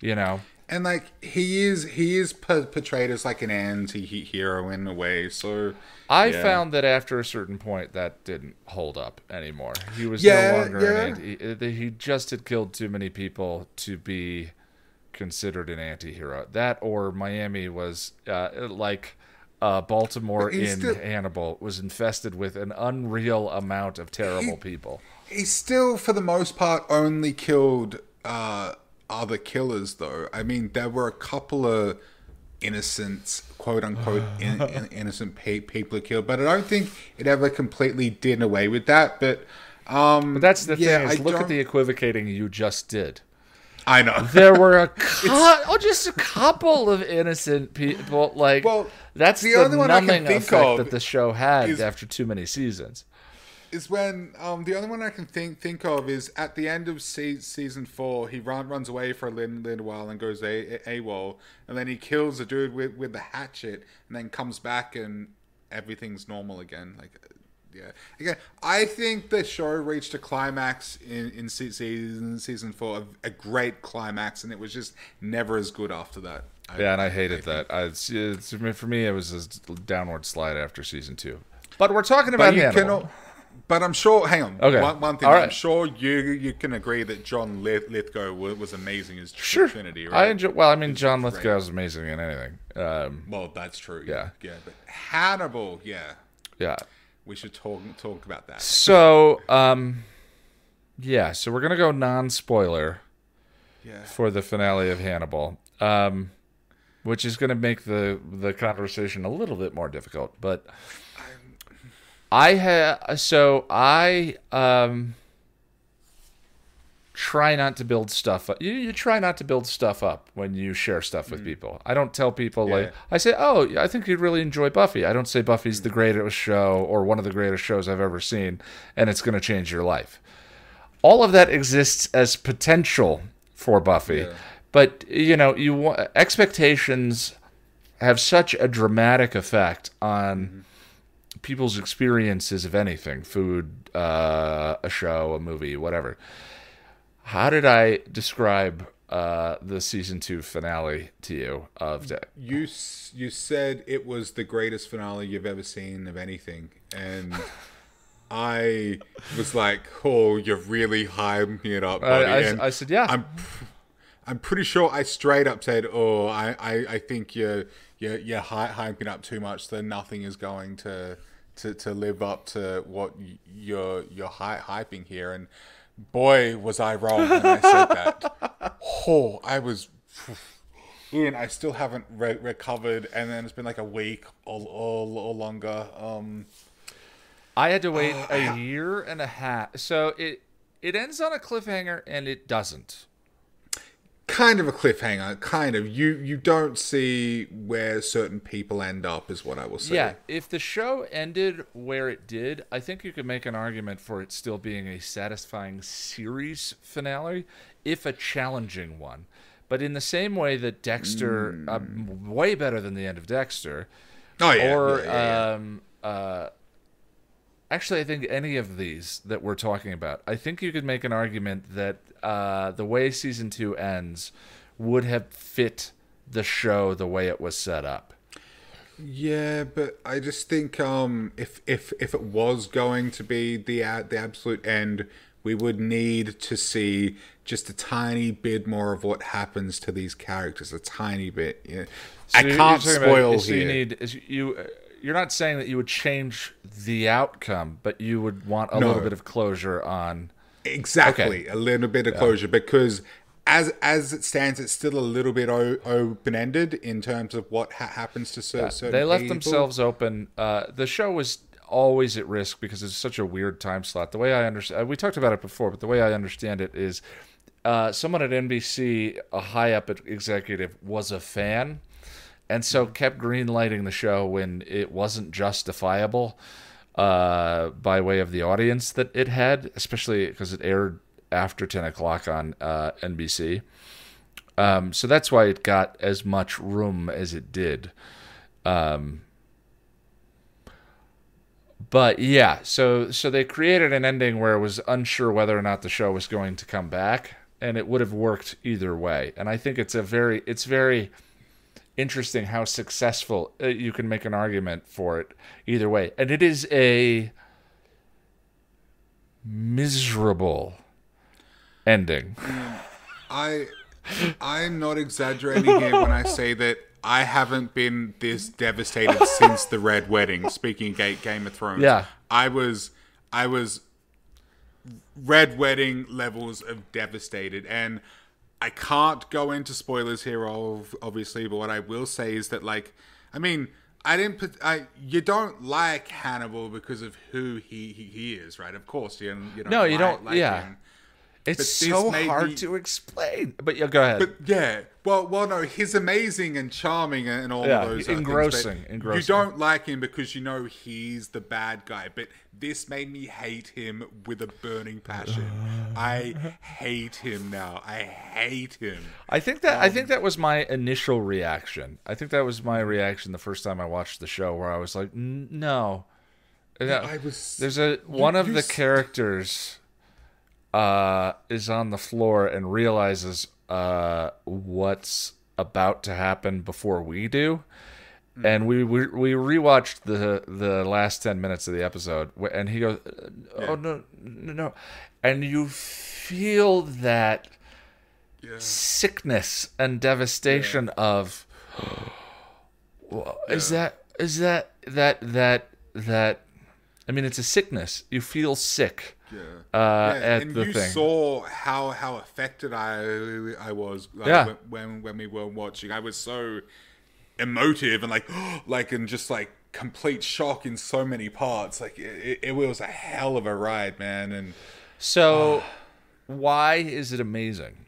You know, And like he is, he is portrayed as like an anti-hero in a way. So I Yeah. found that after a certain point that didn't hold up anymore. He was Yeah, no longer yeah. an anti. He just had killed too many people to be considered an anti-hero. That or Miami was uh, like uh, Baltimore in still- Hannibal was infested with an unreal amount of terrible He- people. he still, for the most part, only killed uh, other killers. Though I mean, there were a couple of innocent, quote unquote, in, in, innocent pe- people killed, but I don't think it ever completely did away with that. But um, But that's the yeah, thing is I look at the equivocating you just did. I know. There were a cou- oh, just a couple of innocent people. Like Well, that's the the, only one I can think of that the show had is- after too many seasons. is when um, the only one I can think think of is at the end of se- season four, he run, runs away for a little, little while and goes a- a- AWOL, and then he kills a dude with, with the hatchet, and then comes back and everything's normal again. Like, yeah, again, I think the show reached a climax in in season season four, a, a great climax, and it was just never as good after that. I- Yeah, and I hated that. I, it's, it's, for me, it was a downward slide after season two. But we're talking about But you cannot. But I'm sure. Hang on. Okay. One, one thing. All I'm sure you you can agree that John Lith- Lithgow was, amazing as Sure. Trinity, I right? enjoy. Well, I mean, John Lithgow is amazing in anything. Um, well, that's true. Yeah. Yeah. But Hannibal. Yeah. yeah. We should talk talk about that. So, um, yeah. So we're gonna go non-spoiler Yeah. for the finale of Hannibal, um, which is gonna make the the conversation a little bit more difficult. But I have so I um try not to build stuff up. You, you try not to build stuff up when you share stuff with mm. people. I don't tell people like I say, "Oh, I think you'd really enjoy Buffy." I don't say Buffy's the mm. greatest show or one of the greatest shows I've ever seen and it's going to change your life. All of that exists as potential for Buffy. Yeah. But, you know, you wa- expectations have such a dramatic effect on mm-hmm. people's experiences of anything food uh, a show a movie whatever how did i describe uh, the season two finale to you of De- You you said it was the greatest finale you've ever seen of anything, and I was like, "Oh, you're really hyping it up, I, buddy." I, and I said yeah I'm I'm pretty sure I straight up said, "Oh, I, I, I think you're you're you're hyping up too much. That nothing is going to to, to live up to what you're you're hyping here." And boy, was I wrong when I said that. Oh, I was. Ian, I still haven't re- recovered, and then it's been like a week or, or, or longer. Um, i had to wait Uh, a year and a half so it it ends on a cliffhanger and it doesn't kind of a cliffhanger, kind of. You you don't see where certain people end up, is what I will say. Yeah, if the show ended where it did, I think you could make an argument for it still being a satisfying series finale, if a challenging one. But in the same way that Dexter, uh, way better than the end of Dexter, Oh yeah, or yeah, yeah, yeah. um uh actually i think any of these that we're talking about i think you could make an argument that uh the way season two ends would have fit the show the way it was set up Yeah, but I just think um, if if if it was going to be the uh, the absolute end, we would need to see just a tiny bit more of what happens to these characters, a tiny bit. Yeah. I So you're- can't spoil about, so here. you need is you you're not saying that you would change the outcome but you would want a No. little bit of closure on Exactly, a little bit of closure because as as it stands, it's still a little bit o- open ended in terms of what ha- happens to cer- certain. they left people. themselves open. Uh, the show was always at risk because it's such a weird time slot. The way I understand, we talked about it before, but the way I understand it is, uh, someone at NBC, a high up executive, was a fan, and so kept greenlighting the show when it wasn't justifiable uh, by way of the audience that it had, especially because it aired after ten o'clock on uh, NBC. Um, so that's why it got as much room as it did. Um, but yeah, so so they created an ending where it was unsure whether or not the show was going to come back, and it would have worked either way. And I think it's a very it's very interesting how successful uh, you can make an argument for it either way. And it is a miserable ending. I I'm not exaggerating here when I say that I haven't been this devastated since the Red Wedding. Speaking of Game of Thrones, Yeah. I was I was Red Wedding levels of devastated, and I can't go into spoilers here, obviously, but what I will say is that like I mean. I didn't. put- I you don't like Hannibal because of who he, he, he is, right? Of course, you, you don't. No, you like- don't- Like yeah. him. It's so hard me- to explain. But yeah, go ahead. But yeah, well, well, no, he's amazing and charming and all Yeah, those engrossing, things, engrossing. You don't like him because you know he's the bad guy, but this made me hate him with a burning passion. I hate him now. I hate him. I think that I Um, think that was my initial reaction. I think that was my reaction the first time I watched the show, where I was like, "No." No. I was. There's a one of you the characters uh, is on the floor and realizes uh, what's about to happen before we do. And we, we we rewatched the the last ten minutes of the episode, and he goes, "Oh no, no, no," and you feel that Yeah. sickness and devastation of Well, is that is that that that that I mean it's a sickness. You feel sick Yeah. uh, Yeah, at and the you thing. saw how how affected I I was like, Yeah. when, when we were watching. I was so emotive and like like and just like complete shock in so many parts. Like it, it was a hell of a ride, man. And so why is it amazing?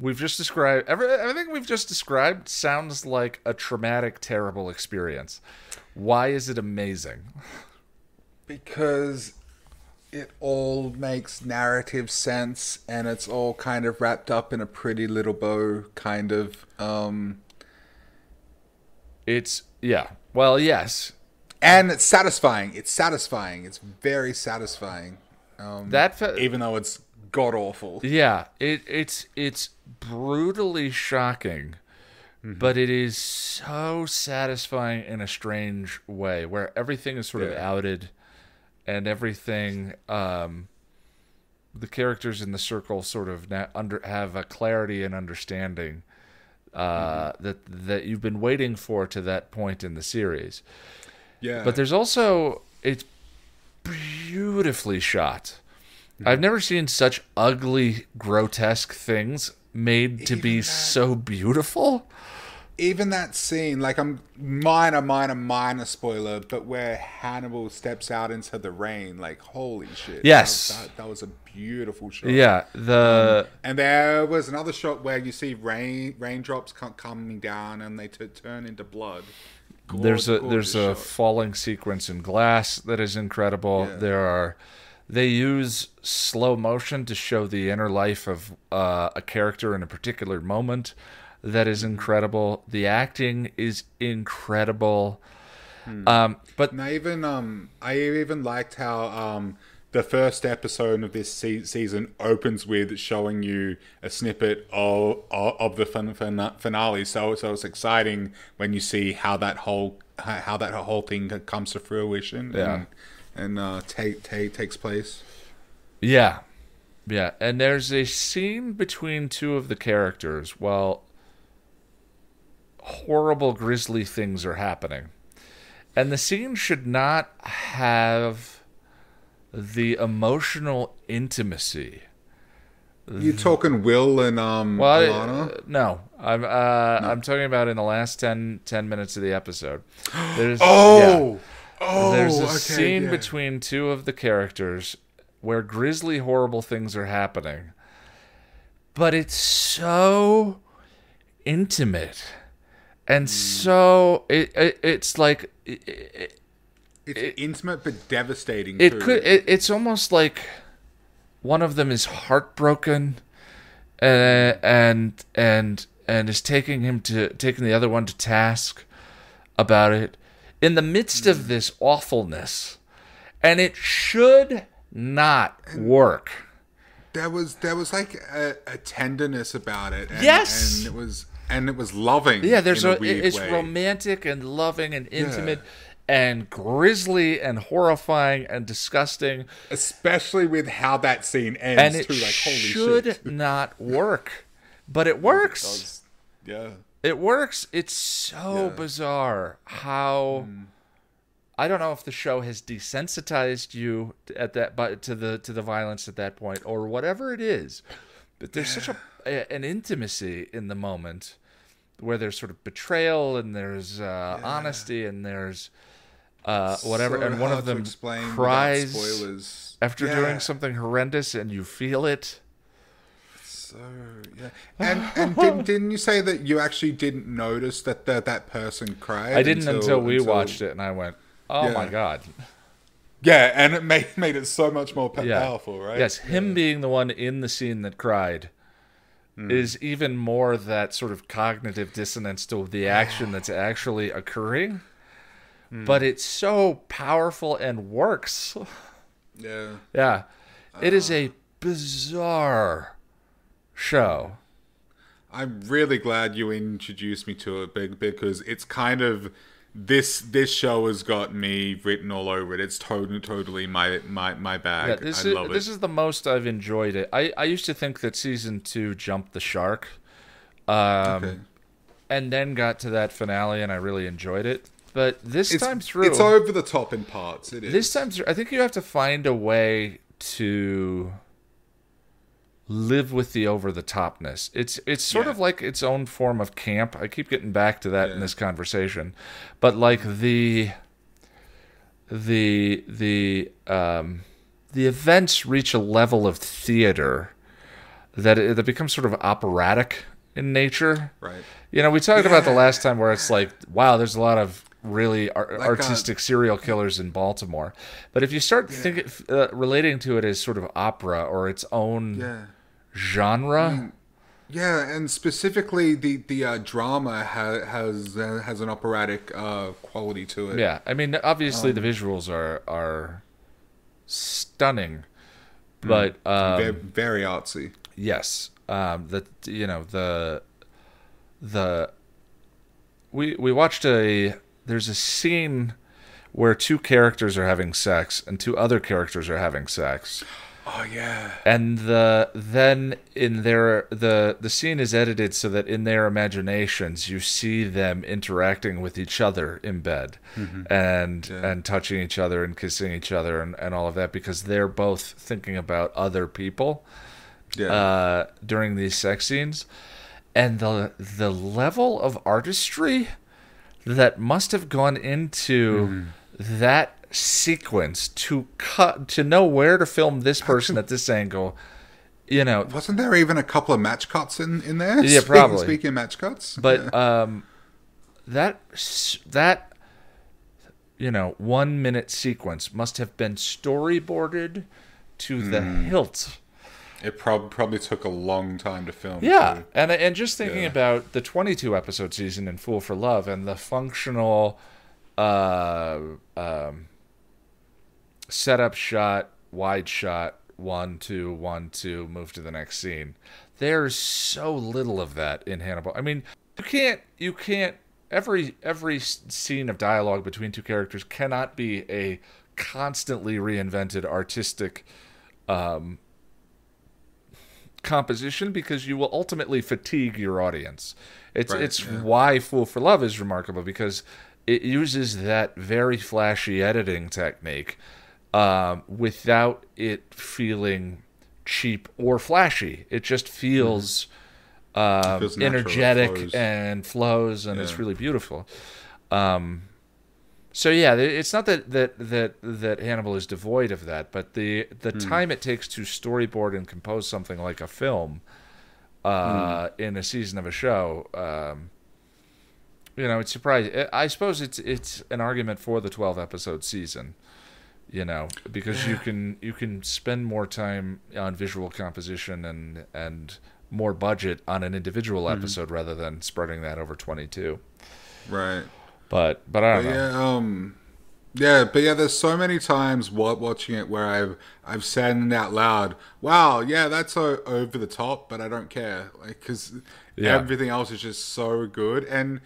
We've just described every, everything we've just described sounds like a traumatic, terrible experience. Why is it amazing? because it all makes narrative sense and it's all kind of wrapped up in a pretty little bow kind of um It's yeah. Well, yes. and it's satisfying it's satisfying it's very satisfying um That fe- even though it's god awful Yeah, it it's it's brutally shocking, but it is so satisfying in a strange way, where everything is sort of Yeah. outed, and everything. Um, the characters in the circle sort of na- under have a clarity and understanding uh, that that you've been waiting for to that point in the series. yeah But there's also it's beautifully shot. I've never seen such ugly, grotesque things made to be that- so beautiful. Even that scene like i'm minor minor minor spoiler but where hannibal steps out into the rain like holy shit Yes. that, that, that was a beautiful shot Yeah, the And there was another shot where you see rain raindrops coming down and they t- turn into blood. there's a Gorgeous there's a shot. falling sequence in glass that is incredible. Yeah. There are they use slow motion to show the inner life of uh, a character in a particular moment that is incredible. The acting is incredible. Um, but And I even um I even liked how um the first episode of this se- season opens with showing you a snippet of of, of the fin- fin- finale. So so it's exciting when you see how that whole how that whole thing comes to fruition. Yeah. And, and uh, take take takes place. Yeah. Yeah. And there's a scene between two of the characters while horrible, grisly things are happening. And the scene should not have the emotional intimacy. You talking Will and um Well, Alana? uh, no. I'm uh, I'm talking about in the last 10, 10 minutes of the episode. There's yeah. Oh, oh, There's a okay, scene yeah. between two of the characters where grisly, horrible things are happening, but it's so intimate and so it, it it's like it, it, It's intimate but devastating. it too. could it, it's almost like one of them is heartbroken uh, and and and is taking him to taking the other one to task about it in the midst of this awfulness and it should not work there was there was like a, a tenderness about it. And, Yes! and it was and it was loving. yeah there's a, a, it's way. romantic and loving and intimate and grisly and horrifying and disgusting especially with how that scene ends. and it too, like holy should shit. not work but it oh, works Yeah, It works. It's so Yeah. bizarre how hmm. I don't know if the show has desensitized you at that but to the to the violence at that point or whatever it is. But there's such a, a an intimacy in the moment where there's sort of betrayal and there's uh, honesty and there's uh, whatever So and one of them cries spoilers after Yeah. doing something horrendous and you feel it. So yeah, and and didn't, didn't you say that you actually didn't notice that that, that person cried? I didn't until, we watched it and I went, "Oh my god." Yeah, and it made made it so much more Yeah. powerful, right? Yes, him being the one in the scene that cried Hmm. is even more that sort of cognitive dissonance to the action that's actually occurring. Hmm. But it's so powerful and works. Yeah. yeah. It is Uh. a bizarre show. I'm really glad you introduced me to it big because it's kind of this this show has got me written all over it. It's totally totally my my my bag. Yeah, this I is love this it. is the most I've enjoyed it. I, I used to think that season two jumped the shark. Um Okay. and then got to that finale and I really enjoyed it. But this It's, time through it's over the top in parts. It is. This time, through, I think you have to find a way to live with the over the topness. It's it's sort Yeah. of like its own form of camp. I keep getting back to that in this conversation, but like the the the um the events reach a level of theater that it, that becomes sort of operatic in nature. right. You know, we talked about the last time where it's like, wow, there's a lot of really ar- Like, uh, artistic serial killers in Baltimore. But if you start thinking, uh, relating to it as sort of opera or its own Yeah. genre, Yeah, and specifically the the uh, drama ha- has uh, has an operatic uh, quality to it. yeah. I mean, obviously Um, the visuals are are stunning, but um, Ve- very artsy. Yes. Um that you know, the the we we watched a there's a scene where two characters are having sex and two other characters are having sex. Oh yeah. And the then in their the the scene is edited so that in their imaginations you see them interacting with each other in bed and Yeah. and touching each other and kissing each other and, and all of that because they're both thinking about other people Yeah. uh, during these sex scenes, and the the level of artistry that must have gone into that sequence to cut to know where to film this person at this angle. You know, Wasn't there even a couple of match cuts in, in there? Yeah, Speaking- probably. Speaking of match cuts. but um, that that you know one minute sequence must have been storyboarded to the hilt. It prob- probably took a long time to film. Yeah, too. and and just thinking Yeah. about the 22 episode season in Fool for Love and the functional uh, um, setup shot, wide shot, one, two, one, two, move to the next scene. There's so little of that in Hannibal. I mean, you can't, you can't. Every every scene of dialogue between two characters cannot be a constantly reinvented artistic um, composition because you will ultimately fatigue your audience. It's Right, it's yeah. why Fool for Love is remarkable because it uses that very flashy editing technique um, without it feeling cheap or flashy. It just feels, um, Mm-hmm. feels natural, it energetic flows. and flows, and it's really beautiful. Um, so yeah, it's not that, that that that Hannibal is devoid of that, but the the Hmm. time it takes to storyboard and compose something like a film uh, Hmm. in a season of a show, um, you know, it's surprising. I suppose it's it's an argument for the twelve episode season, you know, because you can you can spend more time on visual composition and and more budget on an individual Mm-hmm. episode rather than spreading that over twenty two. Right. But but I don't know. yeah, um, yeah, but yeah, there's so many times wa- watching it where I've I've said out loud, "Wow, yeah, that's so over the top," but I don't care, like because Yeah. everything else is just so good, and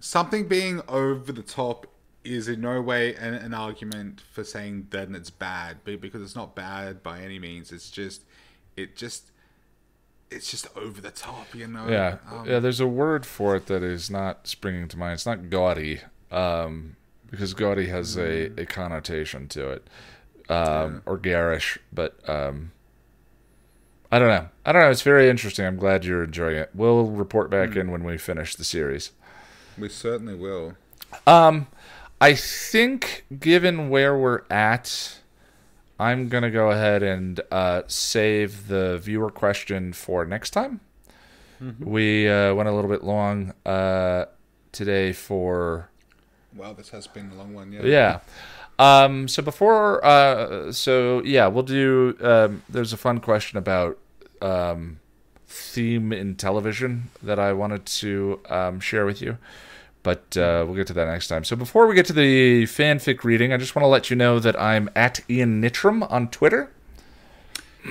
something being over the top is in no way an, an argument for saying then it's bad, be- because it's not bad by any means. It's just, it just, it's just over the top, you know. Yeah, Um, yeah. There's a word for it that is not springing to mind. It's not gaudy, um, because gaudy has a, a connotation to it, um, or garish. But um, I don't know. I don't know. It's very interesting. I'm glad you're enjoying it. We'll report back in when we finish the series. we certainly will. Um, I think given where we're at, I'm gonna go ahead and uh, save the viewer question for next time. We uh, went a little bit long uh, today for Wow, this has been a long one. Yeah. yeah. Um, so before, uh, so yeah, we'll do. Um, there's a fun question about um, theme in television that I wanted to um, share with you, but uh, we'll get to that next time. So before we get to the fanfic reading, I just want to let you know that I'm at Ian Nitram on Twitter.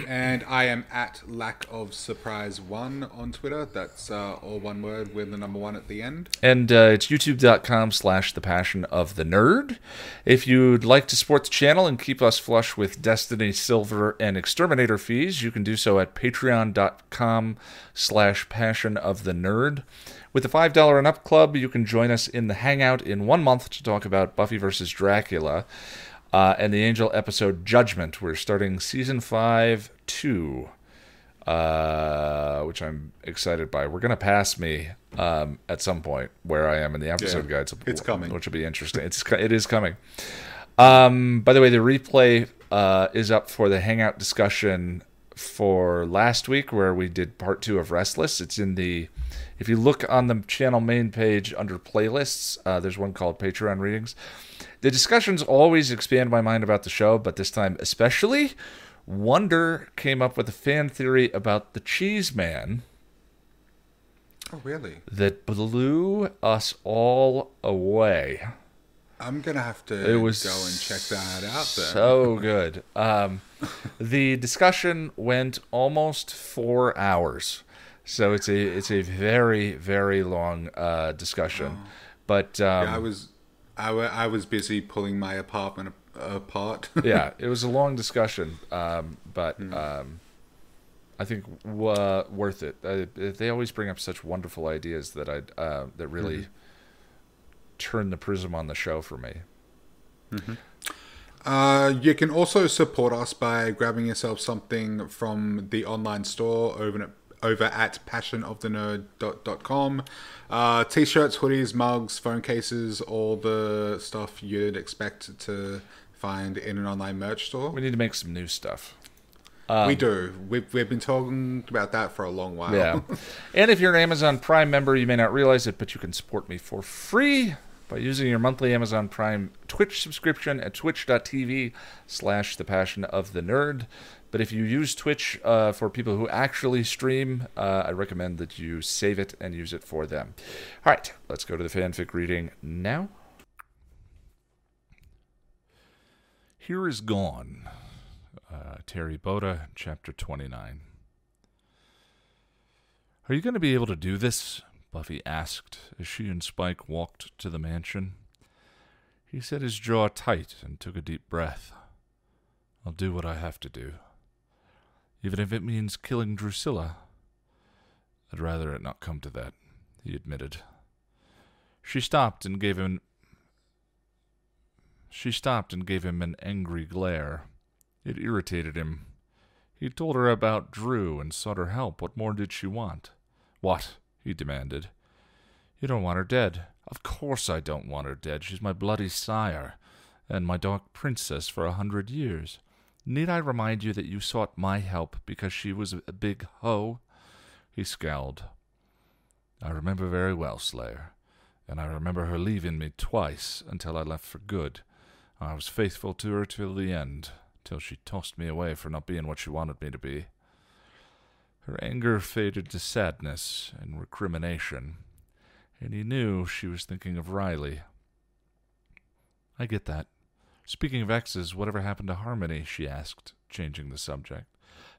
And I am at lack of surprise one on Twitter. That's uh, all one word with the number one at the end. And uh, it's youtube.com slash the passion of the nerd. If you'd like to support the channel and keep us flush with Destiny, Silver, and Exterminator fees, you can do so at patreon.com slash passion of the nerd. With the $5 and up club, you can join us in the Hangout in one month to talk about Buffy versus Dracula uh, and the Angel episode Judgment. We're starting season 5 2 uh, which I'm excited by. We're gonna pass me um, at some point where I am in the episode Yeah, guides. it's coming. which will be interesting. It's it is coming. Um, by the way, the replay uh, is up for the hangout discussion for last week where we did part two of Restless. It's in the if you look on the channel main page under playlists, uh, there's one called Patreon readings. The discussions always expand my mind about the show, but this time especially. Wonder came up with a fan theory about the Cheese Man Oh, really? that blew us all away. I'm gonna have to It was go and check that out. Then. so good. Um, the discussion went almost four hours, so it's a it's a very very long uh, discussion. But um, yeah, I was, I, was busy pulling my apartment apart. yeah, it was a long discussion, um, but Hmm. um, I think uh, worth it. Uh, they always bring up such wonderful ideas that I uh, that really Mm-hmm. turn the prism on the show for me. Uh, you can also support us by grabbing yourself something from the online store over at, over at passionofthenerd.com. Uh, t-shirts, hoodies, mugs, phone cases, all the stuff you'd expect to find in an online merch store. We need to make some new stuff. we do. We've, we've been talking about that for a long while. Yeah. and if you're an Amazon Prime member, you may not realize it, but you can support me for free by using your monthly Amazon Prime Twitch subscription at twitch.tv slash the passion of the nerd. But if you use Twitch uh, for people who actually stream, uh, I recommend that you save it and use it for them. All right, let's go to the fanfic reading now. Here is Gone. Uh, Terri Botta, Chapter 29. Are you going to be able to do this? Buffy asked as she and Spike walked to the mansion. He set his jaw tight and took a deep breath. I'll do what I have to do. Even if it means killing Drusilla. I'd rather it not come to that, he admitted. She stopped and gave him she stopped and gave him an angry glare. It irritated him. He told her about Dru and sought her help. What more did she want? What? he demanded. You don't want her dead. Of course I don't want her dead. She's my bloody sire, and my dark princess for a hundred years. Need I remind you that you sought my help because she was a big hoe? He scowled. I remember very well, Slayer, and I remember her leaving me twice until I left for good. I was faithful to her till the end, till she tossed me away for not being what she wanted me to be. Her anger faded to sadness and recrimination, and he knew she was thinking of Riley. I get that. Speaking of exes, whatever happened to Harmony? she asked, changing the subject.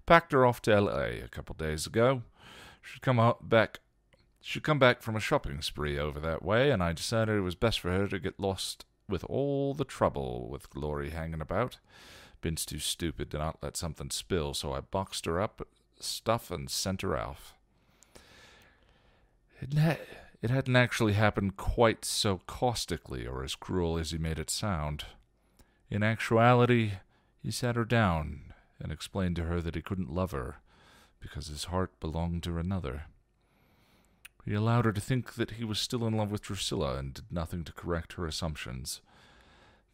Packed her off to L.A. a couple days ago. She'd come back. She'd come back from a shopping spree over that way, and I decided it was best for her to get lost with all the trouble with Glory hanging about. Been's too stupid to not let something spill, so I boxed her up, stuff, and sent her off. It, ha- it hadn't actually happened quite so caustically or as cruel as he made it sound. In actuality, he sat her down and explained to her that he couldn't love her because his heart belonged to another. He allowed her to think that he was still in love with Drusilla and did nothing to correct her assumptions.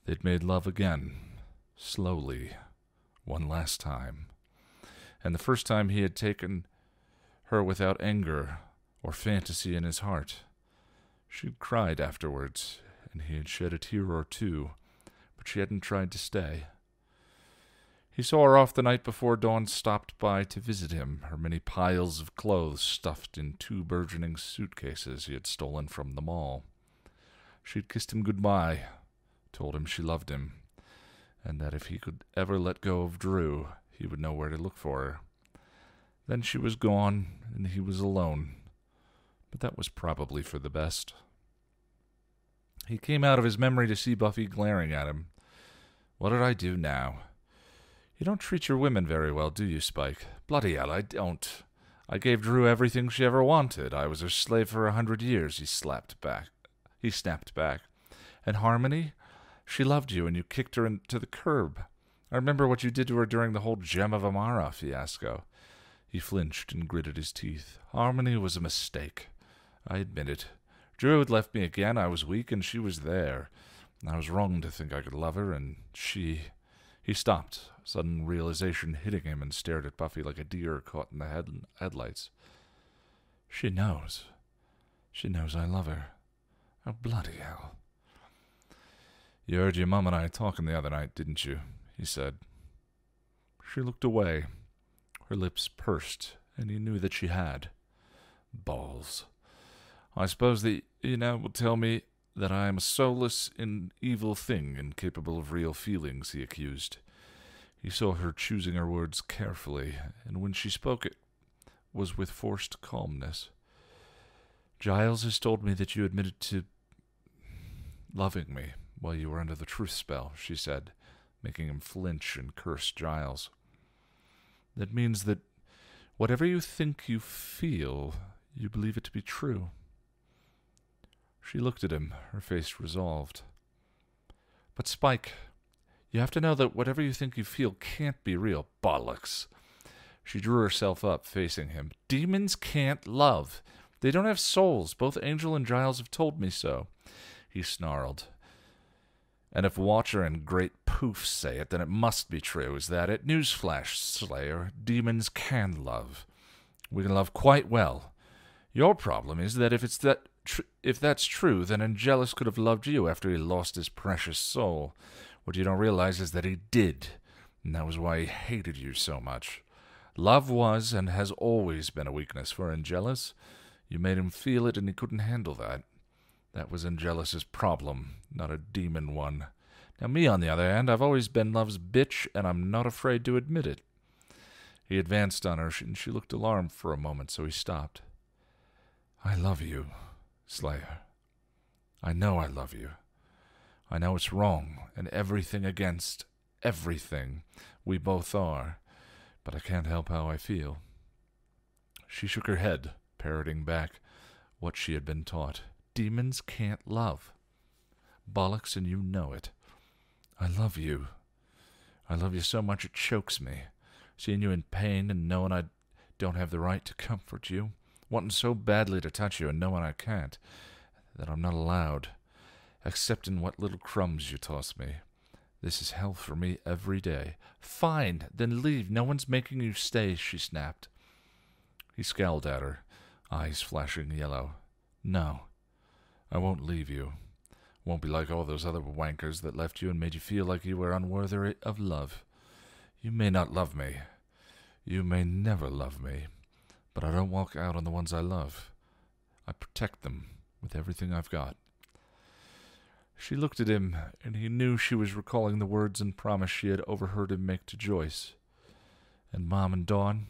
They'd made love again, slowly, one last time. And the first time he had taken her without anger or fantasy in his heart. She'd cried afterwards, and he had shed a tear or two, but she hadn't tried to stay. He saw her off the night before Dawn stopped by to visit him, her many piles of clothes stuffed in two burgeoning suitcases he had stolen from the mall. She had kissed him good-bye, told him she loved him, and that if he could ever let go of Dru, he would know where to look for her. Then she was gone, and he was alone. But that was probably for the best. He came out of his memory to see Buffy glaring at him. What did I do now? You don't treat your women very well, do you, Spike? Bloody hell, I don't. I gave Dru everything she ever wanted. I was her slave for a hundred years, he slapped back. He snapped back. And Harmony? She loved you, and you kicked her into the curb. I remember what you did to her during the whole Gem of Amara fiasco. He flinched and gritted his teeth. Harmony was a mistake. I admit it. Dru had left me again. I was weak, and she was there. I was wrong to think I could love her, and she. He stopped, sudden realization hitting him, and stared at Buffy like a deer caught in the head- headlights. She knows. She knows I love her. Oh, bloody hell. You heard your mum and I talking the other night, didn't you? he said. She looked away. Her lips pursed, and he knew that she had. Balls. I suppose that you now will tell me that I am a soulless and evil thing, incapable of real feelings, he accused. He saw her choosing her words carefully, and when she spoke it was with forced calmness. Giles has told me that you admitted to loving me while you were under the truth spell, she said, making him flinch and curse Giles. That means that whatever you think you feel, you believe it to be true. She looked at him, her face resolved. But Spike, you have to know that whatever you think you feel can't be real. Bollocks. She drew herself up, facing him. Demons can't love. They don't have souls. Both Angel and Giles have told me so. He snarled. And if Watcher and Great Poof say it, then it must be true. Is that it? Newsflash, Slayer. Demons can love. We can love quite well. Your problem is that if it's that tr- if that's true, then Angelus could have loved you after he lost his precious soul. What you don't realize is that he did, and that was why he hated you so much. Love was and has always been a weakness for Angelus. You made him feel it, and he couldn't handle that. That was Angelus's problem, not a demon one. Now, me, on the other hand, I've always been love's bitch, and I'm not afraid to admit it. He advanced on her, and she looked alarmed for a moment, so he stopped. I love you, Slayer. I know I love you. I know it's wrong, and everything against everything we both are, but I can't help how I feel. She shook her head, parroting back what she had been taught. Demons can't love. Bollocks, and you know it. I love you. I love you so much it chokes me. Seeing you in pain and knowing I don't have the right to comfort you. Wanting so badly to touch you and knowing I can't. That I'm not allowed. Accepting what little crumbs you toss me. This is hell for me every day. Fine, then leave. No one's making you stay, she snapped. He scowled at her, eyes flashing yellow. No, I won't leave you. Won't be like all those other wankers that left you and made you feel like you were unworthy of love. You may not love me. You may never love me. But I don't walk out on the ones I love. I protect them with everything I've got. She looked at him, and he knew she was recalling the words and promise she had overheard him make to Joyce. And Mom and Dawn?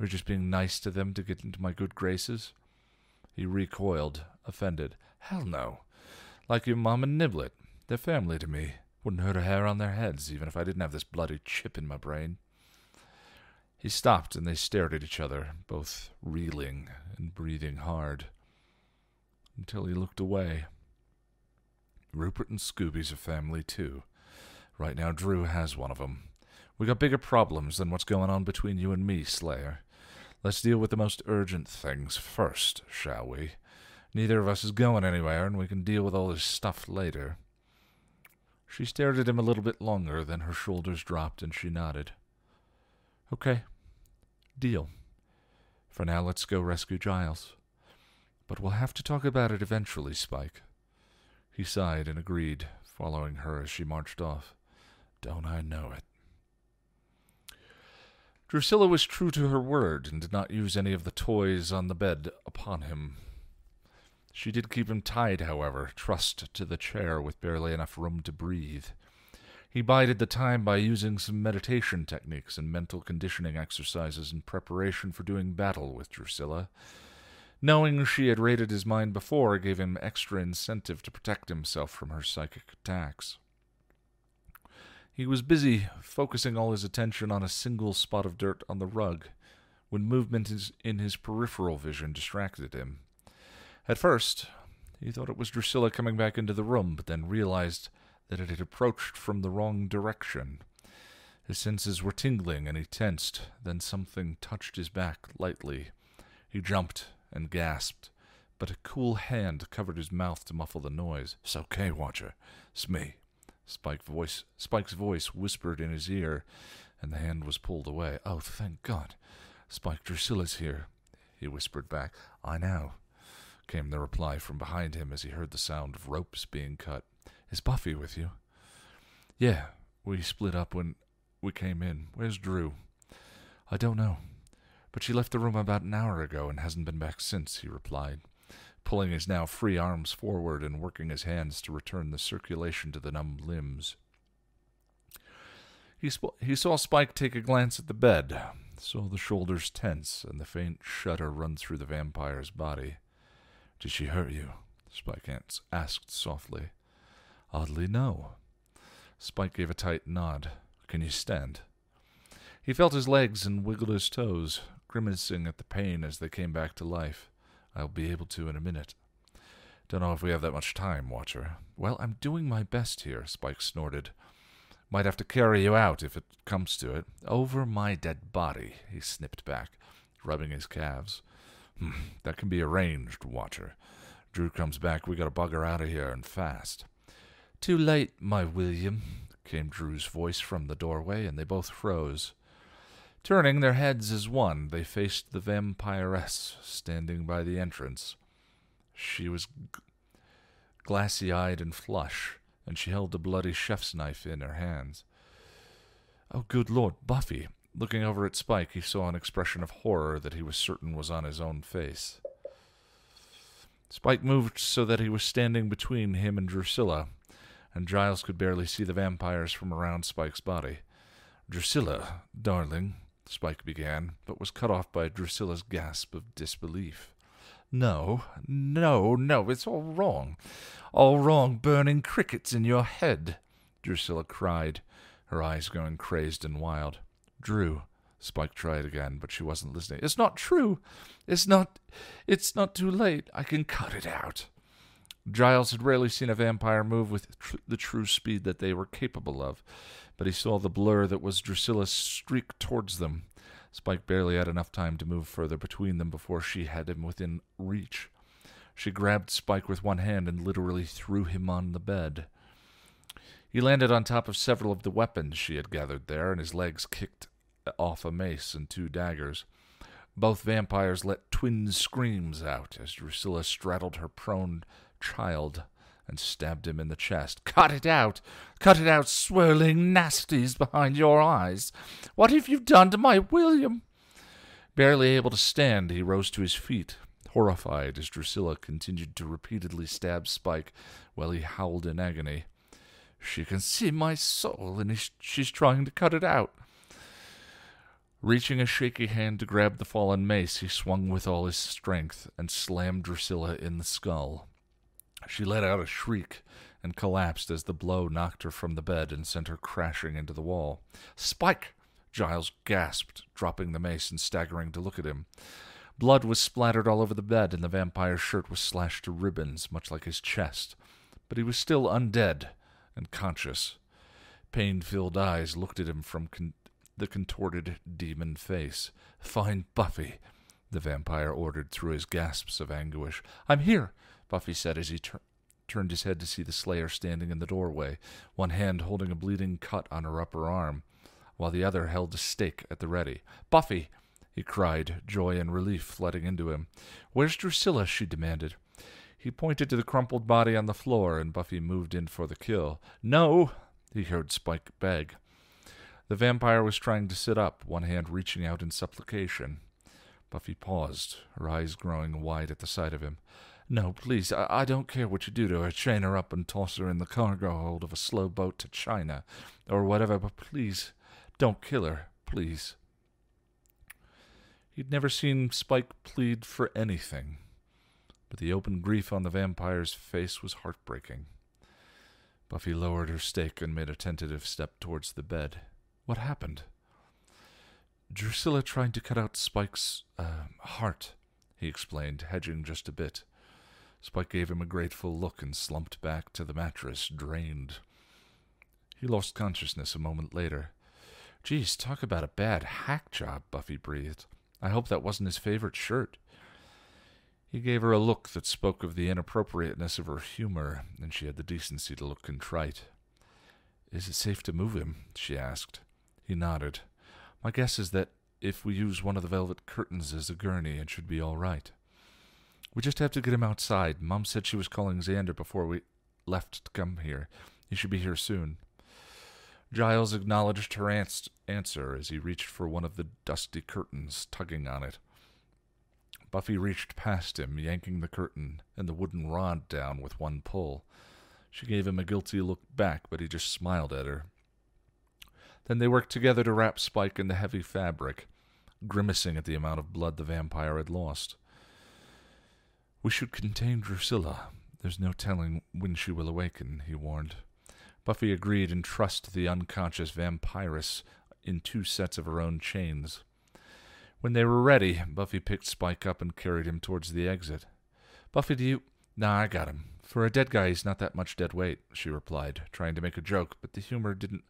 Or just being nice to them to get into my good graces? He recoiled, offended. Hell no. Like your mom and Niblet. They're family to me. Wouldn't hurt a hair on their heads, even if I didn't have this bloody chip in my brain. He stopped, and they stared at each other, both reeling and breathing hard, until he looked away. Rupert and Scooby's a family, too. Right now, Dru has one of them. We got bigger problems than what's going on between you and me, Slayer. Let's deal with the most urgent things first, shall we? Neither of us is going anywhere, and we can deal with all this stuff later. She stared at him a little bit longer, then her shoulders dropped and she nodded. Okay. Deal. For now, let's go rescue Giles. But we'll have to talk about it eventually, Spike. He sighed and agreed, following her as she marched off. Don't I know it? Drusilla was true to her word and did not use any of the toys on the bed upon him. She did keep him tied, however, trussed to the chair with barely enough room to breathe. He bided the time by using some meditation techniques and mental conditioning exercises in preparation for doing battle with Drusilla. Knowing she had raided his mind before gave him extra incentive to protect himself from her psychic attacks. He was busy focusing all his attention on a single spot of dirt on the rug when movement in his peripheral vision distracted him. At first, he thought it was Drusilla coming back into the room, but then realized that it had approached from the wrong direction. His senses were tingling and he tensed. Then something touched his back lightly. He jumped and gasped, but a cool hand covered his mouth to muffle the noise. It's okay, Watcher. It's me. Spike voice, Spike's voice whispered in his ear, and the hand was pulled away. Oh, thank God. Spike Drusilla's here, he whispered back. I know, came the reply from behind him as he heard the sound of ropes being cut. Is Buffy with you? Yeah, we split up when we came in. Where's Dru? I don't know. But she left the room about an hour ago and hasn't been back since, he replied pulling his now free arms forward and working his hands to return the circulation to the numb limbs. He, he saw Spike take a glance at the bed, saw the shoulders tense and the faint shudder run through the vampire's body. Did she hurt you? Spike asked softly. Oddly, no. Spike gave a tight nod. Can you stand? He felt his legs and wiggled his toes, grimacing at the pain as they came back to life. I'll be able to in a minute. Don't know if we have that much time, Watcher. Well, I'm doing my best here, Spike snorted. Might have to carry you out if it comes to it. Over my dead body, he snipped back, rubbing his calves. Hmm, that can be arranged, Watcher. Dru comes back, we gotta bugger out of here and fast. Too late, my William, came Dru's voice from the doorway, and they both froze. Turning their heads as one, they faced the vampiress standing by the entrance. She was g- glassy eyed and flush, and she held a bloody chef's knife in her hands. Oh, good Lord, Buffy! Looking over at Spike, he saw an expression of horror that he was certain was on his own face. Spike moved so that he was standing between him and Drusilla, and Giles could barely see the vampires from around Spike's body. Drusilla, darling, Spike began, but was cut off by Drusilla's gasp of disbelief. No, no, no, it's all wrong. All wrong, burning crickets in your head, Drusilla cried, her eyes going crazed and wild. Dru, Spike tried again, but she wasn't listening. It's not true. It's not. It's not too late. I can cut it out. Giles had rarely seen a vampire move with tr- the true speed that they were capable of, but he saw the blur that was Drusilla streak towards them. Spike barely had enough time to move further between them before she had him within reach. She grabbed Spike with one hand and literally threw him on the bed. He landed on top of several of the weapons she had gathered there, and his legs kicked off a mace and two daggers. Both vampires let twin screams out as Drusilla straddled her prone child and stabbed him in the chest. Cut it out! Cut it out, swirling nasties behind your eyes! What have you done to my William? Barely able to stand, he rose to his feet, horrified as Drusilla continued to repeatedly stab Spike while he howled in agony. She can see my soul, and she's trying to cut it out. Reaching a shaky hand to grab the fallen mace, he swung with all his strength and slammed Drusilla in the skull. She let out a shriek and collapsed as the blow knocked her from the bed and sent her crashing into the wall. Spike! Giles gasped, dropping the mace and staggering to look at him. Blood was splattered all over the bed, and the vampire's shirt was slashed to ribbons, much like his chest. But he was still undead and conscious. Pain filled eyes looked at him from con- the contorted demon face. Find Buffy, the vampire ordered through his gasps of anguish. I'm here, Buffy said as he tur- turned his head to see the Slayer standing in the doorway, one hand holding a bleeding cut on her upper arm, while the other held a stake at the ready. Buffy! he cried, joy and relief flooding into him. Where's Drusilla? she demanded. He pointed to the crumpled body on the floor, and Buffy moved in for the kill. No! he heard Spike beg. The vampire was trying to sit up, one hand reaching out in supplication. Buffy paused, her eyes growing wide at the sight of him. No, please, I, I don't care what you do to her. Chain her up and toss her in the cargo hold of a slow boat to China, or whatever, but please, don't kill her, please. He'd never seen Spike plead for anything, but the open grief on the vampire's face was heartbreaking. Buffy lowered her stake and made a tentative step towards the bed. What happened? Drusilla tried to cut out Spike's uh, heart, he explained, hedging just a bit. Spike gave him a grateful look and slumped back to the mattress, drained. He lost consciousness a moment later. Geez, talk about a bad hack job, Buffy breathed. I hope that wasn't his favorite shirt. He gave her a look that spoke of the inappropriateness of her humor, and she had the decency to look contrite. Is it safe to move him? she asked. He nodded. My guess is that if we use one of the velvet curtains as a gurney, it should be all right. We just have to get him outside. Mom said she was calling Xander before we left to come here. He should be here soon. Giles acknowledged her answer as he reached for one of the dusty curtains, tugging on it. Buffy reached past him, yanking the curtain and the wooden rod down with one pull. She gave him a guilty look back, but he just smiled at her. Then they worked together to wrap Spike in the heavy fabric, grimacing at the amount of blood the vampire had lost. We should contain Drusilla. There's no telling when she will awaken, he warned. Buffy agreed and trussed the unconscious vampiress in two sets of her own chains. When they were ready, Buffy picked Spike up and carried him towards the exit. Buffy, do you. Nah, I got him. For a dead guy, he's not that much dead weight, she replied, trying to make a joke, but the humor didn't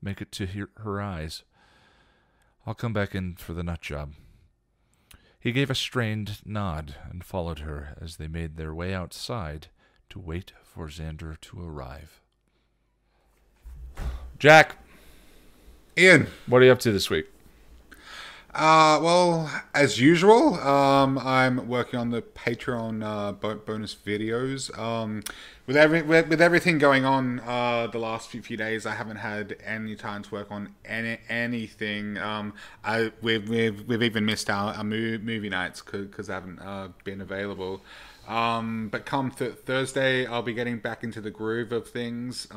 make it to her eyes. I'll come back in for the nut job. He gave a strained nod and followed her as they made their way outside to wait for Xander to arrive. Jack. Ian. What are you up to this week? Uh, well, as usual, um, I'm working on the Patreon uh, bo- bonus videos. Um, with every with, everything going on uh, the last few, few days, I haven't had any time to work on any anything. Um, I we've we've, we've even missed our, our movie nights because I haven't uh, been available. Um, but come th- Thursday, I'll be getting back into the groove of things.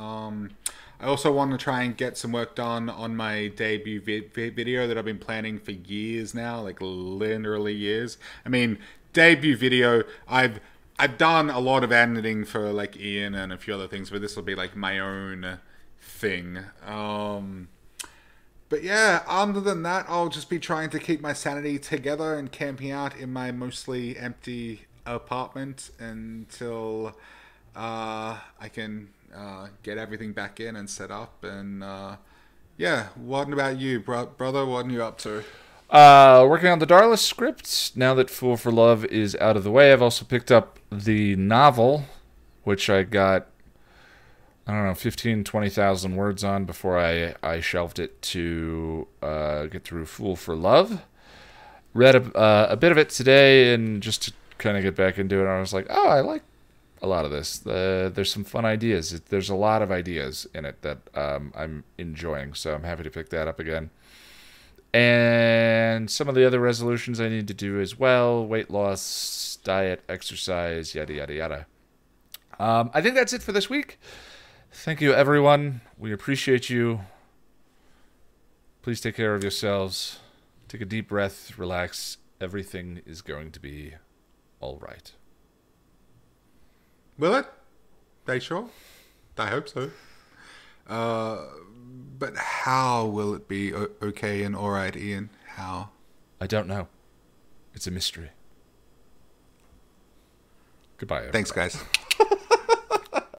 I also want to try and get some work done on my debut vi- vi- video that I've been planning for years now, like literally years. I mean, debut video, I've I've done a lot of editing for like Ian and a few other things, but this will be like my own thing. Um, but yeah, other than that, I'll just be trying to keep my sanity together and camping out in my mostly empty apartment until uh, I can uh, get everything back in and set up. And uh, yeah, what about you, bro- brother? What are you up to? Uh, working on the Darla script. Now that Fool for Love is out of the way, I've also picked up the novel, which I got, I don't know, 15, 20,000 words on before I, I shelved it to uh, get through Fool for Love. Read a, uh, a bit of it today and just to kind of get back into it, I was like, oh, I like a lot of this. There's some fun ideas. There's a lot of ideas in it that um, I'm enjoying, so I'm happy to pick that up again. And some of the other resolutions I need to do as well weight loss, diet, exercise, yada, yada, yada. Um, I think that's it for this week. Thank you, everyone. We appreciate you. Please take care of yourselves. Take a deep breath, relax. Everything is going to be all right. Will it? They sure? I hope so. Uh, but how will it be o- okay and all right, Ian? How? I don't know. It's a mystery. Goodbye. Everybody. Thanks, guys.